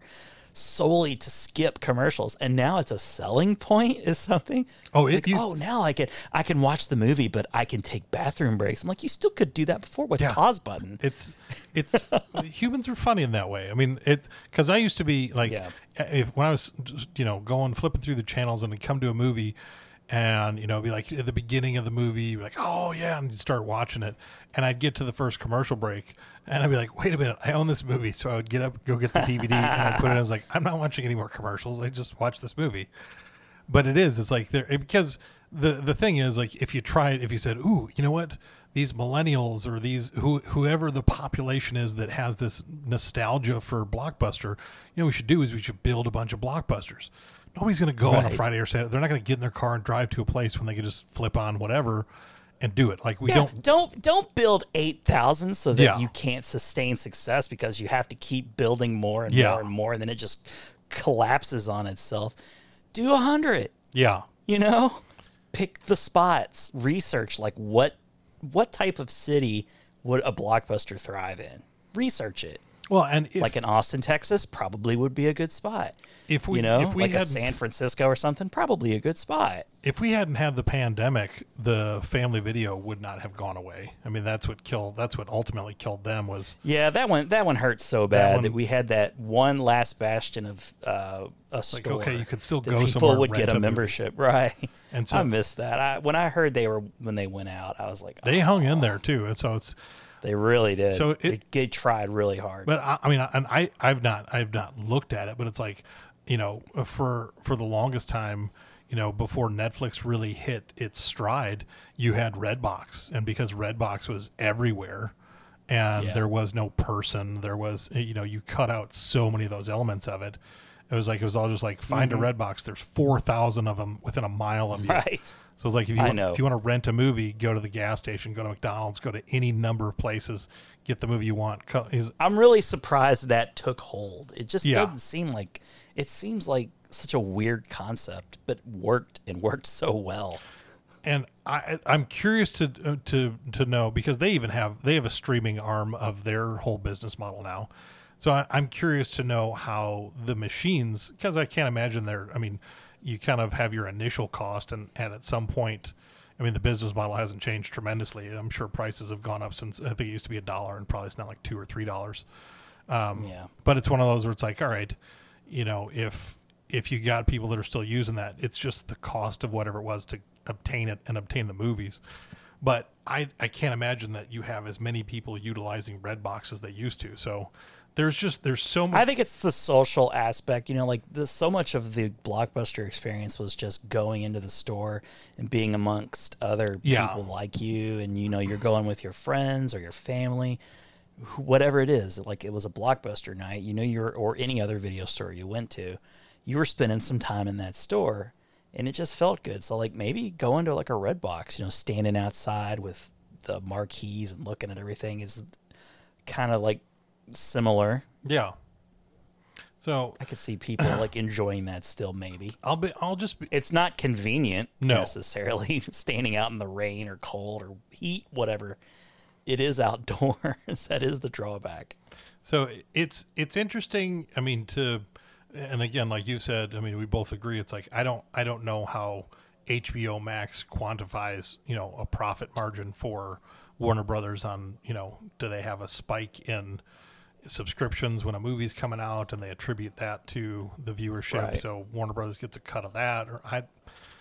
solely to skip commercials, and now it's a selling point. Is something? Oh, it like, used- oh, now I can I can watch the movie, but I can take bathroom breaks. I'm like, you still could do that before with Yeah. pause button. It's it's humans are funny in that way. I mean, it because I used to be like Yeah. if when I was just, you know going flipping through the channels and come to a movie and you know, be like at the beginning of the movie, like, oh yeah, and you start watching it, and I'd get to the first commercial break, and I'd be like, wait a minute, I own this movie, so I would get up, go get the DVD, and I put it. I was like, I'm not watching any more commercials. I just watched this movie. But it is, it's like there because the the thing is like if you tried, if you said, ooh, you know what, these millennials or these who whoever the population is that has this nostalgia for blockbuster, you know, what we should do is we should build a bunch of blockbusters. Nobody's going to go on a Friday or Saturday. They're not going to get in their car and drive to a place when they can just flip on whatever and do it. Like we Yeah, don't. don't don't build eight thousand so that Yeah. you can't sustain success because you have to keep building more and Yeah. more and more, and then it just collapses on itself. Do a hundred. Yeah, You know, pick the spots. Research like what what type of city would a blockbuster thrive in. Research it. Well, and if, like in Austin, Texas, probably would be a good spot. If we- you know, if we like a had- San Francisco or something, probably a good spot. if we hadn't had the pandemic, the family video would not have gone away. I mean, that's what killed. That's what ultimately killed them was Yeah, that one that one hurt so bad that, one- we had that one last bastion of uh, a like, store. okay, you could still that go people somewhere and would get a membership, right? And so- I missed that. I, when I heard they were when they went out, I was like, they oh, hung in there too. And so it's They really did. So it- they, they tried really hard. But I, I mean, and I, I've not, I've not looked at it, but it's like, you know, for for the longest time, you know, before Netflix really hit its stride, you had Redbox, and because Redbox was everywhere, and Yeah. there was no person, there was, you know, you cut out so many of those elements of it. It was like it was all just like find a red box. There's four thousand of them within a mile of you. Mm-hmm. right. So it's like if you want, know. if you want to rent a movie, go to the gas station, go to McDonald's, go to any number of places, get the movie you want. I'm really surprised that took hold. It just Yeah. doesn't seem like it seems like such a weird concept, but worked and worked so well. and I, I'm curious to uh, to to know because they even have they have a streaming arm of their whole business model now. So I, I'm curious to know how the machines because I can't imagine they're. I mean, you kind of have your initial cost, and and at some point, I mean, the business model hasn't changed tremendously. I'm sure prices have gone up since I think it used to be a dollar, and probably it's now like two or three dollars. Um, Yeah. But it's one of those where it's like, all right, you know, if if you got people that are still using that, it's just the cost of whatever it was to obtain it and obtain the movies. But I I can't imagine that you have as many people utilizing Redbox as they used to. So there's just there's so much. I think it's the social aspect. You know, like this, so much of the blockbuster experience was just going into the store and being amongst other Yeah. people like you, and you know, you're going with your friends or your family, whatever it is. Like it was a blockbuster night. You know, you're or any other video store you went to, you were spending some time in that store, and it just felt good. So like maybe go into like a red box. You know, standing outside with the marquees and looking at everything is kind of like similar. yeah. So I could see people like enjoying that still. Maybe I'll be I'll just be it's not convenient No. necessarily standing out in the rain or cold or heat, whatever. It is outdoors. that is the drawback. So it's it's interesting. I mean, to and again, like you said, I mean, we both agree. It's like I don't I don't know how HBO Max quantifies you know a profit margin for Warner Brothers on you know do they have a spike in subscriptions when a movie's coming out and they attribute that to the viewership Right. so Warner Brothers gets a cut of that or I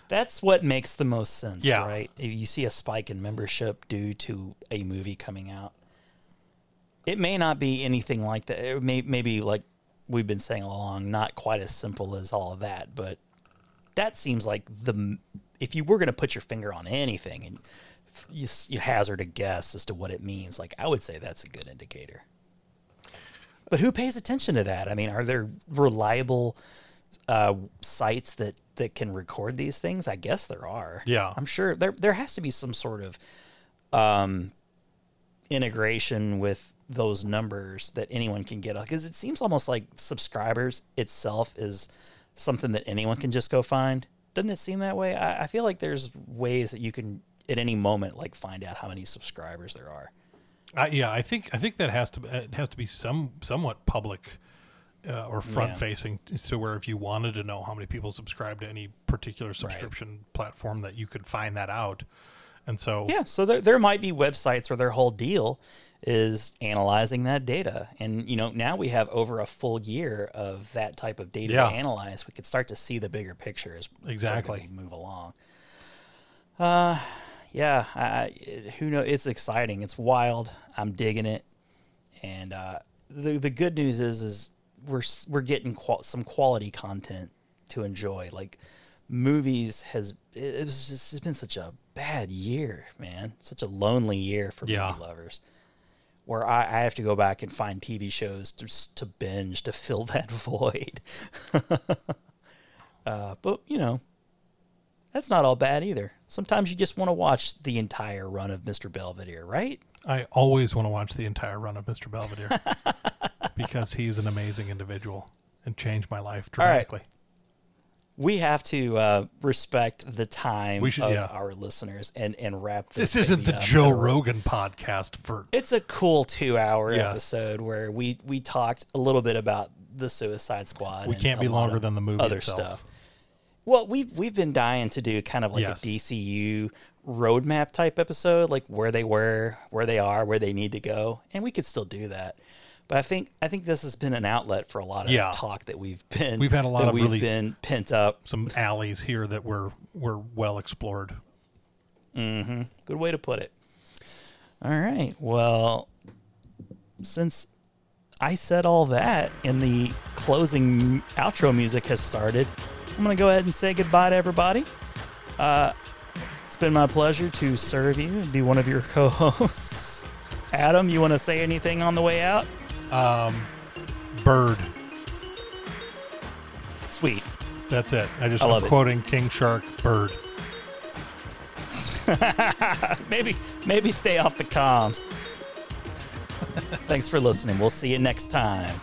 That's what makes the most sense, Yeah. right? If You see a spike in membership due to a movie coming out. It may not be anything like that. It may maybe like we've been saying all along, not quite as simple as all of that, but that seems like the if you were going to put your finger on anything and you, you hazard a guess as to what it means, like I would say that's a good indicator. But who pays attention to that? I mean, are there reliable uh, sites that that can record these things? I guess there are. Yeah. I'm sure there there has to be some sort of um, integration with those numbers that anyone can get because it seems almost like subscribers itself is something that anyone can just go find. Doesn't it seem that way? I, I feel like there's ways that you can at any moment like find out how many subscribers there are. I, yeah, I think I think that has to be, it has to be some somewhat public uh, or front facing to where if you wanted to know how many people subscribe to any particular subscription platform that you could find that out. And so Yeah, so there, there might be websites where their whole deal is analyzing that data. And, you know, now we have over a full year of that type of data Yeah. to analyze. We could start to see the bigger picture as Exactly. we move along. Yeah, I, it- who know? It's exciting. It's wild. I'm digging it. And uh, the the good news is is we're we're getting qual- some quality content to enjoy. Like movies has it, it was just it's been such a bad year, man. Such a lonely year for Yeah. movie lovers. Where I, I have to go back and find TV shows to to binge to fill that void. uh, but you know, that's not all bad either. Sometimes you just want to watch the entire run of Mr. Belvedere, right? I always want to watch the entire run of Mr. Belvedere because he's an amazing individual and changed my life right. dramatically. We have to uh, respect the time We should- of yeah. our listeners and, and wrap This baby isn't the up. Joe Rogan podcast for It's a cool two-hour Yes. episode where we we talked a little bit about the Suicide Squad. We and can't be longer than the movie Other itself. stuff. Well, we've we've been dying to do kind of like Yes. a DCU roadmap type episode, like where they were, where they are, where they need to go, and we could still do that. But I think I think this has been an outlet for a lot of Yeah. talk that we've been We've had a lot of we've really- been pent up. some alleys here that were were well explored. Hmm. Good way to put it. All right. Well, since I said all that and the closing outro music has started, I'm going to go ahead and say goodbye to everybody. Uh, it's been my pleasure to serve you and be one of your co hosts. Adam, you want to say anything on the way out? Um, Bird. Sweet. That's it. I just I am love it. quoting King Shark Bird. Maybe, maybe stay off the comms. Thanks for listening. We'll see you next time.